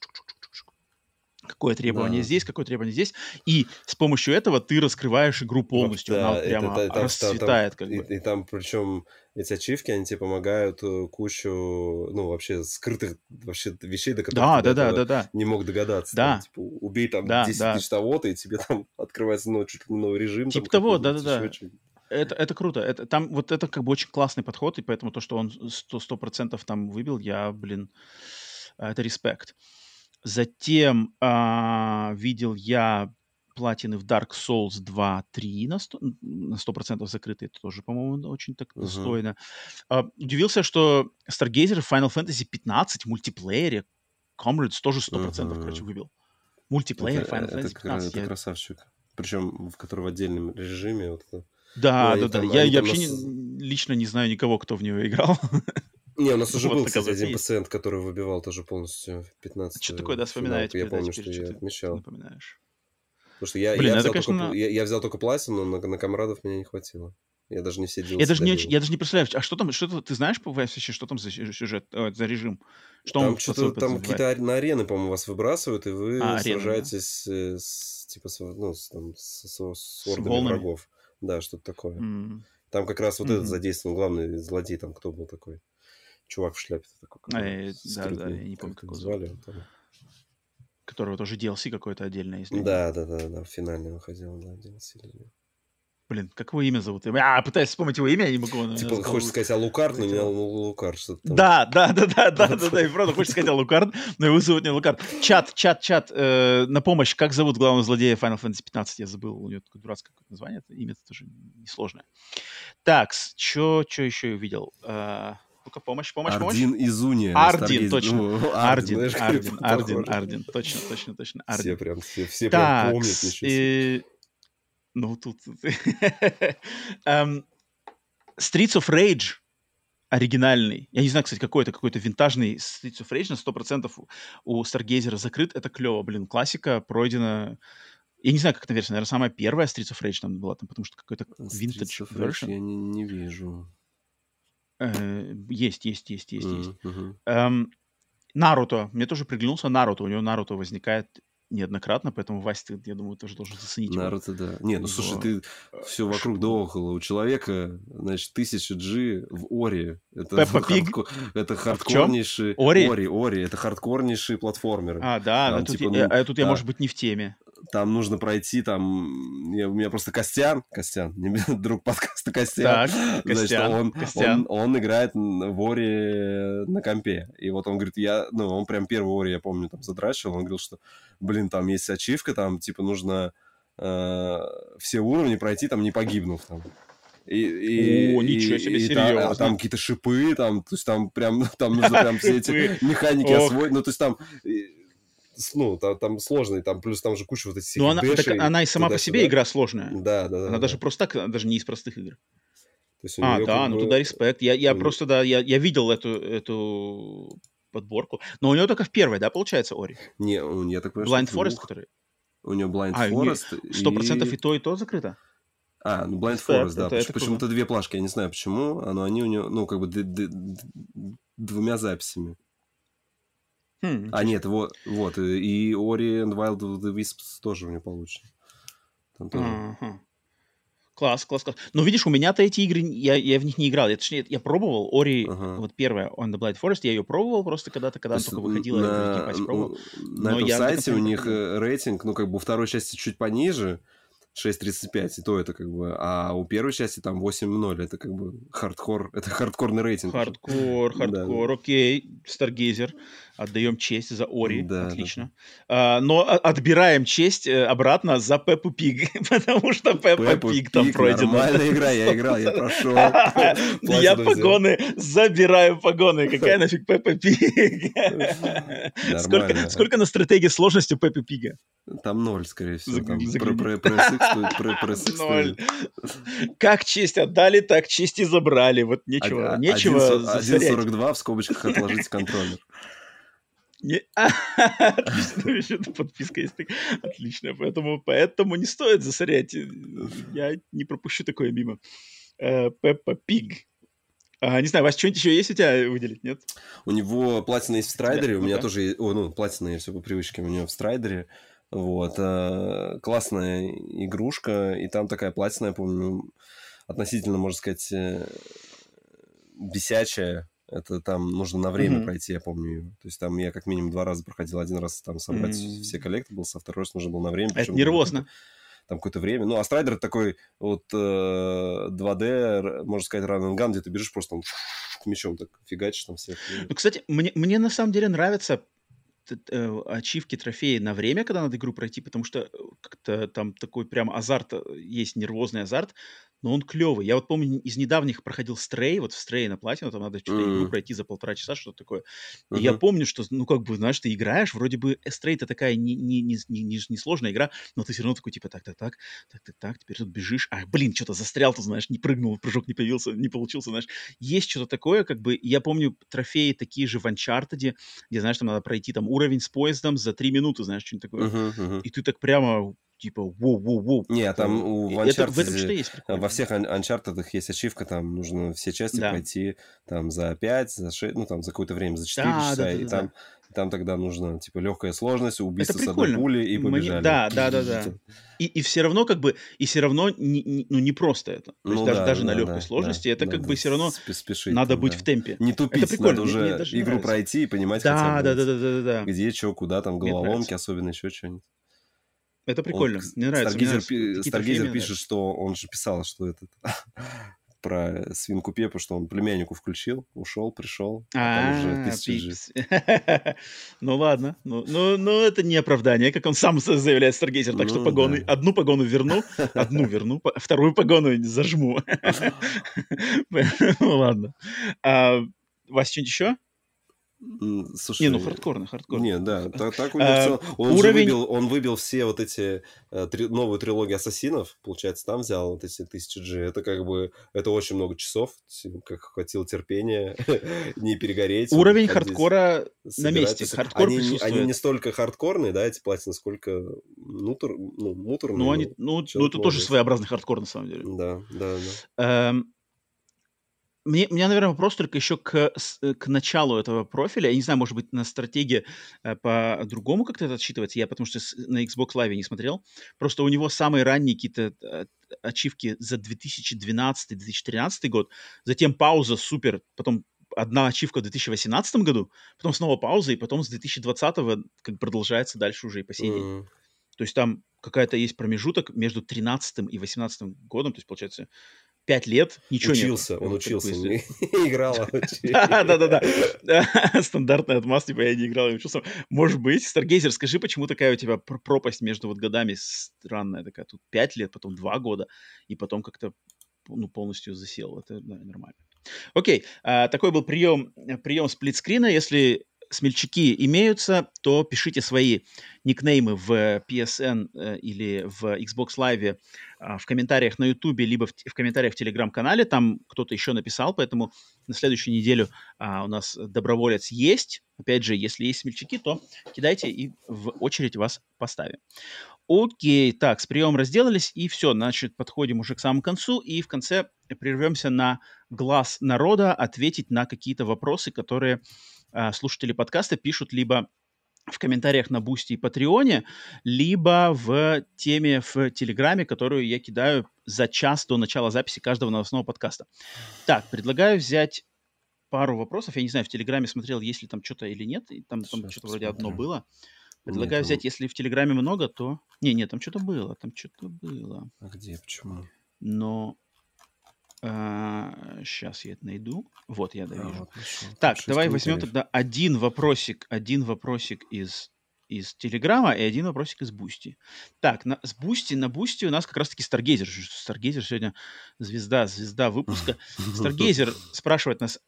Какое требование Да. здесь, какое требование здесь. И с помощью этого ты раскрываешь игру полностью. да, Она вот это- прямо это- там- там- расцветает. как и, бы. и там, причем, эти ачивки, они тебе помогают э, кучу, ну, вообще, скрытых вообще вещей, до которых Да, ты да, да, да, да. не мог догадаться. Да. Там, типа, убей там Да, 10 да. тысяч того-то, и тебе там открывается ну, чуть ли не новый режим. Типа там того, да-да-да. Это, это круто. Это, там вот это как бы очень классный подход, и поэтому то, что он сто сто процентов там выбил, я, блин, а, это респект. Затем а, видел я платины в Dark Souls 2, 3 на 100%, на 100% закрытые. Это тоже, по-моему, очень так Мгм. достойно. А, удивился, что Stargazer в Final Fantasy 15 в мультиплеере Comrades тоже 100% Мгм. короче, выбил. Мультиплеер Это, Final Fantasy кра- 15. это я- красавчик. Причем, в который в отдельном режиме. Вот это. Да, Ну, да, да. там- Я, я вообще нас- не- лично не знаю никого, кто в него играл. Не, у нас уже Вот был, кстати, один есть. пациент, который выбивал тоже полностью 15 Что такое, да, вспоминаю финалку. Я да, помню, теперь что я отмечал. напоминаешь. Потому что я, Блин, я, это, взял конечно, только, на- я, я взял только платину, но на, на комрадов мне не хватило. Я даже не все DLC Я даже, не, очень- я даже не представляю, а что там, что ты, знаешь по вообще, что там за сю- сюжет, э, за режим? Что Там что-то, там какие-то на арены, по-моему, вас выбрасывают, и вы А, да. сражаетесь э, с, типа, с, ну, с, там, с, с- с ордами волнами? врагов. Да, что-то такое. М, Там как раз вот этот Мгм. задействован главный злодей, там кто был такой? Чувак в шляпе такой. А, который э, да, да, я не помню, как его звали. он там. Которого тоже DLC есть. для него. Да, да, да, да, в финале выходил, да, DLC. Блин, как его имя зовут? Я пытаюсь вспомнить его имя, я не могу. Типа, головы хочешь сказать, а Лукард, но не вылетело. Лу- Лукард, что-то там. Да, да, да, да, да, да, да, и правда, хочешь сказать Лукард, но его зовут не Лукард. Чат, чат, чат, э, на помощь, как зовут главного злодея Final Fantasy 15? Я забыл, у него такое дурацкое название, это имя тоже несложное. Так, что еще я увидел? Э, Ну-ка, помощь, помощь, помощь. Ардин Изуния. Ардин, Старгейз- точно. Ну, Ардин, Ардин, это Ардин. Ардин, точно, точно, точно, Все Ардин. прям, все, все прям Так, помнят, ничего себе. э, ну тут... Эм, Streets of Rage оригинальный. Я не знаю, кстати, какой это, какой-то винтажный Streets of Rage на 100% у- Stargazer закрыт. Это клево, блин, классика пройдена... Я не знаю, как эта версия, наверное, самая первая Streets of Rage там была, там, потому что какой-то vintage version. Я не, не вижу. Э, есть, есть, есть, есть, есть. Эм, Наруто. Мне тоже приглянулся Наруто. У него Наруто возникает неоднократно, поэтому, Вася, ты, я думаю, тоже должен заценить его. Наруто, да. Не, ну слушай, Его, ты э, все вокруг да около. У человека, значит, 1000 G в Ори. Это, Пеппа Пиг? хардко- это хардкорнейший... Ори? Ори, Ори. Это хардкорнейшие платформеры. А, да, Там, ну, тут, типа, ну, а тут я, может быть, не в теме. Там нужно пройти, там... я- у меня просто Костян, Костян, не друг подкаста Костян. Так, Значит, Костян, он, Костян. Он, он играет в Ори на компе. И вот он говорит, я, ну, он прям первый Ори, я помню, там задрачивал. Он говорил, что, блин, там есть ачивка, там, типа, нужно э, все уровни пройти, там, не погибнув. Там. И, и- О, ничего и- себе, и та- а серьезно? там какие-то шипы, там, то есть там прям, там нужно прям все эти механики освоить. Ну, то есть там, ну, там, там сложный, там, плюс там же куча вот этих Ну, она, так она и сама по себе игра сложная. Да, да, да. Она да. даже просто так, даже не из простых игр. А, да, как ну бы- туда респект. Я, я у- просто, да, я, я видел эту, эту подборку. Но у него только в первой, да, получается, Ори? Не, я так понимаю, Blind Forest, двух. который? У него Blind А, Forest. Сто процентов и и... то, и то закрыто? А, ну Blind Респект, Forest, да. Почему-то две плашки, я не знаю почему, но они у него, ну, как бы д- д- д- двумя записями. Хм, А, нет, вот, вот, и Ori and Wild of the Wisps тоже у него получено. Там тоже. Ага. Класс, класс, класс. Но видишь, у меня-то эти игры, я, я в них не играл. Я, точнее, я пробовал Ori, Ага. вот первая, On the Blind Forest, я ее пробовал просто когда-то, когда То она только выходила, я в на, Game Pass'е пробовал. ну, на Но этом я сайте у них проходил. э, рейтинг, ну, как бы у второй части чуть пониже, 6.35, и то это как бы, а у первой части там 8.0, это как бы хардкор, это хардкорный рейтинг. уже. Хардкор, Да. хардкор, окей, Stargazer, отдаем честь за Ori, Да, да, отлично. А, но отбираем честь э, обратно за Пеппу Пиг, потому что Пеппа Пеппа Пиг там пройдена. Нормальная игра, я играл, я прошел. Я погоны, забираю погоны. Какая нафиг Пеппа Пиг? Сколько, на стратегии сложности у Пеппи Пига? Там ноль, скорее всего. Ноль. Как честь отдали, так честь и забрали. Вот нечего, нечего один- засорять. 1.42 в скобочках отложить контроллер. Отлично, еще подписка есть. Отлично, поэтому, поэтому не стоит засорять. Я не пропущу такое мимо. Э, Пеппа Пиг. А, не знаю, Вась, что-нибудь еще есть у тебя выделить, нет? У него платина есть в Страйдере, у меня тоже есть... О, ну, платина все по привычке у него в Страйдере. Вот. э, Классная игрушка, и там такая платина, я помню, относительно, можно сказать, э, бесячая. Это там нужно на время Мгм. пройти, я помню ее. То есть там я как минимум два раза проходил. Один раз там собрать М. все collectibles ы, а второй раз нужно было на время. Это причем нервозно. Там какое-то время. Ну, а Strider это такой вот э, 2D, р- можно сказать, gun, где ты бежишь просто там мечом так фигачишь там всех. Ну, кстати, мне, мне на самом деле э, ачивки, трофеи на время, когда надо игру пройти, потому что э, как-то там такой прям азарт, э, есть нервозный азарт, но он клевый. Я вот помню, из недавних проходил Стрей, вот в Стрей на платину, там надо что-то игру Мгм. пройти за полтора часа, что-то такое. И я помню, что, ну, как бы, знаешь, ты играешь, вроде бы Стрей это такая не, не, не, не, не- сложная игра, но ты все равно такой, типа, так-так-так, так-так-так, теперь тут бежишь, а, блин, что-то застрял, ты знаешь, не прыгнул, прыжок не появился, не получился, знаешь. Есть что-то такое, как бы, я помню трофеи такие же в Uncharted, где, знаешь, там надо пройти там уровень с поездом за три минуты, знаешь, что-нибудь такое. Мгм, мгм. И ты так прямо, типа, воу-воу-воу. Не, а там у- в Это, в этом что-то есть прикольно. Во всех ан- Uncharted есть ачивка, там нужно все части Да. пройти там за 5, за 6, ну там за какое-то время, за 4 Да, часа, да, да, и да, там, там тогда нужно, типа, легкая сложность, убийство с одной пули и Мне- побежали. да, да, да, да. И, и все равно, как бы, и все равно, не, не- ну, не просто это. То есть Ну даже, да, даже да, на да, легкой да, сложности, да, это как надо бы все равно спе- спешить надо там, быть да. в темпе. Не тупить, прикольно, надо мне- уже мне даже игру нравится. пройти и понимать Да, хотя бы, да, да, да, да, да, да. где, что, куда, там Мне головоломки, особенно еще что-нибудь. Это прикольно. Вот Мне нравится. мне Старгейзер, нравится. мне пишет, что он же писал, что этот про свинку Пепу, что он племяннику включил, ушел, пришел, а там уже А, пипс. Ну ладно. Ну, ну, ну, это не оправдание, как он сам заявляет Старгейзер. Так что Ну, погоны, да. одну погону верну, одну верну, вторую погону зажму. Ну ладно. А, Вась, что-нибудь еще? Слушай, Не, ну хардкорно, хардкорно. Не, да, так, так у него А, в целом- Он уровень- выбил, он выбил все вот эти э, три- новую трилогию ассасинов, получается, там взял вот эти тысячи G. Это как бы, это очень много часов, как хватило терпения не перегореть. Уровень хардкора на месте. Хардкор они, они не столько хардкорные, да, эти платины, сколько мутор, ну, муторные. Ну, они, ну, ну, ну, это тоже своеобразный хардкор, на самом деле. Да, да, да. Мне, у меня, наверное, вопрос только еще к, э, к началу этого профиля. Я не знаю, может быть, на стратегии э, по-другому как-то это отсчитывается. Я потому что на Xbox Live не смотрел. Просто у него самые ранние какие-то э, ачивки за 2012-2013 год. Затем пауза супер. Потом одна ачивка в 2018 году. Потом снова пауза. И потом с 2020 как продолжается дальше уже и по сей день. Mm-hmm. То есть там какая-то есть промежуток между 13 и 18 годом. То есть, получается, пять лет ничего не Учился, нет. он учился, не играл. А Да-да-да. Стандартный отмаз, типа я не играл, я учился. Может быть. Старгейзер, скажи, почему такая у тебя пропасть между вот годами странная такая? Тут пять лет, потом два года, и потом как-то ну, полностью засел. Это нормально. Окей, а, такой был прием, прием сплитскрина. Если смельчаки имеются, то пишите свои никнеймы в PSN э, или в Xbox Live э, в комментариях на YouTube, либо в, в комментариях в Telegram-канале. Там кто-то еще написал, поэтому на следующую неделю а, у нас доброволец есть. Опять же, если есть смельчаки, то кидайте и в очередь вас поставим. Окей, так, с приемом разделались, и все, значит, подходим уже к самому концу, и в конце прервемся на глаз народа ответить на какие-то вопросы, которые а, слушатели подкаста пишут либо в комментариях на Бусти и Патреоне, либо в теме в Телеграме, которую я кидаю за час до начала записи каждого новостного подкаста. Так, предлагаю взять пару вопросов. Я не знаю, в Телеграме смотрел, есть ли там что-то или нет. И там, там что-то вроде одно было. Предлагаю нет, взять, если в Телеграме много, то... Не, нет, там что-то было, там что-то было. А где, почему? Но сейчас а, я это найду. Вот, я довижу. А, вот так, давай возьмем тогда один вопросик, один вопросик из из Телеграма и один вопросик из Бусти. Так, на, с Бусти, на Бусти у нас как раз-таки Stargazer. Stargazer сегодня звезда, звезда выпуска. Stargazer спрашивает нас,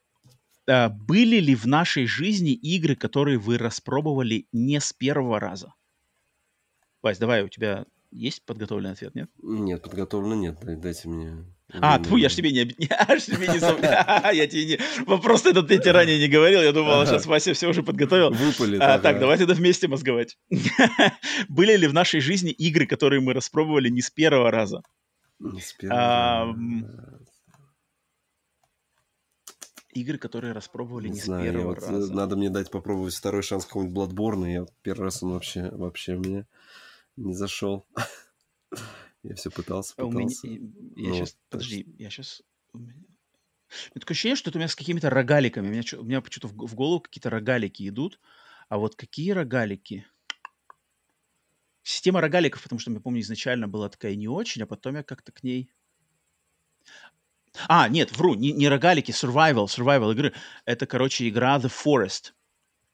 а, были ли в нашей жизни игры, которые вы распробовали не с первого раза? Вась, давай, у тебя есть подготовленный ответ, нет? Нет, подготовлено нет. Дайте мне а, тьфу, я ж тебе не... Я ж тебе не... Я тебе не... Вопрос этот я тебе ранее не говорил. Я думал, сейчас Вася все уже подготовил. Выпали. А, так, давайте это вместе мозговать. Были ли в нашей жизни игры, которые мы распробовали не с первого раза? Не с первого раза. Игры, которые распробовали не, с первого э, раза. Надо мне дать попробовать второй шанс какого-нибудь Bloodborne. Я первый раз он вообще, вообще мне не зашел. Я все пытался, пытался. У меня, я ну, сейчас, подожди, я сейчас... У меня... Такое ощущение, что это у меня с какими-то рогаликами. У меня, у меня почему-то в, в голову какие-то рогалики идут. А вот какие рогалики? Система рогаликов, потому что, я помню, изначально была такая не очень, а потом я как-то к ней... А, нет, вру, не, не рогалики, survival, survival игры. Это, короче, игра The Forest.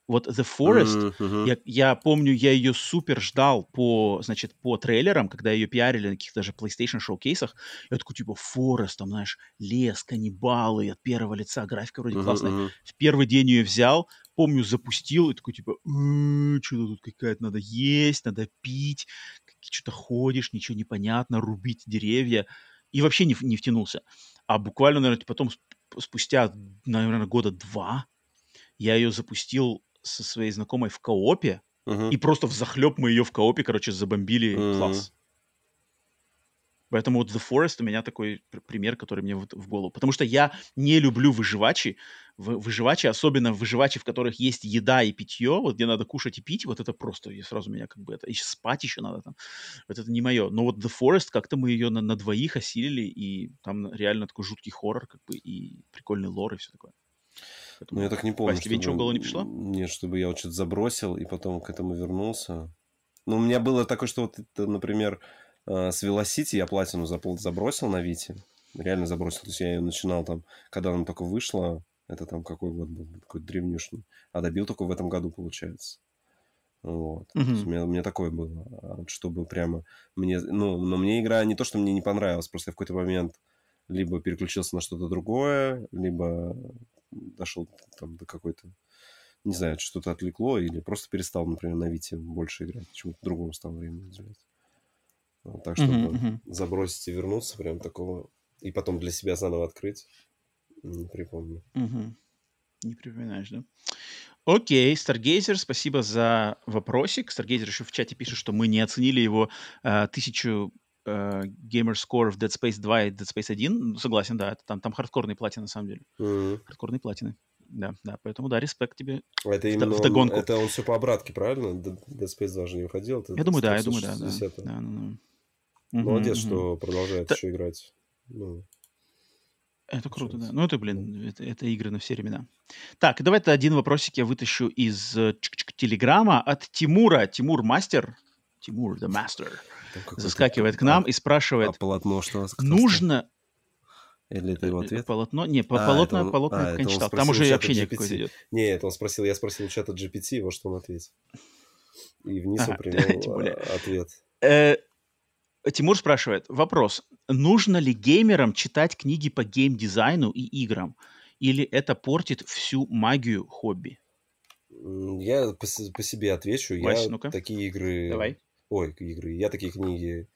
Вот The Forest, mm-hmm. я, я помню, я ее супер ждал по, значит, по трейлерам, когда ее пиарили на каких-то же PlayStation шоу-кейсах. Я такой, типа, Forest, там, знаешь, лес, каннибалы, от первого лица, графика вроде mm-hmm. классная. В первый день ее взял, помню, запустил, и такой, типа, «Э, что-то тут какая-то надо есть, надо пить, что-то ходишь, ничего не понятно, рубить деревья. И вообще не, не втянулся. А буквально, наверное, потом, спустя, наверное, года два, я ее запустил со своей знакомой в коопе, uh-huh. и просто в захлеб мы ее в коопе, короче, забомбили uh-huh. класс. Поэтому вот The Forest у меня такой пример, который мне вот в голову. Потому что я не люблю выживачи. Выживачи, особенно выживачи, в которых есть еда и питье, вот где надо кушать и пить, вот это просто, и сразу меня как бы это, и спать еще надо там. Вот это не мое. Но вот The Forest, как-то мы ее на, на двоих осилили, и там реально такой жуткий хоррор, как бы, и прикольный лор, и все такое. Поэтому, ну, я так не помню. Вась, тебе ничего в голову не пришло? Нет, чтобы я вот что-то забросил и потом к этому вернулся. Ну, у меня было такое, что вот, это, например, э, с Velocity я платину забросил на Вите. Реально забросил. То есть я ее начинал там, когда она только вышла, это там какой год был, какой-то древнюшный. А добил только в этом году, получается. Вот. Mm-hmm. Есть у, меня, у меня такое было. А вот чтобы прямо мне... Ну, но мне игра не то, что мне не понравилась, просто я в какой-то момент либо переключился на что-то другое, либо дошел там до какой-то, не знаю, что-то отвлекло, или просто перестал, например, на Вите больше играть, почему-то другому стал время уделять. Так, чтобы uh-huh, uh-huh. забросить и вернуться, прям такого, и потом для себя заново открыть, не припомню. Uh-huh. Не припоминаешь, да? Окей, Stargazer, спасибо за вопросик. Stargazer еще в чате пишет, что мы не оценили его э, тысячу э, Score в Dead Space 2 и Dead Space 1. Ну, согласен, да, это там, там хардкорные платины, на самом деле. Мгм. Хардкорные платины. Да, да, поэтому, да, респект тебе. Это В именно д- в он, это он все по обратке, правильно? Dead Space даже не выходил. Это Я думаю, да, я думаю, да. да, 360. да, да, да. Мгм, Молодец, мгм. что продолжает Та- еще играть. Ну, Это круто, да. Ну, это, блин, это, это игры на все времена. Так, давай-то один вопросик я вытащу из э, Телеграма от Тимура. Тимур Мастер. Тимур, the Master. там Заскакивает к а- нам и А спрашивает, полотно что? нужно... Или это его э, ответ? Полотно? Не, по- А, полотно, он- полотно а, он читал. Там уже общение какое-то идет. Нет, он спросил, я спросил у чата GPT, вот что он ответил. И вниз Ага, он привел а, ответ. Э, Тимур спрашивает, вопрос. Нужно ли геймерам читать книги по геймдизайну и играм? Или это портит всю магию хобби? Я по, по себе отвечу. Вась, я ну-ка. такие игры... Давай. Ой, игры. Я такие книги...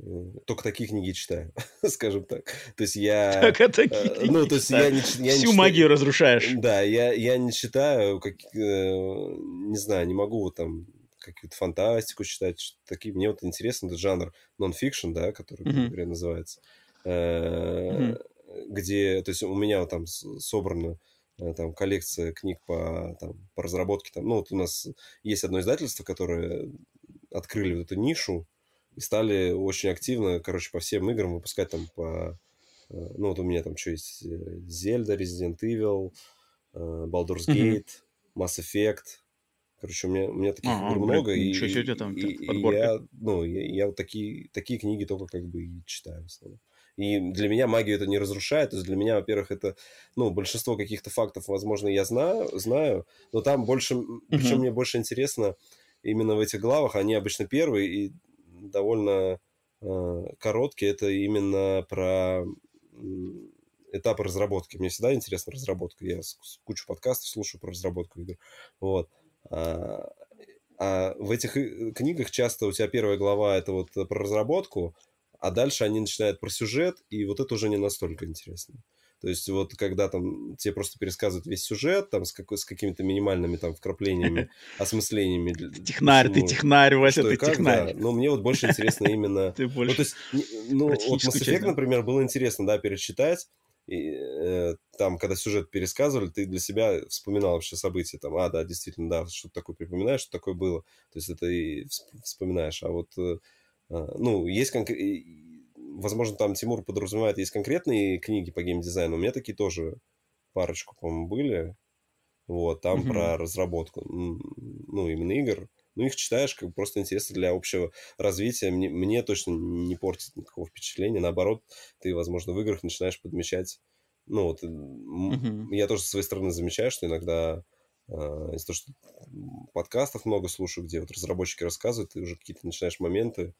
э, Только такие книги читаю, скажем так. То есть я... А такие э, книги Ну, то есть я читаю. не, я не Всю читаю- магию разрушаешь. Да, я, я не читаю, как, э, не знаю, не могу вот там какую-то фантастику читать, такие. Мне вот интересен этот жанр нон-фикшн, да, который, Мгм. говоря, называется. Э, Где, то есть у меня вот там с- собрана э, там коллекция книг по, там, по разработке. Там, ну, вот у нас есть одно издательство, которое открыли вот эту нишу и стали очень активно, короче, по всем играм выпускать там по... э, Ну, вот у меня там что есть? э, Зельда, Resident Evil, э, Baldur's. Gate, Mass Effect. Короче, у меня, у меня таких Ага, игр блин, много, и, тебя там и- и я, ну, я, я вот такие, такие книги только как бы и читаю в основном. И для меня магию это не разрушает. То есть для меня, во-первых, это, ну, большинство каких-то фактов, возможно, я знаю, знаю, но там больше, причем Мгм. мне больше интересно именно в этих главах, они обычно первые и довольно э, короткие, это именно про м, этапы разработки. Мне всегда интересна разработка. Я кучу подкастов слушаю про разработку игр. Вот. А, а в этих и- книгах часто у тебя первая глава это вот про разработку, а дальше они начинают про сюжет, и вот это уже не настолько интересно. То есть вот когда там тебе просто пересказывают весь сюжет, там с, какой, с какими-то минимальными там вкраплениями, осмыслениями. Технарь, ты технарь, Вася, ты технарь. Но мне вот больше интересно именно... Ну, то есть, ну, вот Mass Effect, например, было интересно, да, перечитать. И, э, там, когда сюжет пересказывали, ты для себя вспоминал вообще события. Там, а, да, действительно, да, что такое припоминаешь, что такое было. То есть это и всп- вспоминаешь. А вот, э, а, ну, есть конкретные... Возможно, там Тимур подразумевает, есть конкретные книги по геймдизайну. У меня такие тоже парочку, по-моему, были. Вот, там Мгм. про разработку, ну, именно игр. Ну, их читаешь, как бы просто интересно для общего развития. Мне, мне точно не портит никакого впечатления. Наоборот, ты, возможно, в играх начинаешь подмечать. Ну, вот, Мгм. я тоже со своей стороны замечаю, что иногда э, из-за того, что подкастов много слушаю, где вот разработчики рассказывают, ты уже какие-то начинаешь моменты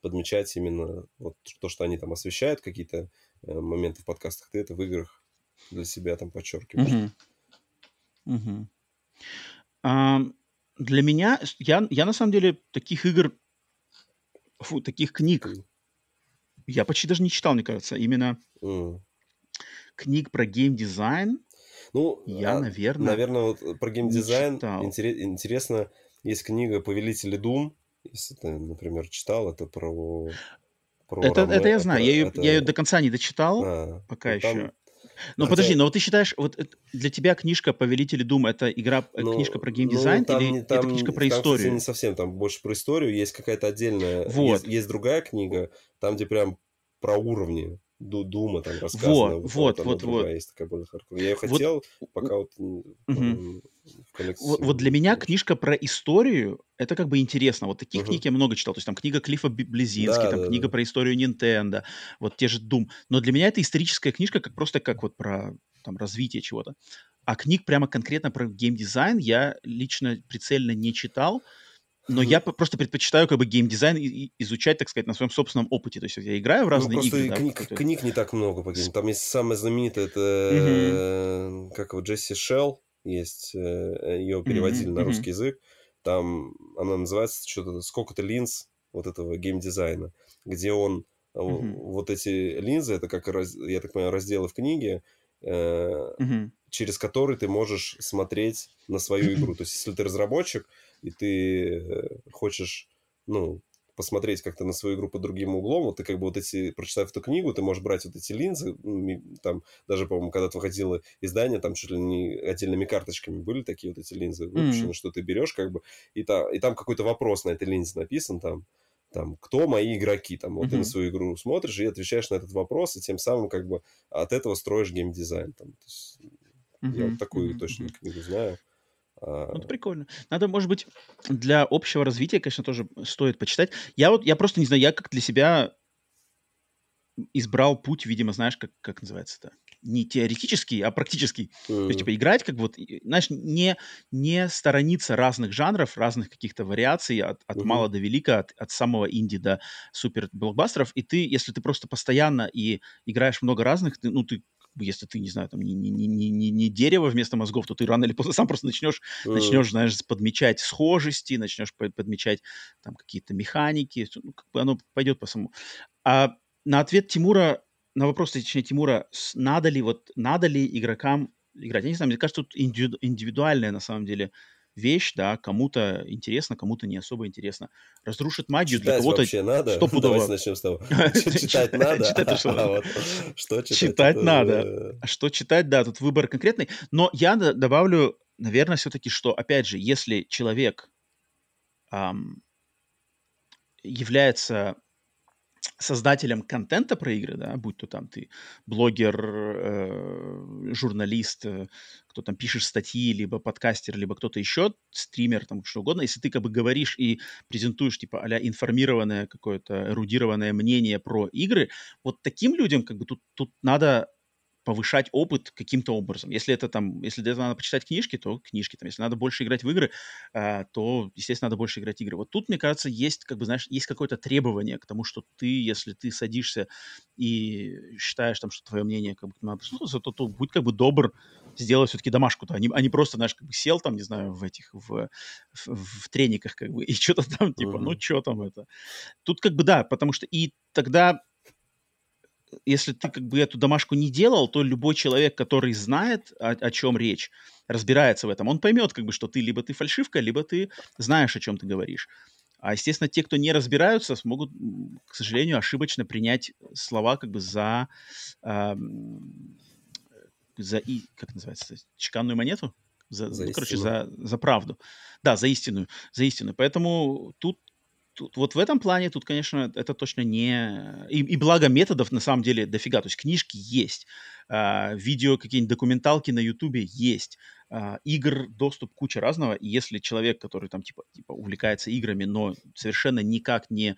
подмечать именно вот то, что они там освещают, какие-то э, моменты в подкастах, ты это в играх для себя там подчеркиваешь. Мгм. Мгм. Ам, Для меня, я, я на самом деле таких игр, фу, таких книг, я почти даже не читал, мне кажется. Именно М. книг про геймдизайн Ну, я, а, наверное, наверное, вот про геймдизайн читал. интере- интересно, есть книга «Повелители Дум», если ты, например, читал, это про... про Это, Роме- это я знаю. Я ее, это- я ее до конца не дочитал, а, пока ну, там- еще. Но хотя- подожди, но вот ты считаешь, вот это- для тебя книжка «Повелители Дум» это игра, э, Ну, книжка про ну, геймдизайн там или не- это там- книжка про там, кстати, историю? не совсем, там больше про историю. Есть какая-то отдельная, Вот. есть, есть другая книга, там, где прям про уровни Дума там рассказано. Вот, вот, вот, вот, вот. есть такая более хардкорная. Я ее Вот, хотел, пока вот м, Мгм. м, в коллекцию Вот, вот для меня книжка про историю это как бы интересно. Вот таких Мгм. книг я много читал. То есть там книга Клиффа Близински, Да, там да, книга да. про историю Nintendo, вот те же Doom. Но для меня это историческая книжка, как просто как вот про там развитие чего-то. А книг прямо конкретно про геймдизайн я лично прицельно не читал. Но я просто предпочитаю как бы геймдизайн изучать, так сказать, на своем собственном опыте. То есть я играю в Ну, разные просто игры, да, книг, какой-то- книг не так много по гейму. Там есть самая знаменитая, это э, как его, Джесси Шелл есть, ее переводили Мгм, на мгм. русский язык. Там она называется что-то «Сколько-то линз» вот этого геймдизайна, где он э, Мгм. вот эти линзы, это как, раз- я так понимаю, разделы в книге, э, Мгм. через который ты можешь смотреть на свою игру. То есть, если ты разработчик, и ты э, хочешь, ну, посмотреть как-то на свою игру под другим углом, вот ты как бы вот эти, прочитав эту книгу, ты можешь брать вот эти линзы, там даже, по-моему, когда-то выходило издание, там чуть ли не отдельными карточками были такие вот эти линзы выпущены, mm-hmm. что ты берешь как бы, и, та, и там какой-то вопрос на этой линзе написан, там, там, кто мои игроки, там, вот mm-hmm. ты на свою игру смотришь и отвечаешь на этот вопрос, и тем самым как бы от этого строишь геймдизайн, там, то есть, mm-hmm. я вот такую mm-hmm. точно книгу знаю. А. Ну, это прикольно. Надо, может быть, для общего развития, конечно, тоже стоит почитать. Я вот, я просто не знаю, я как для себя избрал путь, видимо, знаешь, как, как называется это? Не теоретический, а практический. Mm. То есть, типа, играть как вот, знаешь, не, не сторониться разных жанров, разных каких-то вариаций от, от mm-hmm. мала до велика, от, от самого инди до супер блокбастеров. И ты, если ты просто постоянно и играешь много разных, ты, ну, ты если ты, не знаю, там, не, не, не, не, не дерево вместо мозгов, то ты рано или поздно сам просто начнешь, mm. начнешь, знаешь, подмечать схожести, начнешь подмечать там какие-то механики, ну, как бы оно пойдет по самому. А на ответ Тимура, на вопрос, точнее, Тимура, надо ли, вот, надо ли игрокам играть, я не знаю, мне кажется, тут индивидуальная, на самом деле, вещь, да, кому-то интересно, кому-то не особо интересно. Разрушит магию читать для кого-то. надо? Стопудово. Давайте начнем с того. Читать надо? Что читать? надо. А что читать, да, тут выбор конкретный. Но я добавлю, наверное, все-таки, что, опять же, если человек является создателем контента про игры, да, будь то там ты блогер, э, журналист, э, кто там пишешь статьи, либо подкастер, либо кто-то еще, стример, там что угодно, если ты как бы говоришь и презентуешь типа а информированное какое-то эрудированное мнение про игры, вот таким людям как бы тут, тут надо повышать опыт каким-то образом. Если это там, если для этого надо почитать книжки, то книжки. Там, если надо больше играть в игры, э, то, естественно, надо больше играть в игры. Вот тут, мне кажется, есть, как бы, знаешь, есть какое-то требование к тому, что ты, если ты садишься и считаешь там, что твое мнение как бы надо послушаться, то, то будь как бы добр сделать все-таки домашку-то, а не, а не просто, знаешь, как бы сел там, не знаю, в этих, в, в, в трениках как бы, и что-то там, типа, uh-huh. ну, что там это. Тут как бы да, потому что и тогда если ты как бы эту домашку не делал, то любой человек, который знает, о, о чем речь, разбирается в этом, он поймет, как бы, что ты либо ты фальшивка, либо ты знаешь, о чем ты говоришь. А, естественно, те, кто не разбираются, смогут, к сожалению, ошибочно принять слова как бы за, э, за и, как называется, чеканную монету? За, за ну, короче, за, за правду. Да, за истинную, за истину. Поэтому тут тут, вот в этом плане тут, конечно, это точно не... И, и благо методов на самом деле дофига. То есть книжки есть, э, видео, какие-нибудь документалки на Ютубе есть, э, игр, доступ куча разного. И если человек, который там типа, типа увлекается играми, но совершенно никак не,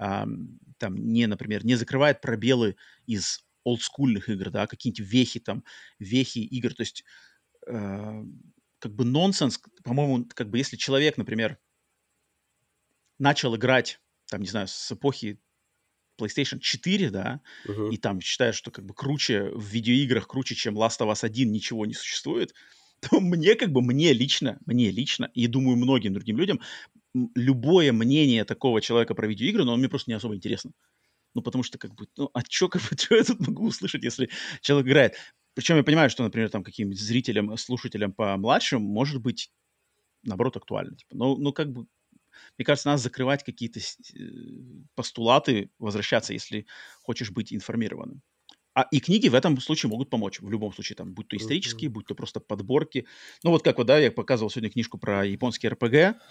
э, там, не, например, не закрывает пробелы из олдскульных игр, да, какие-нибудь вехи там, вехи игр, то есть э, как бы нонсенс, по-моему, как бы если человек, например, начал играть, там, не знаю, с эпохи PlayStation 4, да, uh-huh. и там считаешь, что как бы круче в видеоиграх, круче, чем Last of Us 1 ничего не существует, то мне как бы, мне лично, мне лично, и думаю, многим другим людям, любое мнение такого человека про видеоигры, но он мне просто не особо интересно. Ну, потому что, как бы, ну, а чё, как бы, что я тут могу услышать, если человек играет? Причем я понимаю, что, например, там каким-нибудь зрителям, слушателям по младшим может быть, наоборот, актуально. Типа, ну, ну, как бы, мне кажется, надо закрывать какие-то э, постулаты, возвращаться, если хочешь быть информированным. А и книги в этом случае могут помочь. В любом случае, там, будь то исторические, будь то просто подборки. Ну, вот как вот, да, я показывал сегодня книжку про японский РПГ.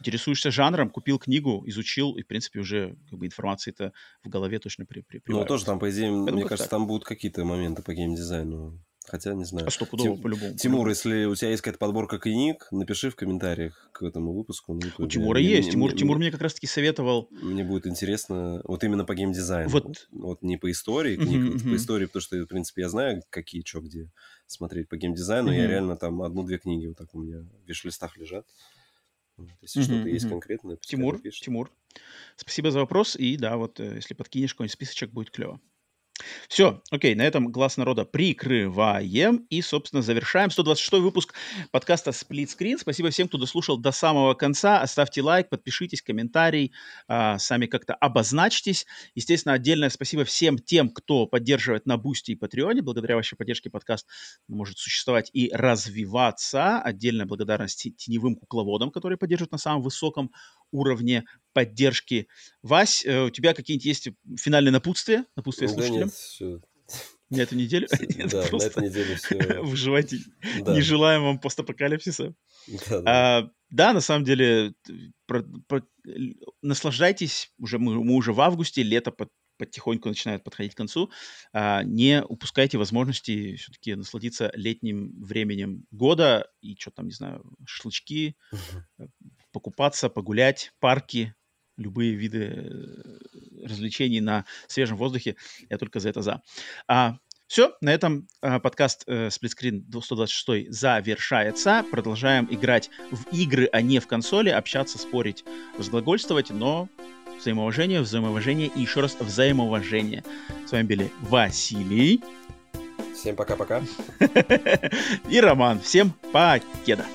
Интересуешься жанром, купил книгу, изучил, и, в принципе, уже как бы информации-то в голове точно при, при, Ну, тоже там, по идее, Поэтому мне кажется, так. там будут какие-то моменты по геймдизайну Хотя, не знаю. А что, Тим... по-любому. Тимур, если у тебя есть какая-то подборка книг, напиши в комментариях к этому выпуску. Ну, у Тимура мне, есть. Мне, Тимур, мне, Тимур мне как раз-таки советовал... Мне будет интересно, вот именно по геймдизайну. Вот, вот не по истории книг, uh-huh, вот uh-huh. по истории, потому что, в принципе, я знаю, какие, что, где смотреть по геймдизайну. Uh-huh. Я реально там одну-две книги вот так у меня в виш-листах лежат. Вот, если uh-huh, что-то uh-huh. есть конкретное, Тимур, Тимур, спасибо за вопрос. И да, вот э, если подкинешь какой-нибудь списочек, будет клево. Все, окей, на этом глаз народа прикрываем и, собственно, завершаем 126 выпуск подкаста Split Screen. Спасибо всем, кто дослушал до самого конца. Оставьте лайк, подпишитесь, комментарий, а, сами как-то обозначьтесь. Естественно, отдельное спасибо всем тем, кто поддерживает на Бусти и Патреоне. Благодаря вашей поддержке подкаст может существовать и развиваться. Отдельная благодарность теневым кукловодам, которые поддерживают на самом высоком уровне поддержки. Вась, э, у тебя какие-нибудь есть финальные напутствия? Напутствия Да слушателям? нет, всё. На эту неделю? Нет, Да, на этой неделе все. выживайте. Да, Не желаем вам постапокалипсиса. да, да. А, да, на самом деле, про- про- наслаждайтесь. Уже мы, мы уже в августе, лето под- потихоньку начинает подходить к концу. А, не упускайте возможности все-таки насладиться летним временем года и что там, не знаю, шашлычки, э, покупаться, погулять, парки, любые виды э, развлечений на свежем воздухе. Я только за это за. все, на этом а, подкаст э, Сплитскрин 126 завершается. Продолжаем играть в игры, а не в консоли, общаться, спорить, разглагольствовать, но взаимоуважение, взаимоуважение и еще раз взаимоуважение. С вами были Василий Всем пока-пока. и Роман. Всем покеда.